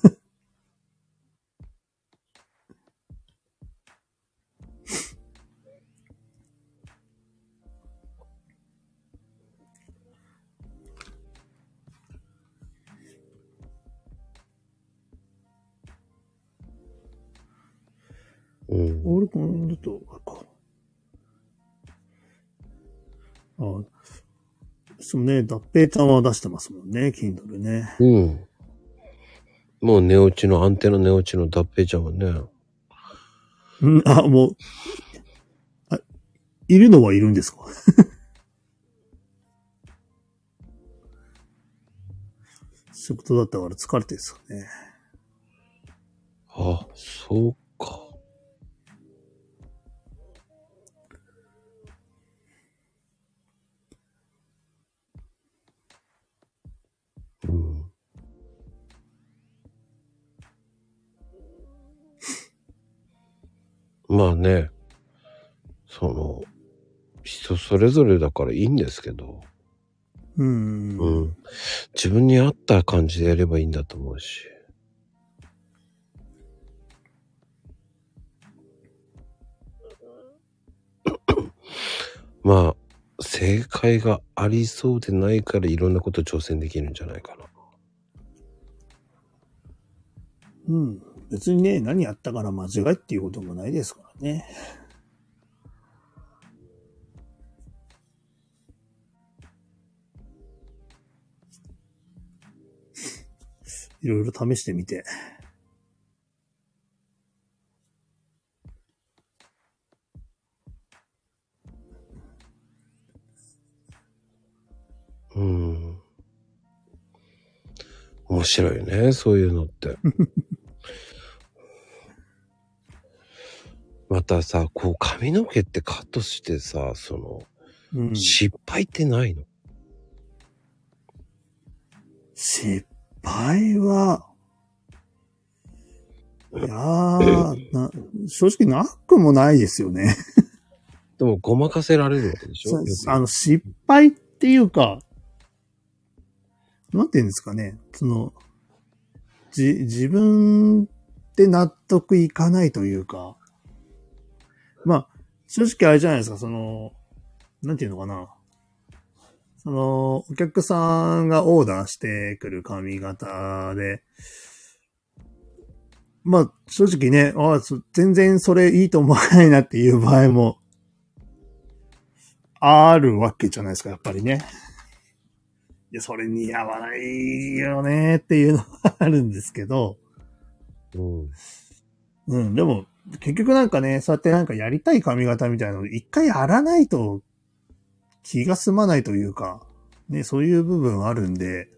うん。俺、この、ちょっと、あこうあそうね、脱平ちゃんは出してますもんね、Kindle ね。うん。もう寝落ちの、アンテナ寝落ちの脱平ちゃんはね。うん、あ、もう、あ、いるのはいるんですか？仕事だったから疲れてるんですかね。あ、そうまあね、その、人それぞれだからいいんですけど、うん。うん。自分に合った感じでやればいいんだと思うし。まあ、正解がありそうでないからいろんなこと挑戦できるんじゃないかな。うん。別にね、何やったから間違いっていうこともないですからね。いろいろ試してみて。うん。面白いね、そういうのって。またさ、こう髪の毛ってカットしてさ、その、うん、失敗ってないの？失敗は、いやーな、正直なくもないですよね。でもごまかせられるわけでしょ？あの、失敗っていうか、なんて言うんですかね。その、じ、自分で納得いかないというか、まあ、正直あれじゃないですか、その、なんていうのかな。その、お客さんがオーダーしてくる髪型で、まあ、正直ね、あそ全然それいいと思わないなっていう場合も、あるわけじゃないですか、やっぱりね。いや、それ似合わないよねっていうのはあるんですけど、うん。うん、でも、結局なんかね、そうやってなんかやりたい髪型みたいなの一回やらないと気が済まないというか、ね、そういう部分あるんで、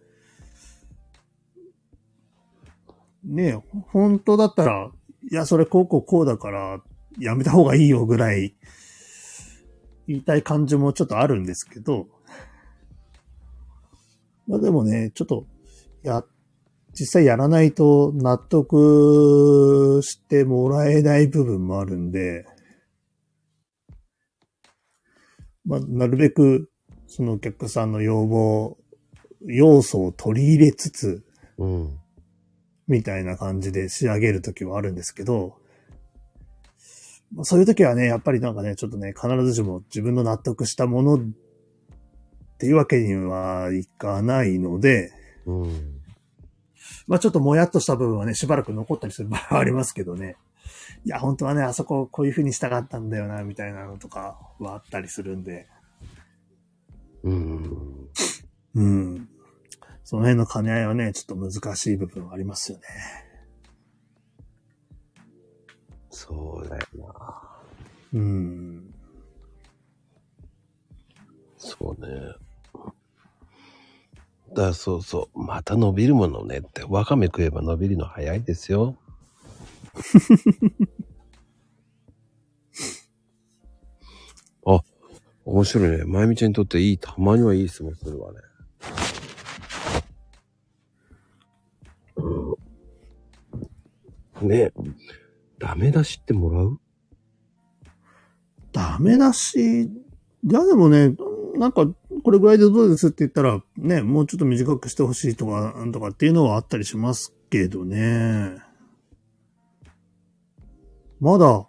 ね、本当だったら、いや、それこうこうこうだから、やめた方がいいよぐらい、言いたい感じもちょっとあるんですけど、まあでもね、ちょっと、やっ、実際やらないと納得してもらえない部分もあるんで、まあ、なるべく、そのお客さんの要望要素を取り入れつつ、うん。みたいな感じで仕上げるときはあるんですけど、まあそういうときはね、やっぱりなんかね、ちょっとね、必ずしも自分の納得したものっていうわけにはいかないので、うん。まあちょっともやっとした部分はね、しばらく残ったりする場合はありますけどね。いや、本当はね、あそここういう風にしたかったんだよな、みたいなのとかはあったりするんで。うん。うん。その辺の兼ね合いはね、ちょっと難しい部分はありますよね。そうだよな。うん。そうね。だそうそう。また伸びるものねって。わかめ食えば伸びるの早いですよ。あ、面白いね。まゆみちゃんにとっていい、たまにはいい質問するわね。うん、ねダメ出しってもらう？ダメだし、いやでもね、なんか、これぐらいでどうですって言ったら、ね、もうちょっと短くしてほしいとか、なんとかっていうのはあったりしますけどね。まだ、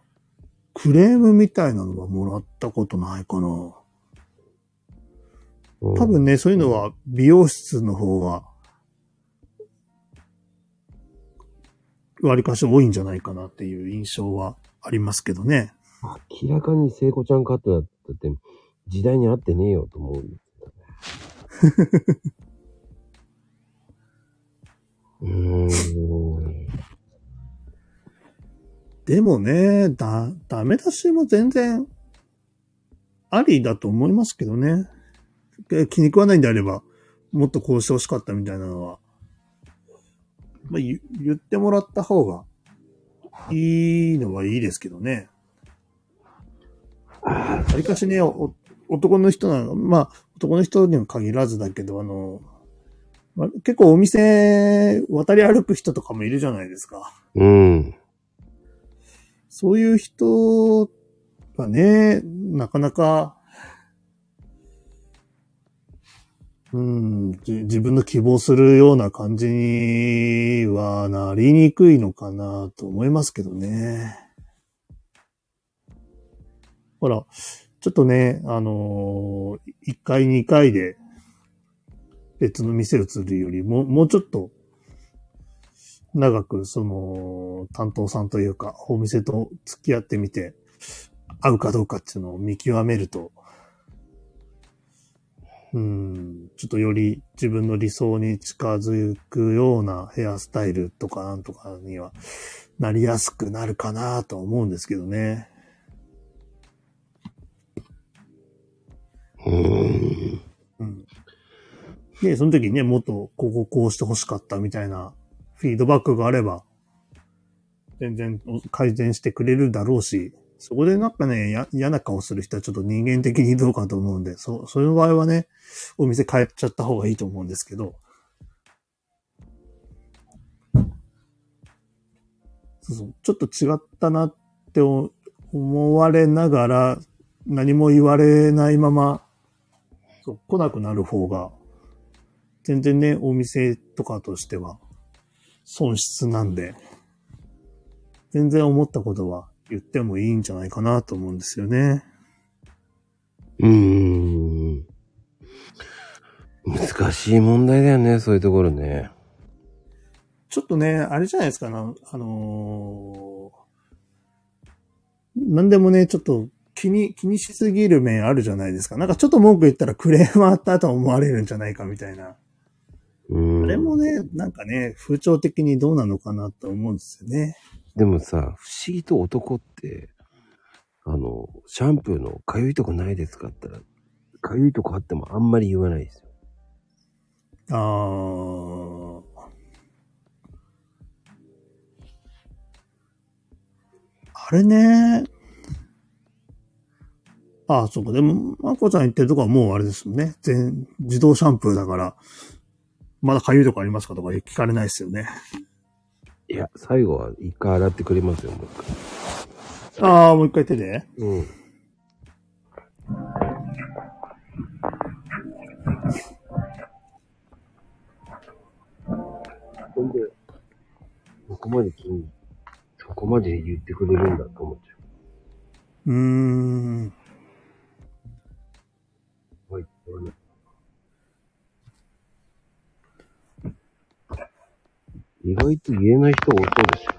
クレームみたいなのはもらったことないかな。うん多分ね、そういうのは美容室の方が、割かし多いんじゃないかなっていう印象はありますけどね。明らかに聖子ちゃんカットだったって、時代に合ってねえよと思う。うーん。でもね、だ、ダメ出しも全然、ありだと思いますけどね。え気に食わないんであれば、もっとこうしてほしかったみたいなのは、まあ、言言ってもらった方が、いいのはいいですけどね。わりかしね、お男の人なの、まあ、男の人には限らずだけど、あの、まあ結構お店渡り歩く人とかもいるじゃないですか。うん。そういう人はね、なかなか、うん、じ自分の希望するような感じにはなりにくいのかなと思いますけどね。ほら、ちょっとね、あのー、1回2回で別の店移るよりも、もうちょっと長く、その、担当さんというか、お店と付き合ってみて、合うかどうかっていうのを見極めると、うん、ちょっとより自分の理想に近づくようなヘアスタイルとかなんとかにはなりやすくなるかなと思うんですけどね。うん。うん。で、その時にね、もっとこここうして欲しかったみたいなフィードバックがあれば、全然改善してくれるだろうし、そこでなんかね、嫌な顔する人はちょっと人間的にどうかと思うんで、そ、そういう場合はね、お店変えちゃった方がいいと思うんですけど、そうそうちょっと違ったなって思われながら、何も言われないまま、そう来なくなる方が、全然ね、お店とかとしては、損失なんで、全然思ったことは言ってもいいんじゃないかなと思うんですよね。うーん。難しい問題だよね、そういうところね。ちょっとね、あれじゃないですかな、あのーなんでもね、ちょっと気に、気にしすぎる面あるじゃないですか。なんかちょっと文句言ったらクレームあったと思われるんじゃないかみたいな。うーん。あれもね、なんかね、風潮的にどうなのかなと思うんですよね。でもさ、不思議と男って、あの、シャンプーのかゆいとこないですかって言ったら、かゆいとこあってもあんまり言わないですよ。あー。あれね。ああ、そうか。でも、まこちゃん言ってるとこはもうあれですよね。全、自動シャンプーだから、まだ痒いとこありますかとか聞かれないですよね。いや、最後は一回洗ってくれますよ、もう一回。ああ、もう一回手で？うん。ほんで、そこまで君、そこまで言ってくれるんだと思っちゃう。うーん。意外と言えない人多そうですよ。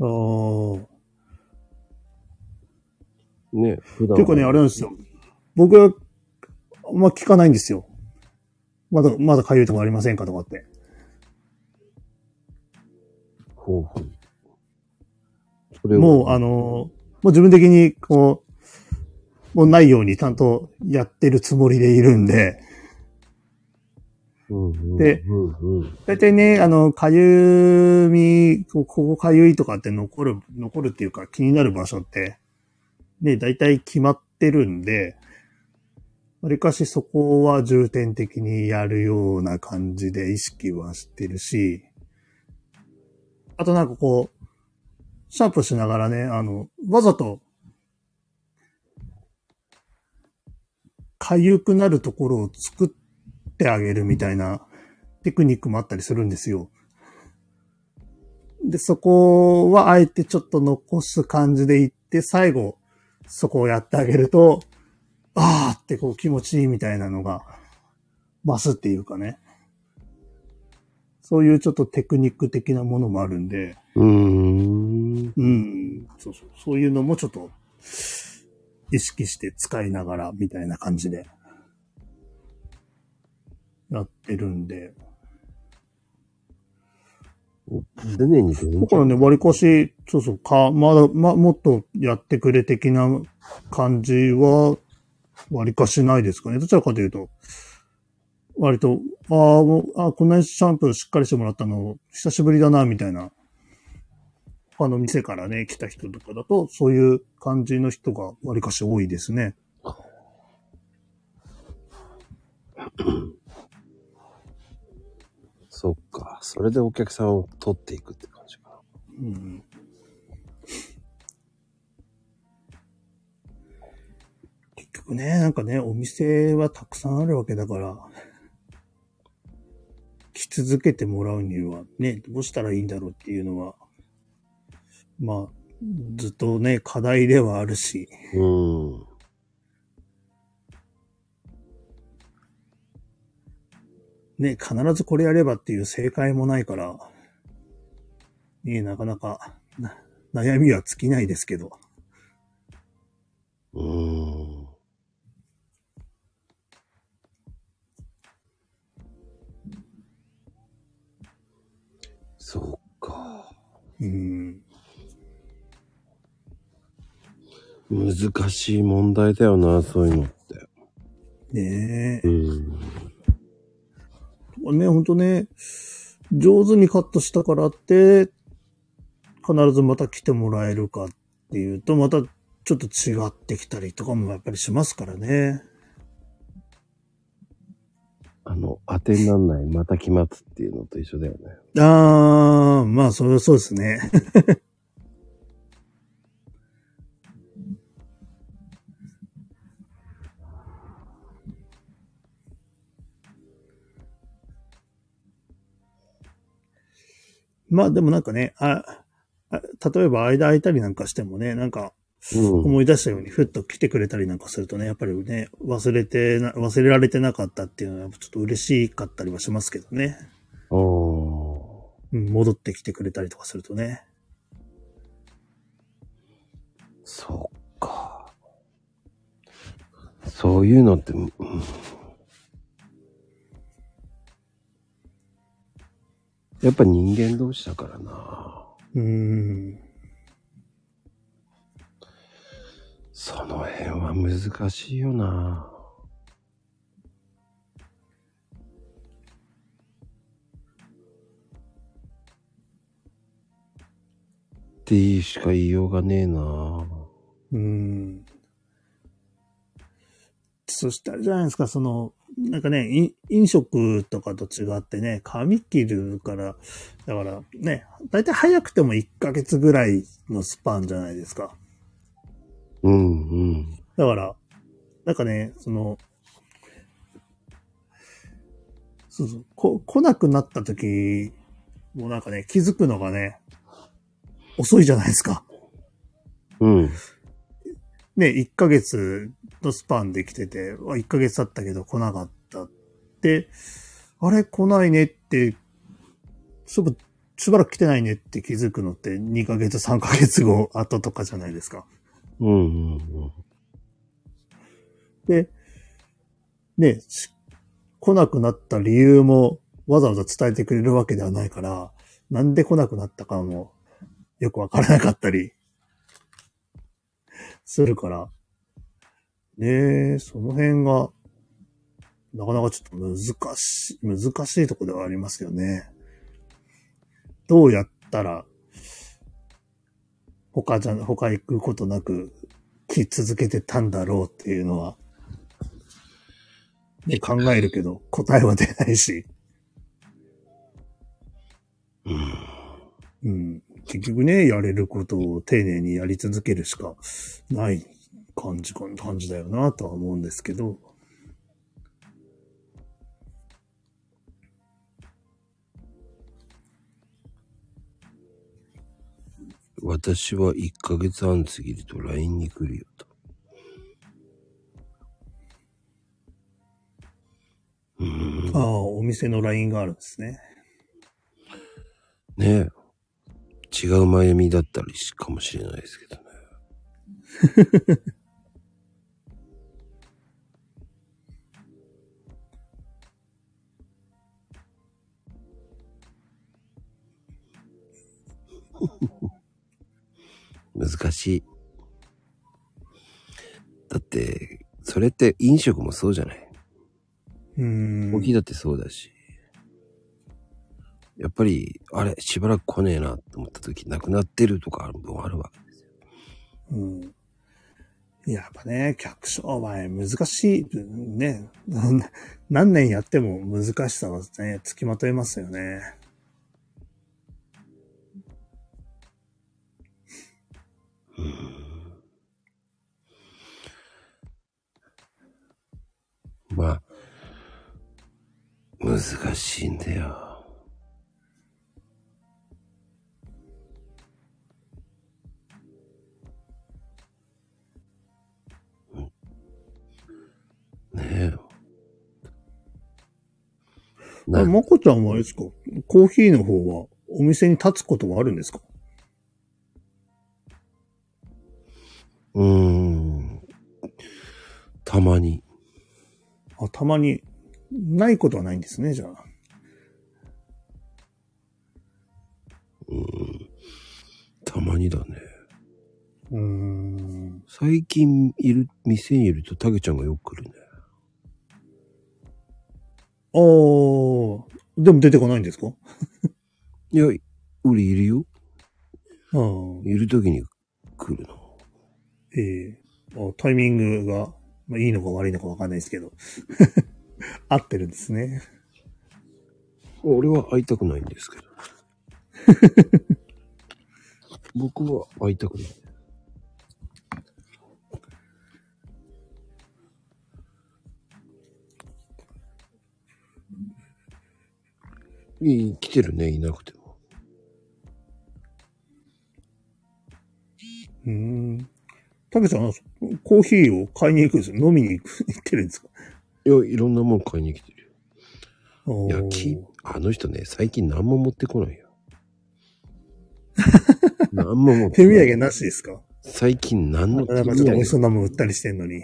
ああ。ね、普段。結構ね、あれなんですよ。僕は、あんま聞かないんですよ。まだ、まだかゆいとこありませんかとかって。ほうほう。それをもう、あの、もう自分的に、こう、もうないようにちゃんとやってるつもりでいるんで、で大体ね、あの、かゆみ、こここかゆいとかって残る、残るっていうか気になる場所って、ね、大体決まってるんで、わりかしそこは重点的にやるような感じで意識はしてるし、あとなんかこう、シャンプーしながらね、あの、わざと、かゆくなるところを作ってあげるみたいなテクニックもあったりするんですよ。で、そこはあえてちょっと残す感じでいって、最後、そこをやってあげると、あーってこう気持ちいいみたいなのが増すっていうかね。そういうちょっとテクニック的なものもあるんで、うーん。うん、そうそう、そういうのもちょっと意識して使いながらみたいな感じでやってるんで、常に全だからね、割かし、そうそう、か、まだ、ま、もっとやってくれ的な感じは、割かしないですかね。どちらかというと、割と、ああ、もう、あこんなにシャンプーしっかりしてもらったの、久しぶりだな、みたいな。他の店からね、来た人とかだと、そういう感じの人が割かし多いですね。そっか。それでお客さんを取っていくって感じかな。うん。結局ね、なんかね、お店はたくさんあるわけだから、来続けてもらうにはね、どうしたらいいんだろうっていうのは、まあ、ずっとね、課題ではあるし、うん。ね、必ずこれやればっていう正解もないから、ね、なかなか、な悩みは尽きないですけど。うーん。そうか。うん。難しい問題だよな、そういうのって。ねえ。うん。ね、ほんとね、上手にカットしたからって、必ずまた来てもらえるかっていうと、またちょっと違ってきたりとかもやっぱりしますからね。あの、当てになんない、また期末っていうのと一緒だよね。あー、まあ、それはそうですね。まあでもなんかね、あ、あ例えば間空いたりなんかしてもね、なんかうん。思い出したようにふっと来てくれたりなんかするとね、やっぱりね、忘れてな、忘れられてなかったっていうのはちょっと嬉しかったりはしますけどね。おうん、戻ってきてくれたりとかするとね。そっか。そういうのって、うんやっぱ人間同士だからな。うーん。その辺は難しいよな。っていうしか言いようがねえな。うん。そしてあれじゃないですか、その、なんかね、い飲食とかと違ってね、髪切るから、だからね、だいたい早くても1ヶ月ぐらいのスパンじゃないですか。うんうん。だから、なんかね、その、そうそう、こ、来なくなった時、もうなんかね、気づくのがね、遅いじゃないですか。うん。ね、1ヶ月のスパンで来てて、あ1ヶ月経ったけど来なかったって、あれ来ないねって、そうしばらく来てないねって気づくのって2ヶ月3ヶ月後後とかじゃないですか。うんうんうん。で、ね、し来なくなった理由もわざわざ伝えてくれるわけではないから、なんで来なくなったかもよくわからなかったりするから、ねえ、その辺が、なかなかちょっと難しい、難しいとこではありますよね。どうやったら、他じゃ、他行くことなく来続けてたんだろうっていうのは、ね、考えるけど答えは出ないし、うん。うん、結局ね、やれることを丁寧にやり続けるしかない感じか、感じだよなとは思うんですけど、私は1ヶ月半過ぎると LINE に来るよと。うん。ああ、お店の LINE があるんですね。ねえ。違う前みだったりしかもしれないですけどね。難しい。だって、それって飲食もそうじゃない。うーん。コーヒーだってそうだし。やっぱり、あれ、しばらく来ねえなと思った時、なくなってるとかある分あるわけですよ。うん。やっぱね、客商売難しい。ね。何年やっても難しさはね、つきまといますよね。まあ、難しいんだよ。ねえ。なまこちゃんはあれですか？コーヒーの方はお店に立つことはあるんですか？うーん。たまに。あ、たまに、ないことはないんですね、じゃあ。たまにだね。うーん。最近いる、店にいるとタケちゃんがよく来るね。あー、でも出てこないんですか？いや、売りいるよ。ああ、いる時に来るの。ええあタイミングが、まあ、いいのか悪いのかわかんないですけど。合ってるんですね。俺は会いたくないんですけど。僕は会いたくない。いい、来てるね、いなくても。うーん。たけちゃん、コーヒーを買いに行くんですよ。飲みに行く行ってるんですか？いや、いろんなもん買いに来てるよ。いや、き、あの人ね、最近何も持ってこないよ。何も持って手こない。土産なしですか？最近何の手なんか土産ちょっと美味しそうなもん売ったりしてんのに。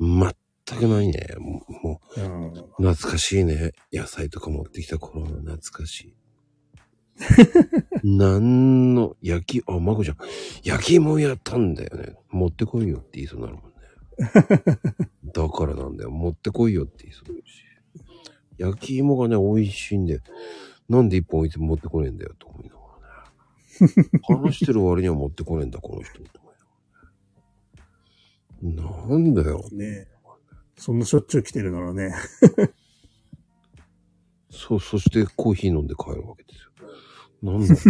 全くないね。もう、もう懐かしいね。野菜とか持ってきた頃の懐かしい。なんの、焼き、あ、まこちゃん、焼き芋やったんだよね。持ってこいよって言いそうになるもんね。だからなんだよ。持ってこいよって言いそうになるし。焼き芋がね、美味しいんで、なんで一本置いて持ってこねえんだよと思いながらね。話してる割には持ってこねえんだ、この人。と思いながらなんだよ。ねそんなしょっちゅう来てるならね。そう、そしてコーヒー飲んで帰るわけですよ。なんだろ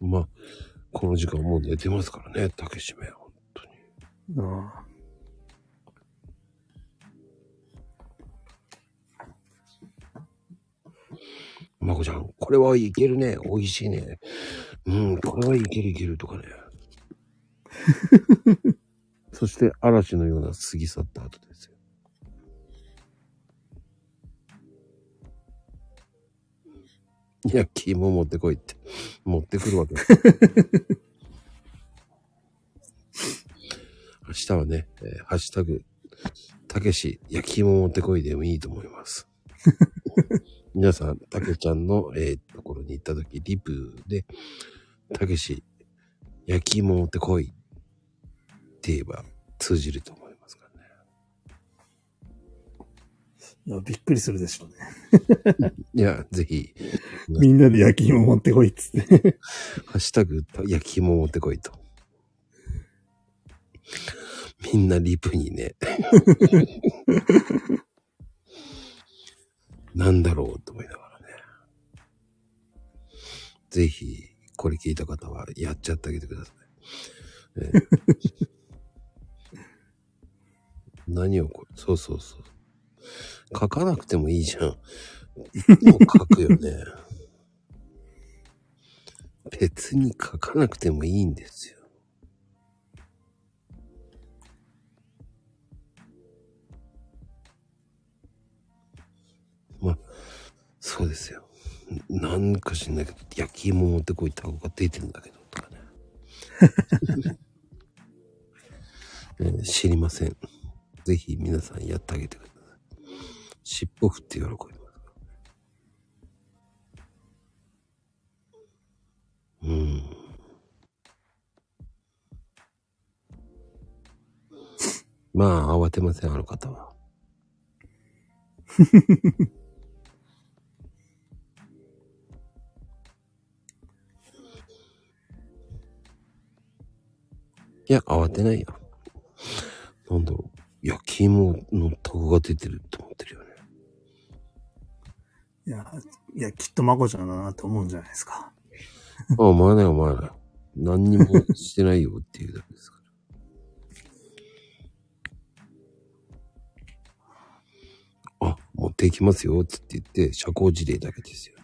う。まあ、この時間もう寝てますからね、竹締め。本当に。ああまこちゃん、これはいけるね。美味しいね。うん、これはいけるいけるとかね。そして嵐のような過ぎ去った後ですよ。いや、肝持ってこいって。持ってくるわけ。明日はね、えーハッシュタグ、たけし、焼き芋持ってこいでもいいと思います。皆さん、たけちゃんの、えーところに行った時、リプで、たけし、焼き芋持ってこいって言えば通じると思いますからね。いやびっくりするでしょうね。いや、ぜひ、みんなで焼き芋持ってこいっつって。ハッシュタグ、焼き芋持ってこいと。みんなリプにね。なんだろうと思いながらね。ぜひ、これ聞いた方はやっちゃってあげてください。ね何をこれ、そうそうそう。書かなくてもいいじゃん。いつも書くよね。別に書かなくてもいいんですよ。まあ、そうですよ。なんか知んないけど、焼き芋持ってこいタコが出てんだけど、とかね。え ー知りません。ぜひ皆さんやってあげてください。尻尾振って喜びます。うん。まあ、慌てません、あの方は。いや、慌てないよ。なんだろう。焼き芋のタコが出てると思ってるよね。いや、いや、きっとまこちゃんだなって思うんじゃないですか。あ、思わない思わない。何にもしてないよっていうだけですから。あ、持っていきますよ、つって言って、社交辞令だけですよ。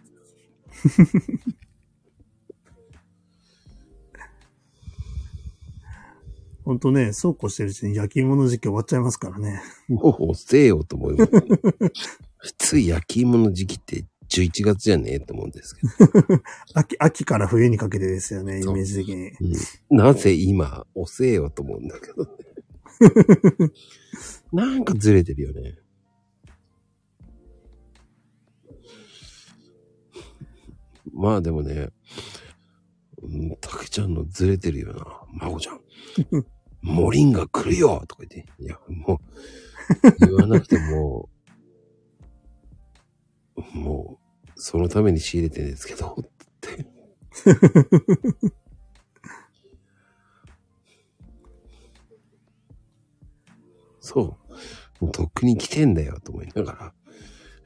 ほんとね、そうこうしてるうちに焼き芋の時期終わっちゃいますからね。もう遅えよと思います。普通焼き芋の時期って11月じゃねえと思うんですけど。秋、秋から冬にかけてですよね、イメージ的に。うん、なぜ今、遅えよと思うんだけどね。なんかずれてるよね。まあでもね、うん、たけちゃんのずれてるよな。まこちゃん。モリンガ来るよとか言って。いや、もう、言わなくても、もう、そのために仕入れてるんですけど、って。そう。もうとっくに来てんだよ、と思いながら。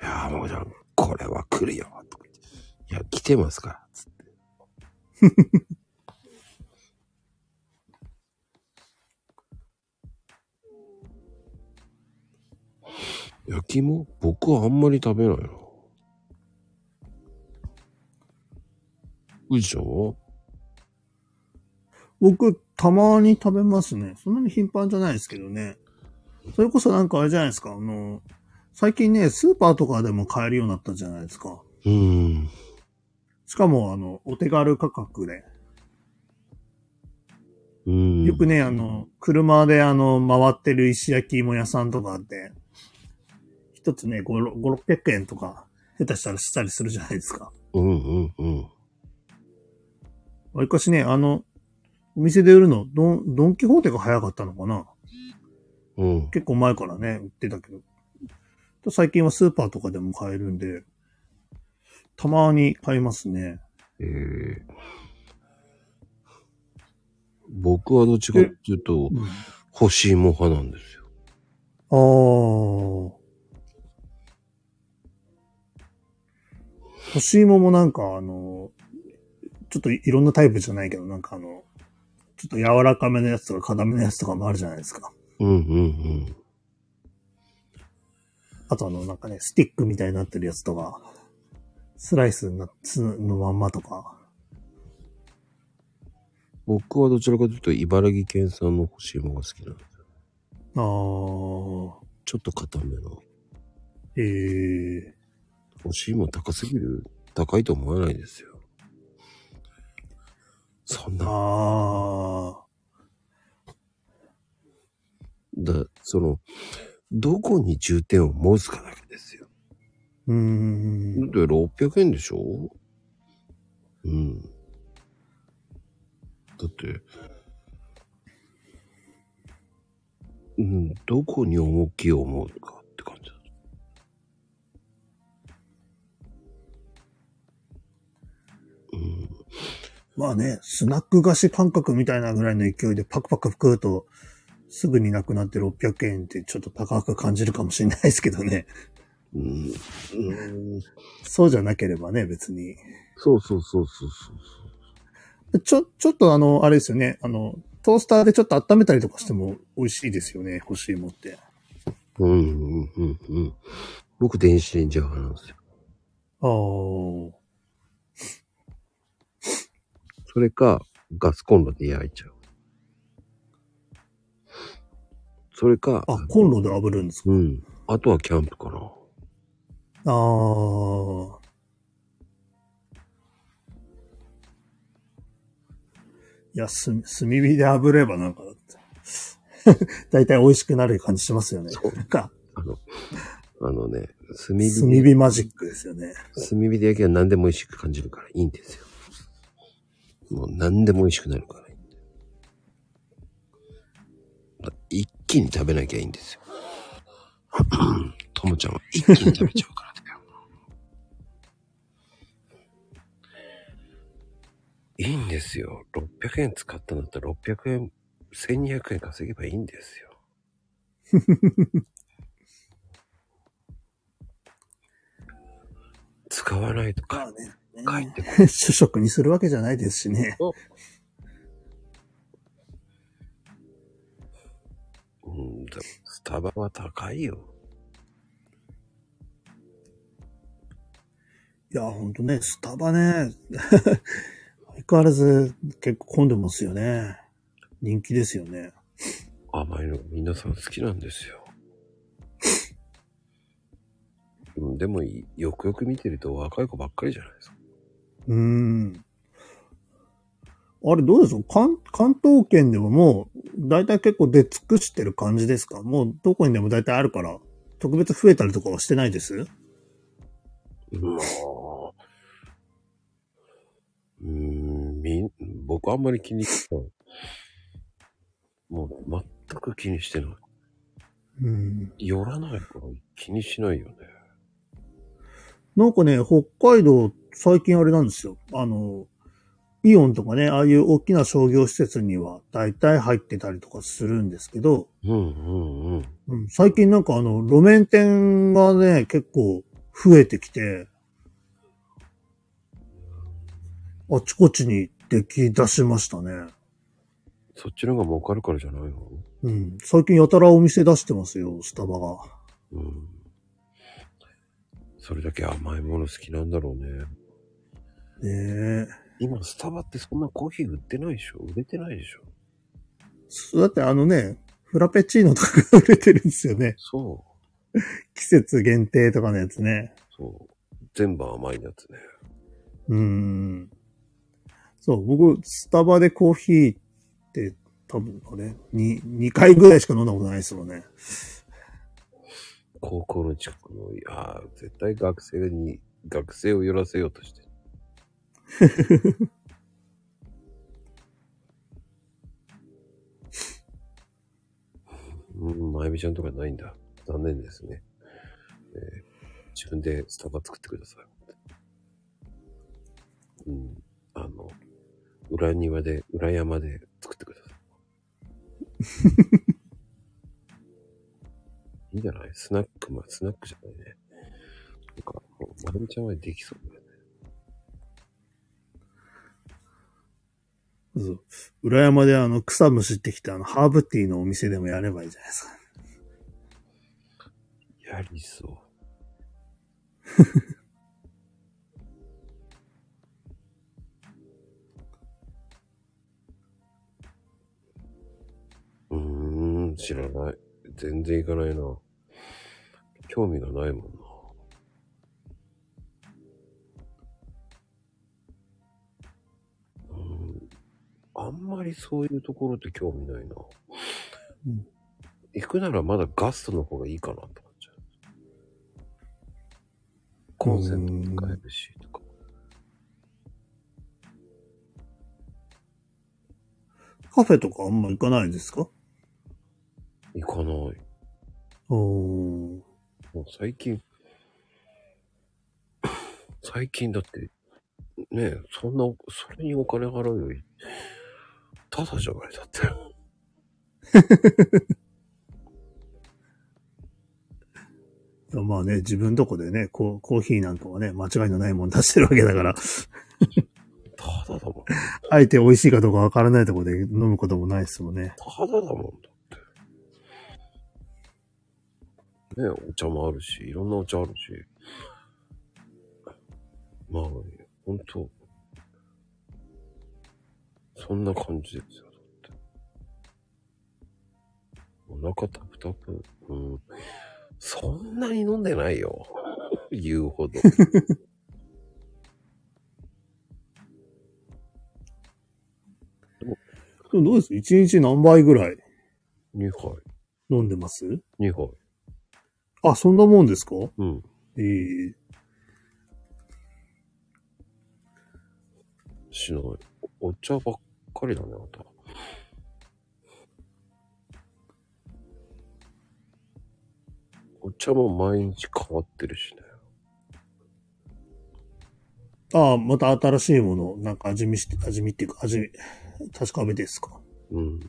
いやー、もうじゃん、これは来るよ、とか言って。いや、来てますから、つって。焼き芋僕はあんまり食べないな。うじちゃんは？僕、たまに食べますね。そんなに頻繁じゃないですけどね。それこそなんかあれじゃないですか。あの、最近ね、スーパーとかでも買えるようになったじゃないですか。うーん。しかも、あの、お手軽価格で。うーん。よくね、あの、車であの、回ってる石焼き芋屋さんとかあって、一つね、5、5 600円とか、下手したらしたりするじゃないですか。うんうんうん。わりかしね、あの、お店で売るの、ドン、ドンキホーテが早かったのかなうん。結構前からね、売ってたけど。最近はスーパーとかでも買えるんで、たまに買いますね。ええ僕はどっちかっていうと、干し芋派なんですよ。あー。干し芋もなんかあの、ちょっといろんなタイプじゃないけど、なんかあの、ちょっと柔らかめのやつとか硬めのやつとかもあるじゃないですか。うんうんうん。あとあの、なんかね、スティックみたいになってるやつとか、スライスナッツのまんまとか。僕はどちらかというと茨城県産の干し芋が好きなんですよ。あー。ちょっと固めの。ええ干し芋高すぎる高いと思わないですよ。そんな、あだ、その、どこに重点を持つかだけですよ。ー。うーん。だって600円でしょ？うん。だって、うん、どこに重きを思うかうん。まあね、スナック菓子感覚みたいなぐらいの勢いでパクパク食うと、すぐになくなって600円ってちょっと高く感じるかもしれないですけどね。うん。うん、そうじゃなければね、別に。そうそうそうそうそう。ちょ、ちょっとあの、あれですよね。あの、トースターでちょっと温めたりとかしても美味しいですよね、干し芋って。うん、うん、うん、うん。僕、電子レンジ派なんですよ。ああ。それか、ガスコンロで焼いちゃう。それか、あ、コンロで炙るんですか？うん。あとはキャンプかな。ああ。いや、す、炭火で炙ればなんか、だいたい美味しくなる感じしますよね。そうか、あの、あのね、炭火炭で、火マジックですよね。炭火で焼けば何でも美味しく感じるからいいんですよ。もう何でも美味しくなるから一気に食べなきゃいいんですよ。ともちゃんは一気に食べちゃうからだよ。いいんですよ。600円使ったんだったら600円、1200円稼げばいいんですよ。使わないとかまあね。帰ってこ 主食にするわけじゃないですしね。うん、だスタバは高いよ。いや、ほんとね、スタバね、相変わらず結構混んでますよね。人気ですよね。甘いのが皆さん好きなんですよ。うん、でもいよくよく見てると若い子ばっかりじゃないですか。うーん。あれどうですか？関関東圏でももう、だいたい結構出尽くしてる感じですか？もうどこにでもだいたいあるから、特別増えたりとかはしてないです？まあ。うーん、みん、僕あんまり気にしてない。もう全く気にしてない。うん。寄らないから気にしないよね。なんかね、北海道、最近あれなんですよ。あの、イオンとかね、ああいう大きな商業施設には大体入ってたりとかするんですけど、うんうんうん。うん、最近なんかあの、路面店がね、結構増えてきて、あちこちに出来出しましたね。そっちの方が儲かるからじゃないの？うん。最近やたらお店出してますよ、スタバが。うん。それだけ甘いもの好きなんだろうね。ねえ。今、スタバってそんなコーヒー売ってないでしょ？売れてないでしょ？だってあのね、フラペチーノとかが売れてるんですよね。そう。季節限定とかのやつね。そう。全部甘いやつね。うーん。そう、僕、スタバでコーヒーって多分あれ、2、2回ぐらいしか飲んだことないですもんね。高校の近くの、いやー絶対学生に、学生を寄らせようとして。うん、まゆみちゃんとかないんだ。残念ですね。えー自分でスタバ作ってください。うん。あの、裏庭で、裏山で作ってください。いんじゃない？スナック、まあ、スナックじゃないね。なんか、もう、まるみちゃんはできそうだよね。そうそう裏山であの、草むしってきたあの、ハーブティーのお店でもやればいいじゃないですか。やりそう。うーん、知らない。全然行かないな。興味がないもんな。うん。あんまりそういうところって興味ないな。うん行くならまだガストの方がいいかなと思っちゃう。コンセント使えるしとか。カフェとかあんま行かないですか？行かない。おー。もう最近、最近だって、ねえ、そんな、それにお金払うより、ただじゃないだって。まあね、自分とこでね、こうコーヒーなんかはね、間違いのないもん出してるわけだから、ただだもん。あえて美味しいかどうかわからないところで飲むこともないですもんね。ただだもんねえ、お茶もあるし、いろんなお茶あるし。まあ、ほんと、そんな感じですよ、だって。お腹タプタプ。うん。そんなに飲んでないよ。言うほど。でもどうです？一日何杯ぐらい？2杯。飲んでます？2杯。あ、そんなもんですか？うん。ええしない。おお茶ばっかりだね、あなた。お茶も毎日変わってるしね。ああ、また新しいもの、なんか味見して、味見っていうか、味、確かめですか？うん。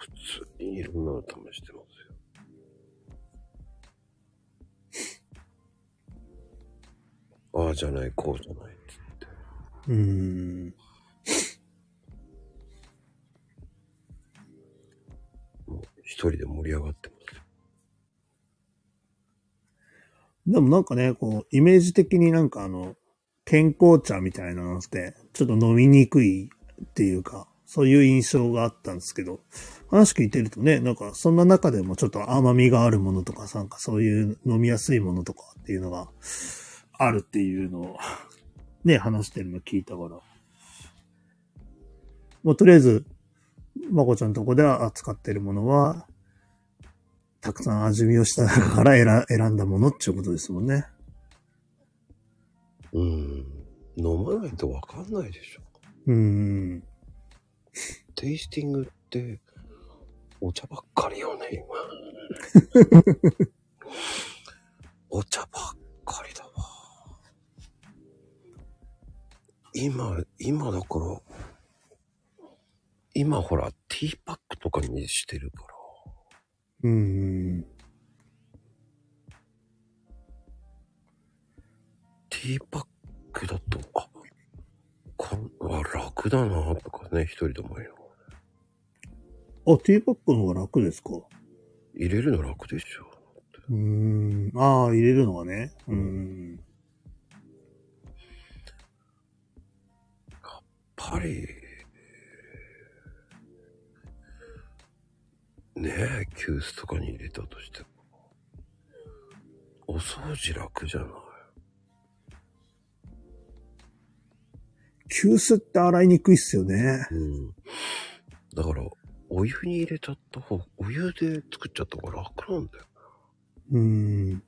普通にいろんなの試してますよ。ああじゃない、こうじゃないっつって。うーん。もう一人で盛り上がってますよ。でもなんかね、こう、イメージ的になんかあの、健康茶みたいなのって、ちょっと飲みにくいっていうか、そういう印象があったんですけど、話聞いてるとね、なんかそんな中でもちょっと甘みがあるものとか、なんかそういう飲みやすいものとかっていうのがあるっていうのを、ね、話してるの聞いたから。もうとりあえず、まこちゃんのとこでは扱ってるものは、たくさん味見をした中から 選選んだものっていうことですもんね。うん。飲まないとわかんないでしょ。うーん。テイスティングって、お茶ばっかりよね、今。お茶ばっかりだわ。今、今だから、今ほら、ティーパックとかにしてるから。うーん。ティーパックだと、あ、こんあ楽だなとかね、一人で思いながら。あ、ティーパックの方が楽ですか？入れるの楽でしょ。うーん。ああ、入れるのがね。うーん。やっぱり、ねえ、急須とかに入れたとしても、お掃除楽じゃない。急須って洗いにくいっすよね。うん。だから、お湯に入れちゃった方、お湯で作っちゃった方が楽なんだよ。うーん。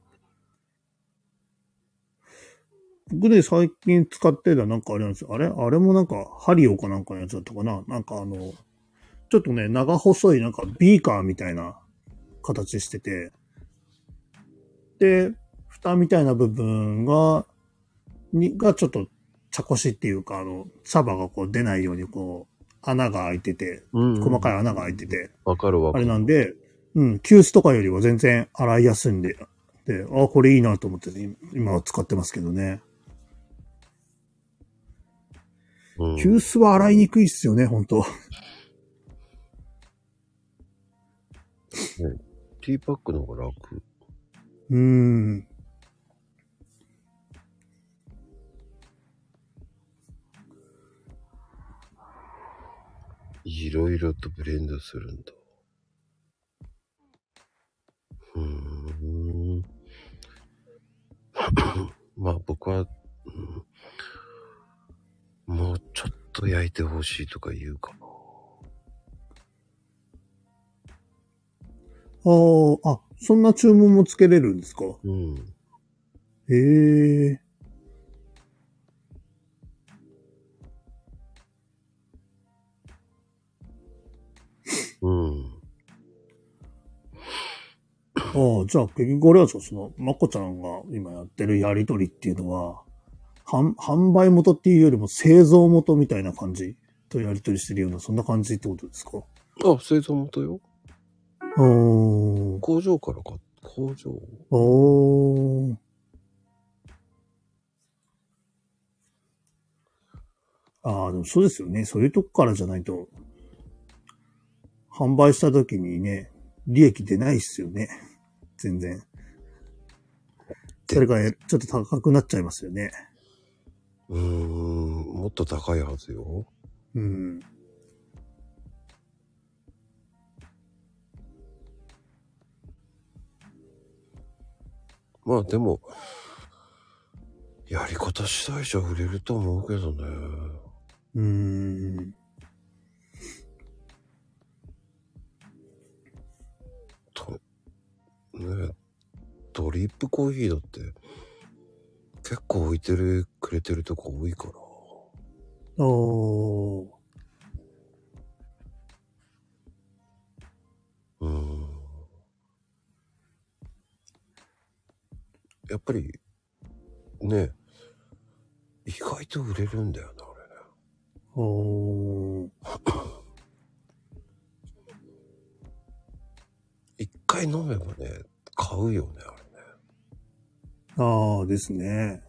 僕で最近使ってたなんかあれなんですよ。あれ？あれもなんか、ハリオかなんかのやつだったかな？なんかあの、ちょっとね、長細いなんかビーカーみたいな形してて、で、蓋みたいな部分が、に、がちょっと茶こしっていうか、あの、茶葉がこう出ないようにこう、穴が開いてて、うん細かい穴が開いてて、わかるわあれ。なんで、うん、急須とかよりは全然洗いやすいんで、で、あ、これいいなと思って、ね、今は使ってますけどね。うん急須は洗いにくいっすよね、本当ティーパックの方が楽。うーん。いろいろとブレンドするんだ。うーん。まあ僕は、うん、もうちょっと焼いてほしいとか言うかな。ああ、あ、そんな注文もつけれるんですか？うん。へえ。ああ、じゃあ結局あれはその、まこちゃんが今やってるやりとりっていうのは、販販売元っていうよりも製造元みたいな感じとやりとりしてるような、そんな感じってことですか？あ、製造元よ。うーん。工場からか、工場おー。ああ、でもそうですよね。そういうとこからじゃないと、販売した時にね、利益出ないっすよね。全然。それからちょっと高くなっちゃいますよね。うーん、もっと高いはずよ。うん。まあでも、やり方次第じゃ売れると思うけどね。うーん。と、ねドリップコーヒーだって、結構置いてる、くれてるとこ多いから。おー。うん。やっぱり、ね意外と売れるんだよな、俺ね。おー。回飲めばね、買うよね、あれね。ああ、ですね。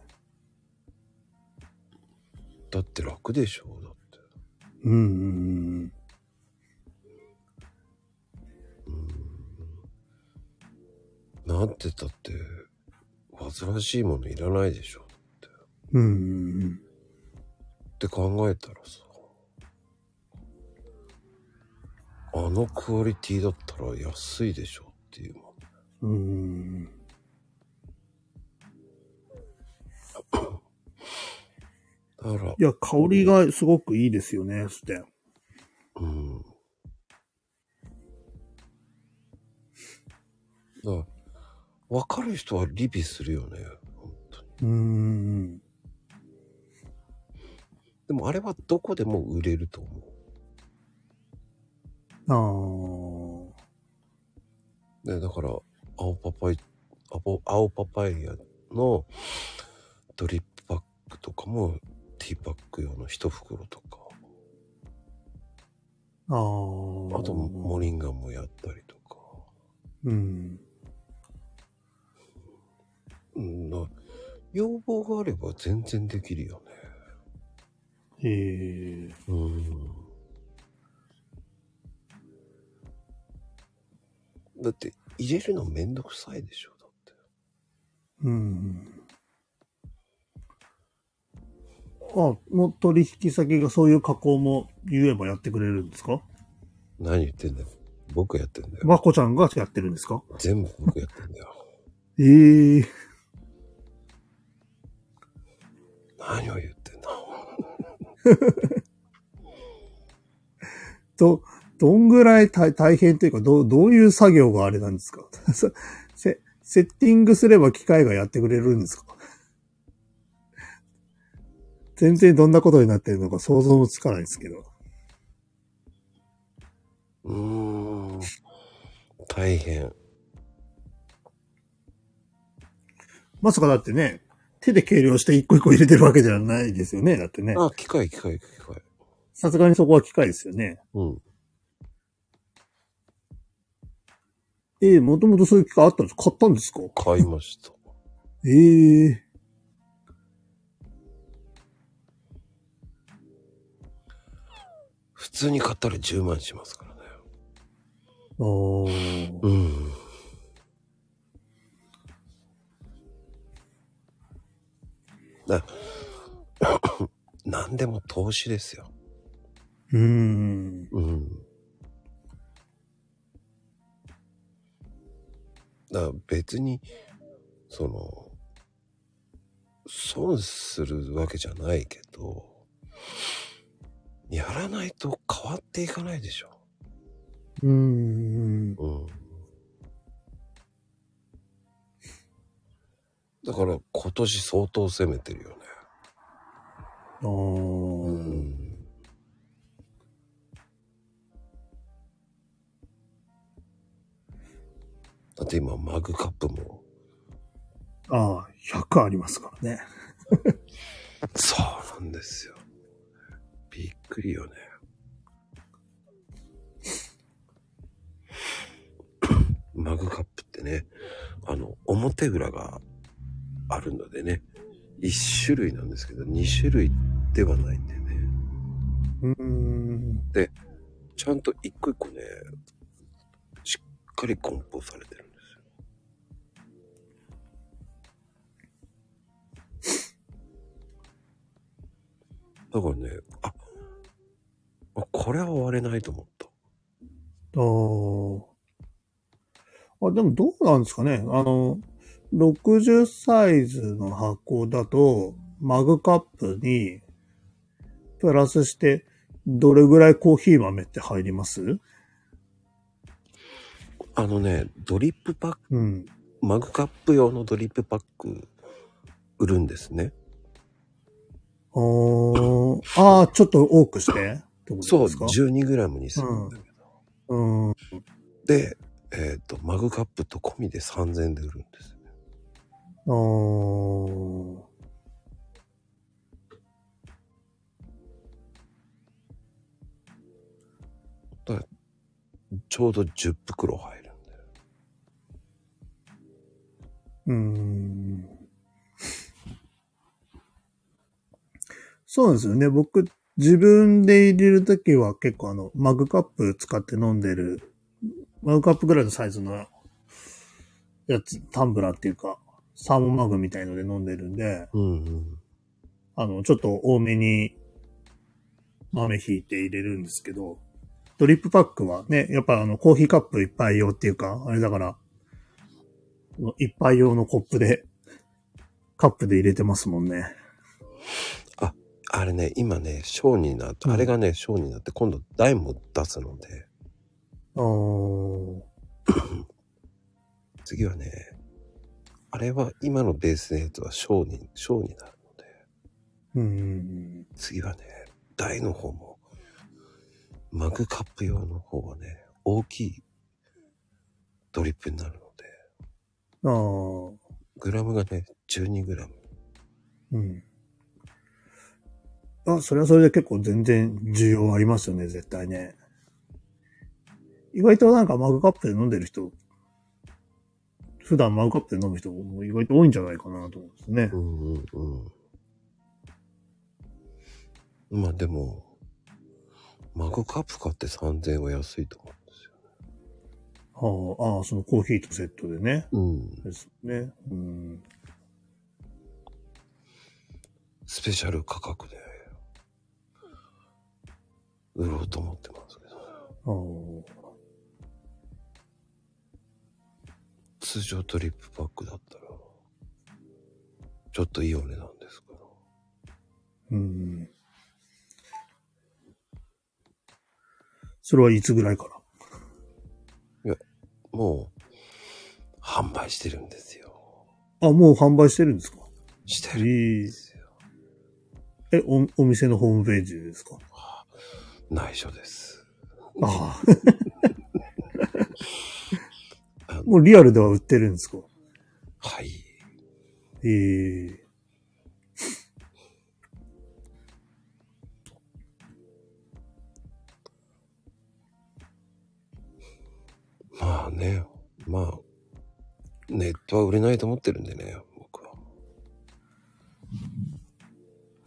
だって楽でしょだって。うんうんうん。うん。なんてたって、煩わしいものいらないでしょうんうんうん。って考えたらさ、あのクオリティだったら安いでしょっていう。うーん。だからい、や、香りがすごくいいですよね、って。うん。だわかる人はリピするよね。本当に。うーん。でもあれはどこでも売れると思ああ。う。ね、だから、青パパイ、青青パパイヤのドリップパックとかもティーパック用の一袋とか、ああ。あとモリンガンもやったりとか。うん。うん、な要望があれば全然できるよね。へえ。うん。だって入れるのめんどくさいでしょ、だって。うん。あ、もう取引先がそういう加工も言えばやってくれるんですか？何言ってんだよ。僕やってんだよ。まこちゃんがやってるんですか？全部僕やってんだよ。ええ何を言ってんだ。ど、どんぐらい大大変というか、どう、どういう作業があれなんですか？せセッティングすれば機械がやってくれるんですか？全然どんなことになってるのか想像もつかないですけど。うーん。大変。まさかだってね、手で計量して一個一個入れてるわけじゃないですよね。だってね。あ、機械、機械、機械。さすがにそこは機械ですよね。うん。ええもともとそういう機械あったんですか？買ったんですか？買いました。ええ普通に買ったら10万しますからね。あーうん。だ 何でも投資ですよ。うーん。うん。別に、その、損するわけじゃないけど、やらないと変わっていかないでしょ。うーん。うん。だから今年相当攻めてるよね。あーうん。だって今マグカップも、ああ、100ありますからね。そうなんですよ。びっくりよね。マグカップってね、あの、表裏があるのでね、一種類なんですけど、二種類ではないんでね。うーん。ちゃんと一個一個ね、しっかり梱包されてるだからね、あ、あこれは割れないと思った。ああ。あ、でもどうなんですかね。あの、60サイズの箱だと、マグカップに、プラスして、どれぐらいコーヒー豆って入ります？あのね、ドリップパック、うん。マグカップ用のドリップパック、売るんですね。あーあー、ちょっと多くして？そう、ですか？12g にするんだけど。うん。で、えっ、と、マグカップと込みで3000円で売るんですよね。あーちょうど10袋入るんで。うん。そうなんですよね。僕、自分で入れるときは結構あの、マグカップ使って飲んでる、マグカップぐらいのサイズのやつ、タンブラーっていうか、サーモンマグみたいので飲んでるんで、うんうん。あの、ちょっと多めに豆引いて入れるんですけど、ドリップパックはね、やっぱあの、コーヒーカップ一杯用っていうか、あれだから、一杯用のコップで、カップで入れてますもんね。あれね、今ね、ショーになって、うんあれがね、ショーになって、今度台も出すので、あー 次はね、あれは今のベースのやつはショーに、ショーになるので、うん。次はね、台の方も、マグカップ用の方はね、大きいドリップになるので、ああ、グラムがね、12グラム。うん。あ、それはそれで結構全然需要ありますよね、絶対ね。意外となんかマグカップで飲んでる人、普段マグカップで飲む人も意外と多いんじゃないかなと思うんですねう。んうんうん。まあでも、マグカップ買って3000円は安いと思うんですよ。はあ、ああ、そのコーヒーとセットでね。うん。ですね。うん。スペシャル価格で売ろうと思ってますけど。通常トリップパックだったら、ちょっといいお値段ですから。うん。それはいつぐらいから？もう、販売してるんですよ。あ、もう販売してるんですか？してるんいいで。すよ。え、お、お店のホームページですか？内緒です。あああ。もうリアルでは売ってるんですか？はい。ええまあね、まあ、ネットは売れないと思ってるんでね、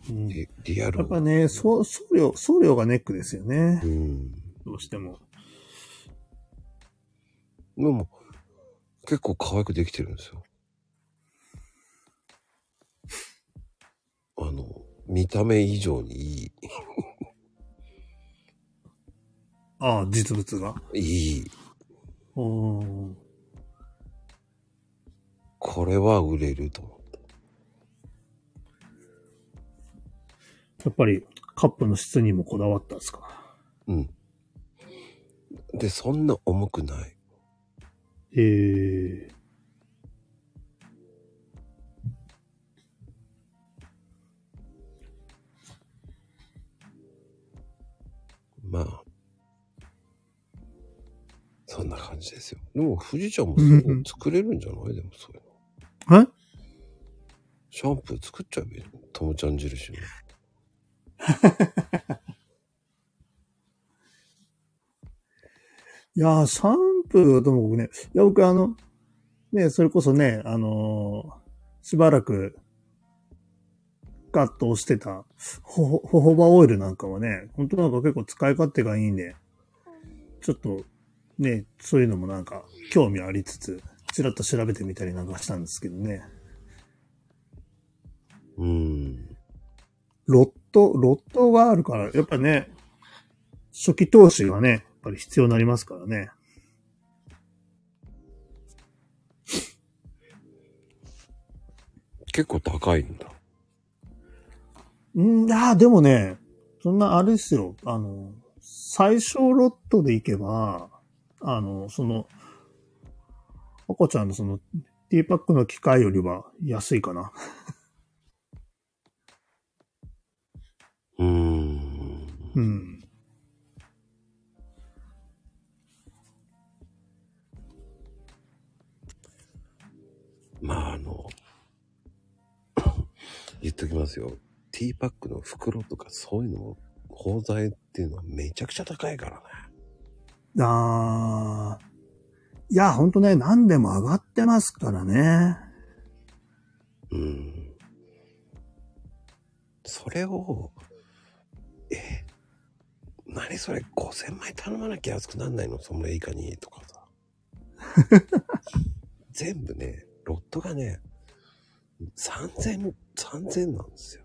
うんリリアルやっぱね、送送料、送料がネックですよねう。ん。どうしても。でも、結構可愛くできてるんですよ。あの、見た目以上にいい。ああ、実物が？いい。うん。これは売れると思っやっぱりカップの質にもこだわったんですか？うん。で、そんな重くない。ええまあ。そんな感じですよ。でも、富士ちゃんもすぐ作れるんじゃない？でもそういうの。え？シャンプー作っちゃえばいいの？ともちゃん印の。いやー、シャンプーはとも僕ね、いや、僕あの、ね、それこそね、あのーしばらく、ガッと押してた、ほほ、ホホバオイルなんかはね、本当なんか結構使い勝手がいいんで、ちょっと、ね、そういうのもなんか、興味ありつつ、ちらっと調べてみたりなんかしたんですけどね。うん。ロット、ロットがあるから、やっぱね、初期投資がね、やっぱり必要になりますからね。結構高いんだ。んいやーでもね、そんなあれですよ。あの、最小ロットでいけば、あの、その、赤ちゃんのその、ティーパックの機械よりは安いかな。うーん。うん。まあ、あの、言っときますよ。ティーパックの袋とかそういうのも、包材っていうのはめちゃくちゃ高いからね。あー。いや、ほんとね、何でも上がってますからね。うん。それを、え、何それ5000枚頼まなきゃ安くなんないの？その以下にとかさ。全部ね、ロットがね、3000、3000なんですよ。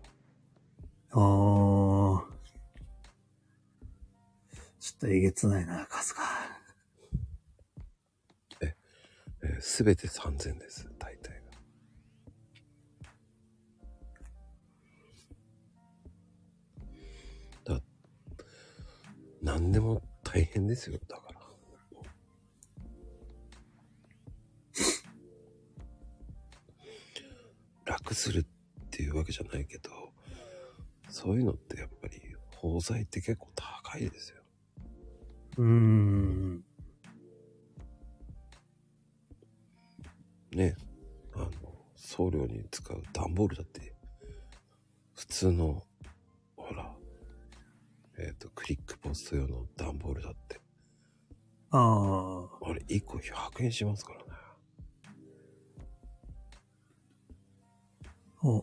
あー。ちょっとえげつないな、数が。すべて3000です、何でも大変ですよ、だから。楽するっていうわけじゃないけど、そういうのってやっぱり、包材って結構高いですよ。うーん。ね、あの、送料に使う段ボールだって、普通の、ほら、えっ、と、クリックポスト用の段ボールだって、あー。あれ1個100円しますからね。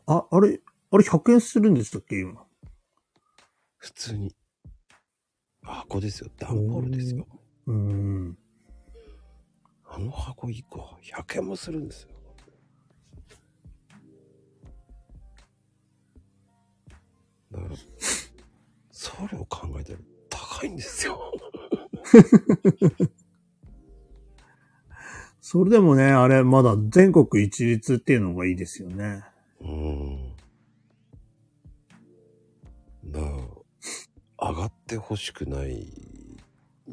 あ、あれ、あれ100円するんでしたっけ今？普通に。箱ですよ。段ボールですよ。うーん。あの箱1個100円もするんですよ。だから、送料考えたら高いんですよ。それでもね、あれ、まだ全国一律っていうのがいいですよね。うーん。だから、上がってほしくない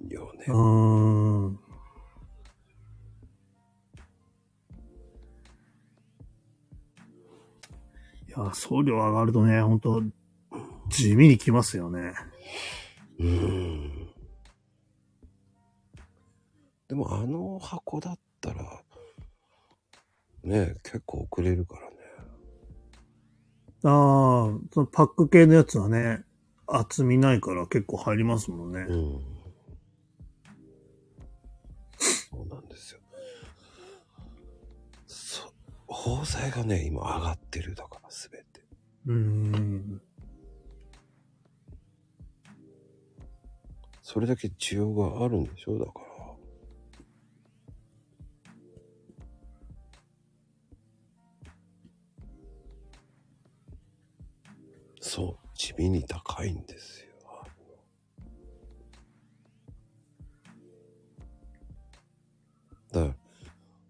よねう。ーん。いや、送料上がるとね、本当地味にきますよね。うーん。でもあの箱だったら、ね結構遅れるからね。ああ、そのパック系のやつはね、厚みないから結構入りますもんね。うん。そうなんですよ。そ、包材がね、今上がってるだから、すべて。うーん。それだけ需要があるんでしょ？うだから。そう、地味に高いんですよ。だから、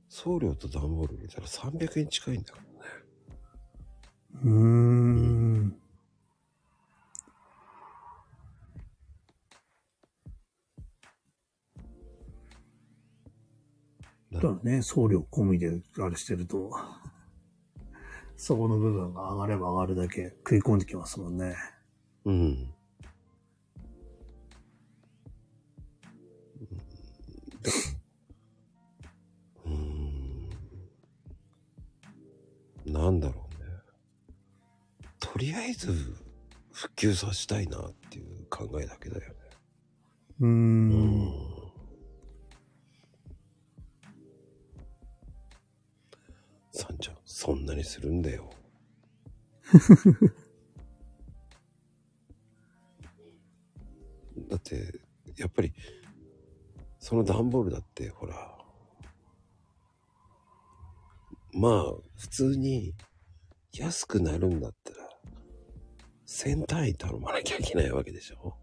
送料と段ボール入れたら300円近いんだからね。うーん。だだね、送料込みであれしてると、そこの部分が上がれば上がるだけ食い込んできますもんね。うん。だうーん。なんだろうね。とりあえず復旧させたいなっていう考えだけだよね。うー。うんさんちゃん、そんなにするんだよ。だって、やっぱり、その段ボールだって、ほら、まあ、普通に安くなるんだったら、1000単位頼まなきゃいけないわけでしょ？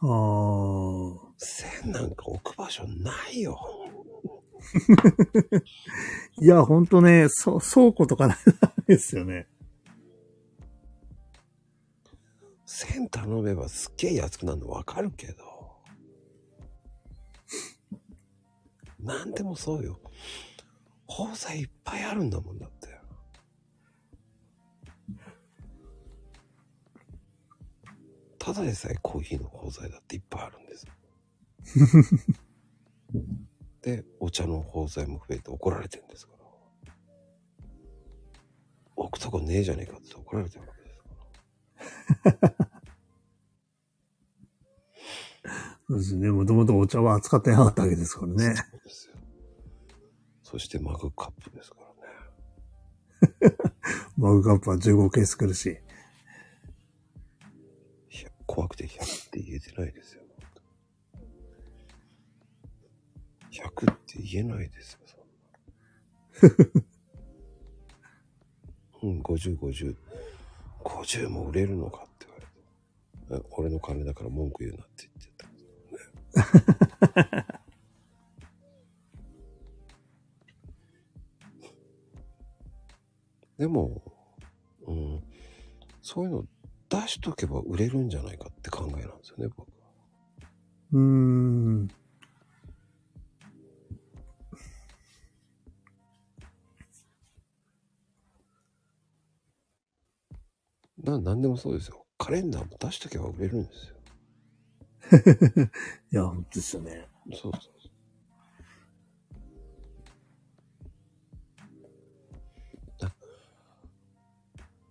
ああ。1000なんか置く場所ないよ。いや、ほんとね、そ倉庫とかないですよね。1000頼めばすっげえ安くなるのわかるけど。なんでもそうよ。包材いっぱいあるんだもんだって。ただでさえコーヒーの包材だっていっぱいあるんです。で、お茶の包材も増えて怒られてるんですから。置くとこねえじゃねえかって怒られてるわけですから。そうですね。もともとお茶は扱ってなかったわけですからね。そうですよ。そしてマグカップですからね。マグカップは15ケース来るし。怖くて100って言えてないですよ。100って言えないですよ、そんな。うん、50、50。50も売れるのかって言われて。俺の金だから文句言うなって言ってたですけどね。でも、うん、そういうの出しとけば売れるんじゃないかって考えなんですよね、僕は。うーん。な、なんでもそうですよ。カレンダーも出しとけば売れるんですよ。いや、本当ですよね。そうそうそう。だ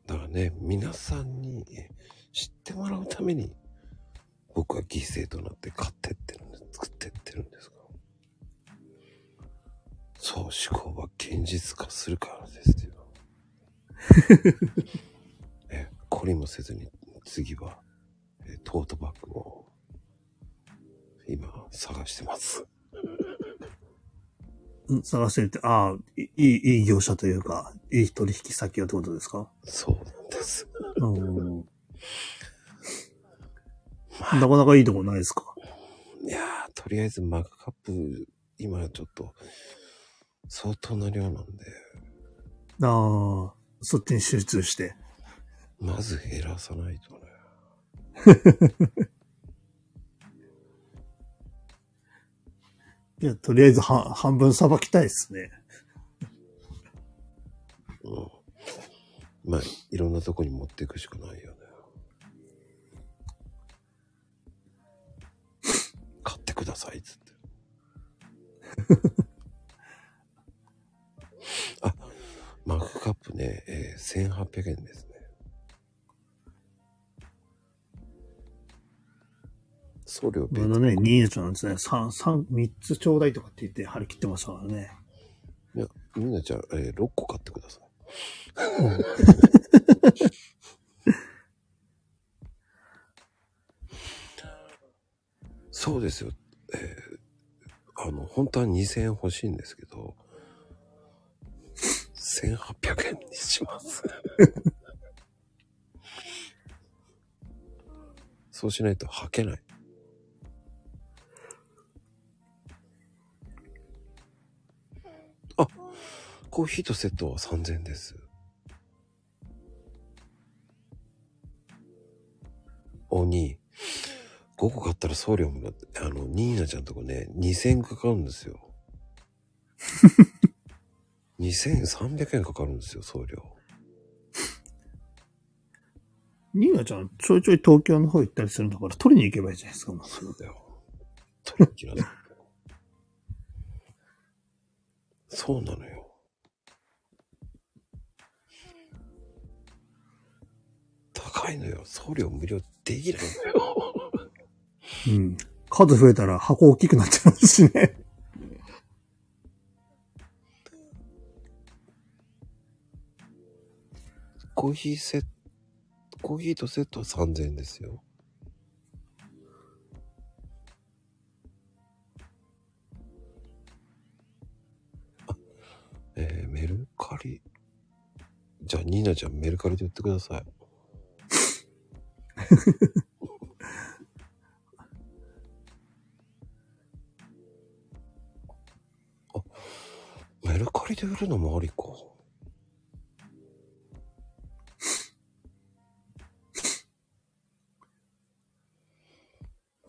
だからね、皆さんにえ知ってもらうために、僕は犠牲となって買ってってるんです。作ってってるんですから。そう、思考は現実化するからですよ。え、懲りもせずに、次は、えトートバッグを、今、探してます。うん探してるって、ああ、いい、いい業者というか、いい取引先をってことですか？そうなんです。うん。まなかなかいいとこないですか？いやー、とりあえずマグカップ、今ちょっと、相当な量なんで、ああ、そっちに集中して。まず減らさないとね。いや、とりあえずは半分さばきたいですね。うん。まあ、いろんなとこに持っていくしかないよね。買ってくださいっつって。あ、マグカップね、えー、1800円ですね。送料別あのね、ニーナちゃんなんですね、三、三、三つちょうだいとかって言って張り切ってましたからね。いや、みんなじゃあ、えー、6個買ってください。そうですよ。えー、あの、本当は2000円欲しいんですけど、1800円にします。そうしないと履けない。コーヒーとセットは3000円です。おに、5個買ったら送料もあの、ニーナちゃんとこね、2000円かかるんですよ。2300円かかるんですよ、送料。ニーナちゃん、ちょいちょい東京の方行ったりするんだから、取りに行けばいいじゃないですか、もうそうだよ。取りに来なさい。そうなのよ。高いのよ。送料無料できないのよ。うん。数増えたら箱大きくなっちゃうしね。コーヒーセット、コーヒーとセットは3000円ですよ。あ、えー、メルカリ。じゃあ、ニーナちゃんメルカリで売ってください。あ、メルカリで売るのもありか。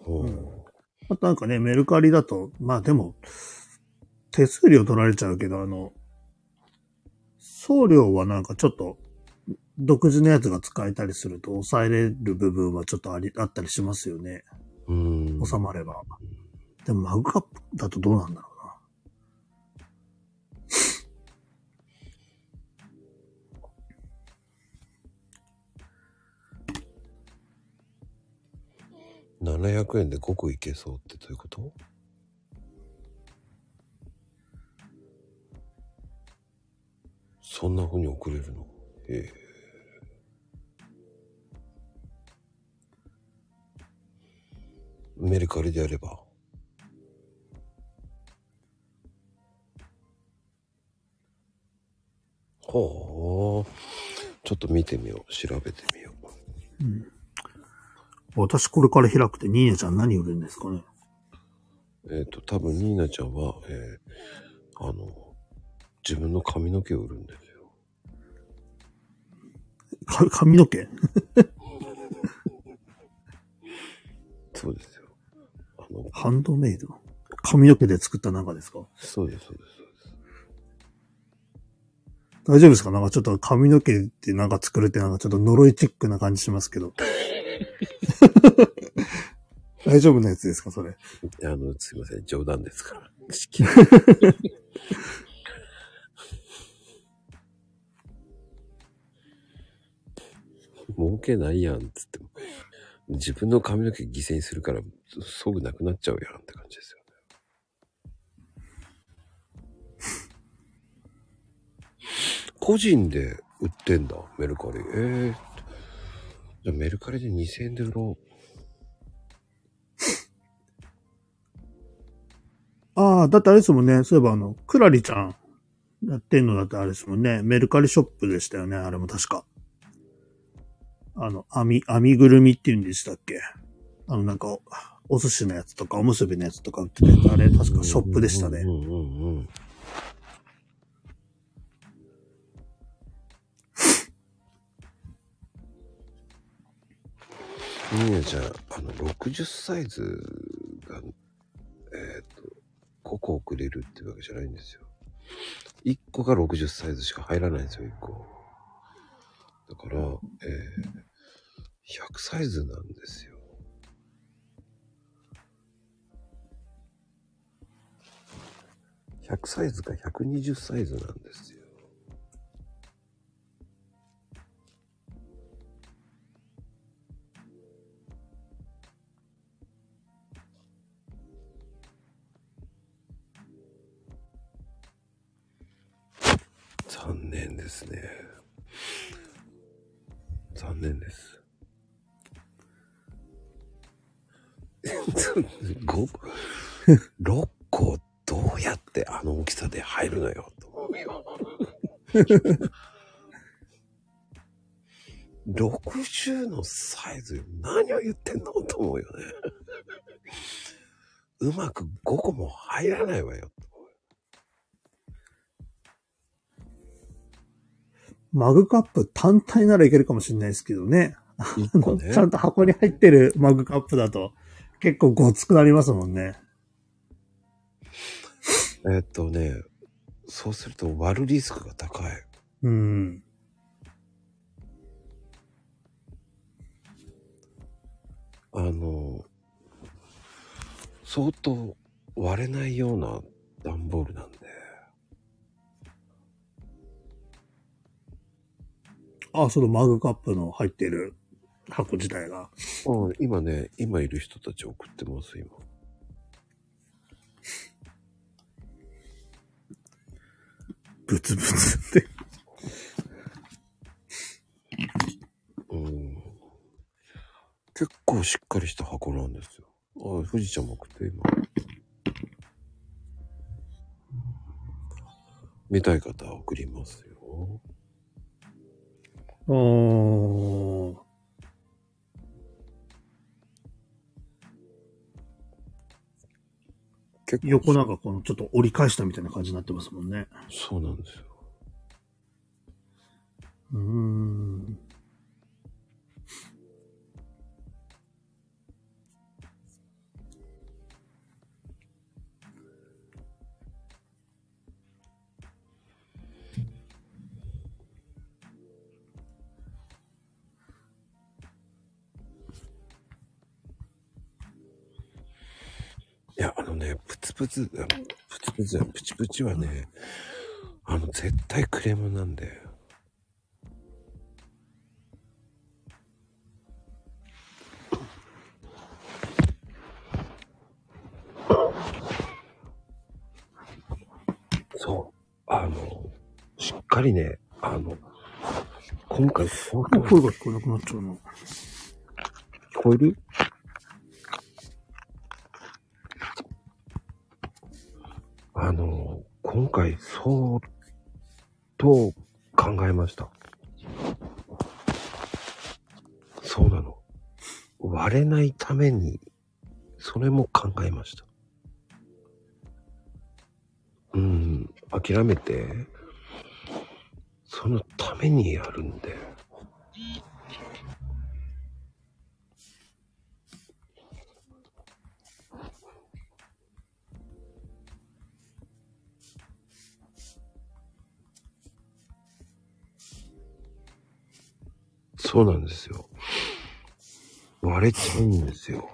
ほう。あとなんかね、メルカリだと、まあでも、手数料取られちゃうけど、あの、送料はなんかちょっと、独自のやつが使えたりすると抑えれる部分はちょっとあり、あったりしますよね。うん。収まれば。でもマグカップだとどうなんだろうな。700円で5個いけそうってどういうこと？そんな風に送れるの？ええメルカリでやればほうちょっと見てみよう調べてみよううん。私これから開くて、ニーナちゃん何売るんですかねえっ、と、多分、ニーナちゃんは、えー、あの、自分の髪の毛を売るんですよ。か髪の毛？そうですよ。ハンドメイド？髪の毛で作った中ですか？そうです、そうです、そうです。大丈夫ですか？なんかちょっと髪の毛ってなんか作るってなんかちょっと呪いチックな感じしますけど。大丈夫なやつですかそれ？あの、すいません、冗談ですから。儲けないやん、つっても。自分の髪の毛犠牲にするから、すぐなくなっちゃうやんって感じですよね。個人で売ってんだ、メルカリ。ええー。じゃメルカリで2000円で売ろう。ああ、だってあれですもんね。そういえばあの、クラリちゃんやってんのだってあれですもんね。メルカリショップでしたよね。あれも確か。あの、編み、編みぐるみっていうんでしたっけ？あの、なんか、お寿司のやつとか、おむすびのやつとか売ってて、あれ確かショップでしたねうん。うんうんうん。いいね、じゃあ、あの、60サイズが、えっ、と、5個送れるっていうわけじゃないんですよ。1個が60サイズしか入らないんですよ、1個。だから、えー、100サイズなんですよ。100サイズか120サイズなんですよ。残念ですね。残念です。5個、6個どうやってあの大きさで入るのよ、と思うよ。60のサイズよ何を言ってんの？と思うよね。うまく5個も入らないわよ。マグカップ単体ならいけるかもしれないですけどね。ねち。ゃんと箱に入ってるマグカップだと結構ごつくなりますもんね。えっとね、そうすると割るリスクが高い。うん。あの、相当割れないような段ボールなんで。あ、そのマグカップの入ってる箱自体が。うん、今ね、今いる人たち送ってます、今。ブツブツって。うん。結構しっかりした箱なんですよ。あ、富士ちゃんも送って、今。見たい方は送りますよ。おー。結構横なんかこのちょっと折り返したみたいな感じになってますもんね。そうなんですよ。うーん。いや、あのね、プツプツ、あのプツプツ、プチプチはね、あの、絶対クレームなんで。そう。あの、しっかりね、あの、今回、声が聞こえなくなっちゃうな。聞こえる？あの、今回相当考えました。そうなの。割れないために、それも考えました。うん、諦めて、そのためにやるんで。そうなんですよ。割れちゃうんですよ。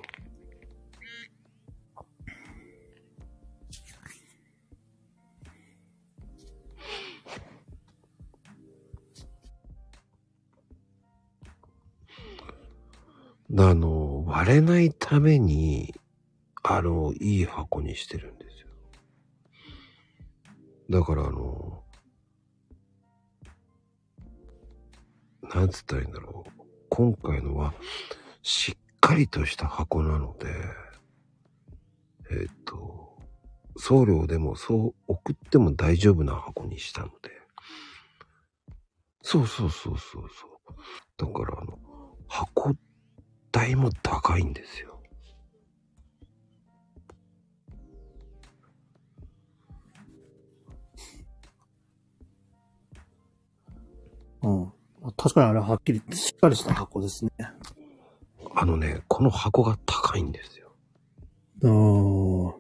あの、割れないために、あの、いい箱にしてるんですよ。だからあの、なんつったらいいんだろう。今回のは、しっかりとした箱なので、えっ、と、送料でもそう送っても大丈夫な箱にしたので。そうそうそうそうそう。だからあの、箱代も高いんですよ。うん。確かにあれはっきりしっかりした箱ですね。あのね、この箱が高いんですよ。あー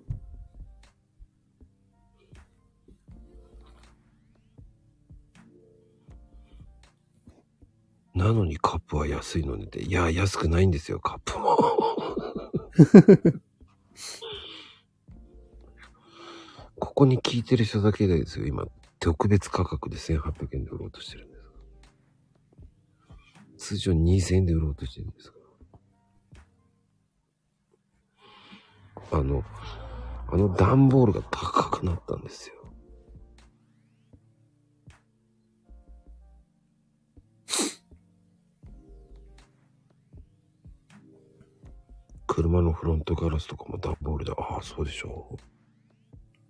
なのにカップは安いのにって、いや、安くないんですよ、カップも。ここに聞いてる人だけでですよ、今、特別価格で1800円で売ろうとしてるんです。通常2000円で売ろうとしてるんです。あの、あの段ボールが高くなったんですよ。車のフロントガラスとかも段ボールで、ああ、そうでしょ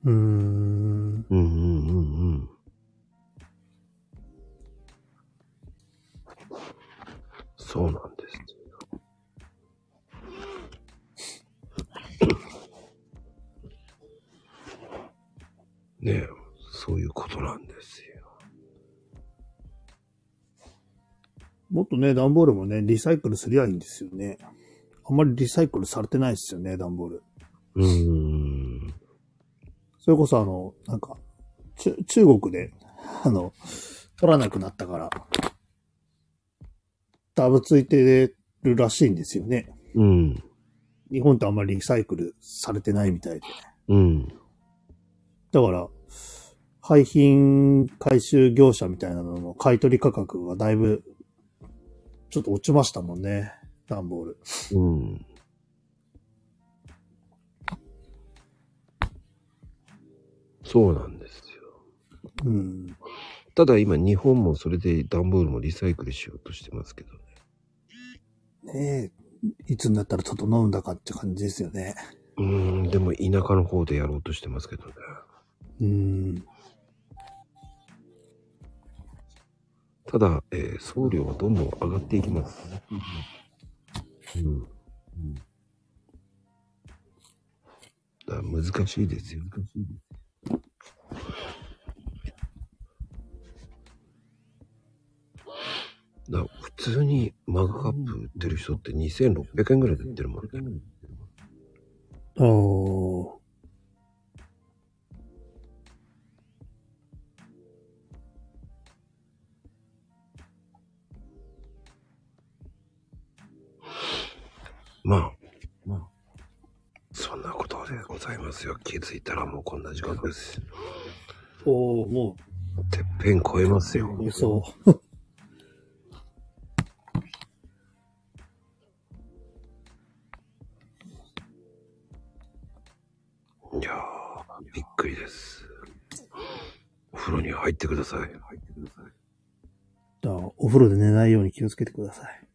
うーん。う。うんうんうんうん。そうなんです。ねえ、そういうことなんですよ。もっとね、段ボールもね、リサイクルすりゃいいんですよね。あんまりリサイクルされてないですよね、段ボール。うーん。それこそあの、なんか、中中国で、あの、取らなくなったから、ダブついてるらしいんですよね。うん。日本ってあんまりリサイクルされてないみたいで。うん。だから、廃品回収業者みたいなのの買い取り価格がだいぶ、ちょっと落ちましたもんね。段ボール。うん。そうなんですよ。うん。ただ今日本もそれで段ボールもリサイクルしようとしてますけどね。ねえ、いつになったら整うんだかって感じですよね。うーん、でも田舎の方でやろうとしてますけどね。うん。ただ、えー送料はどんどん上がっていきます。うん。だから難しいですよ。だから普通にマグカップ売ってる人って2600円ぐらいで売ってるもんね。ああ。まあ、まあ、そんなことでございますよ。気づいたらもうこんな時間です。おおもてっぺん超えますよ。う、いやー、びっくりです。お風呂に入ってください。入ってください。じゃあ、お風呂で寝ないように気をつけてください。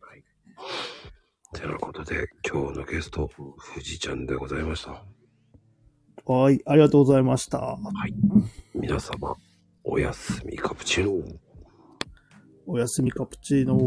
てなことで、今日のゲスト、富士ちゃんでございました。はい、ありがとうございました。はい。皆様、おやすみカプチーノ。おやすみカプチーノ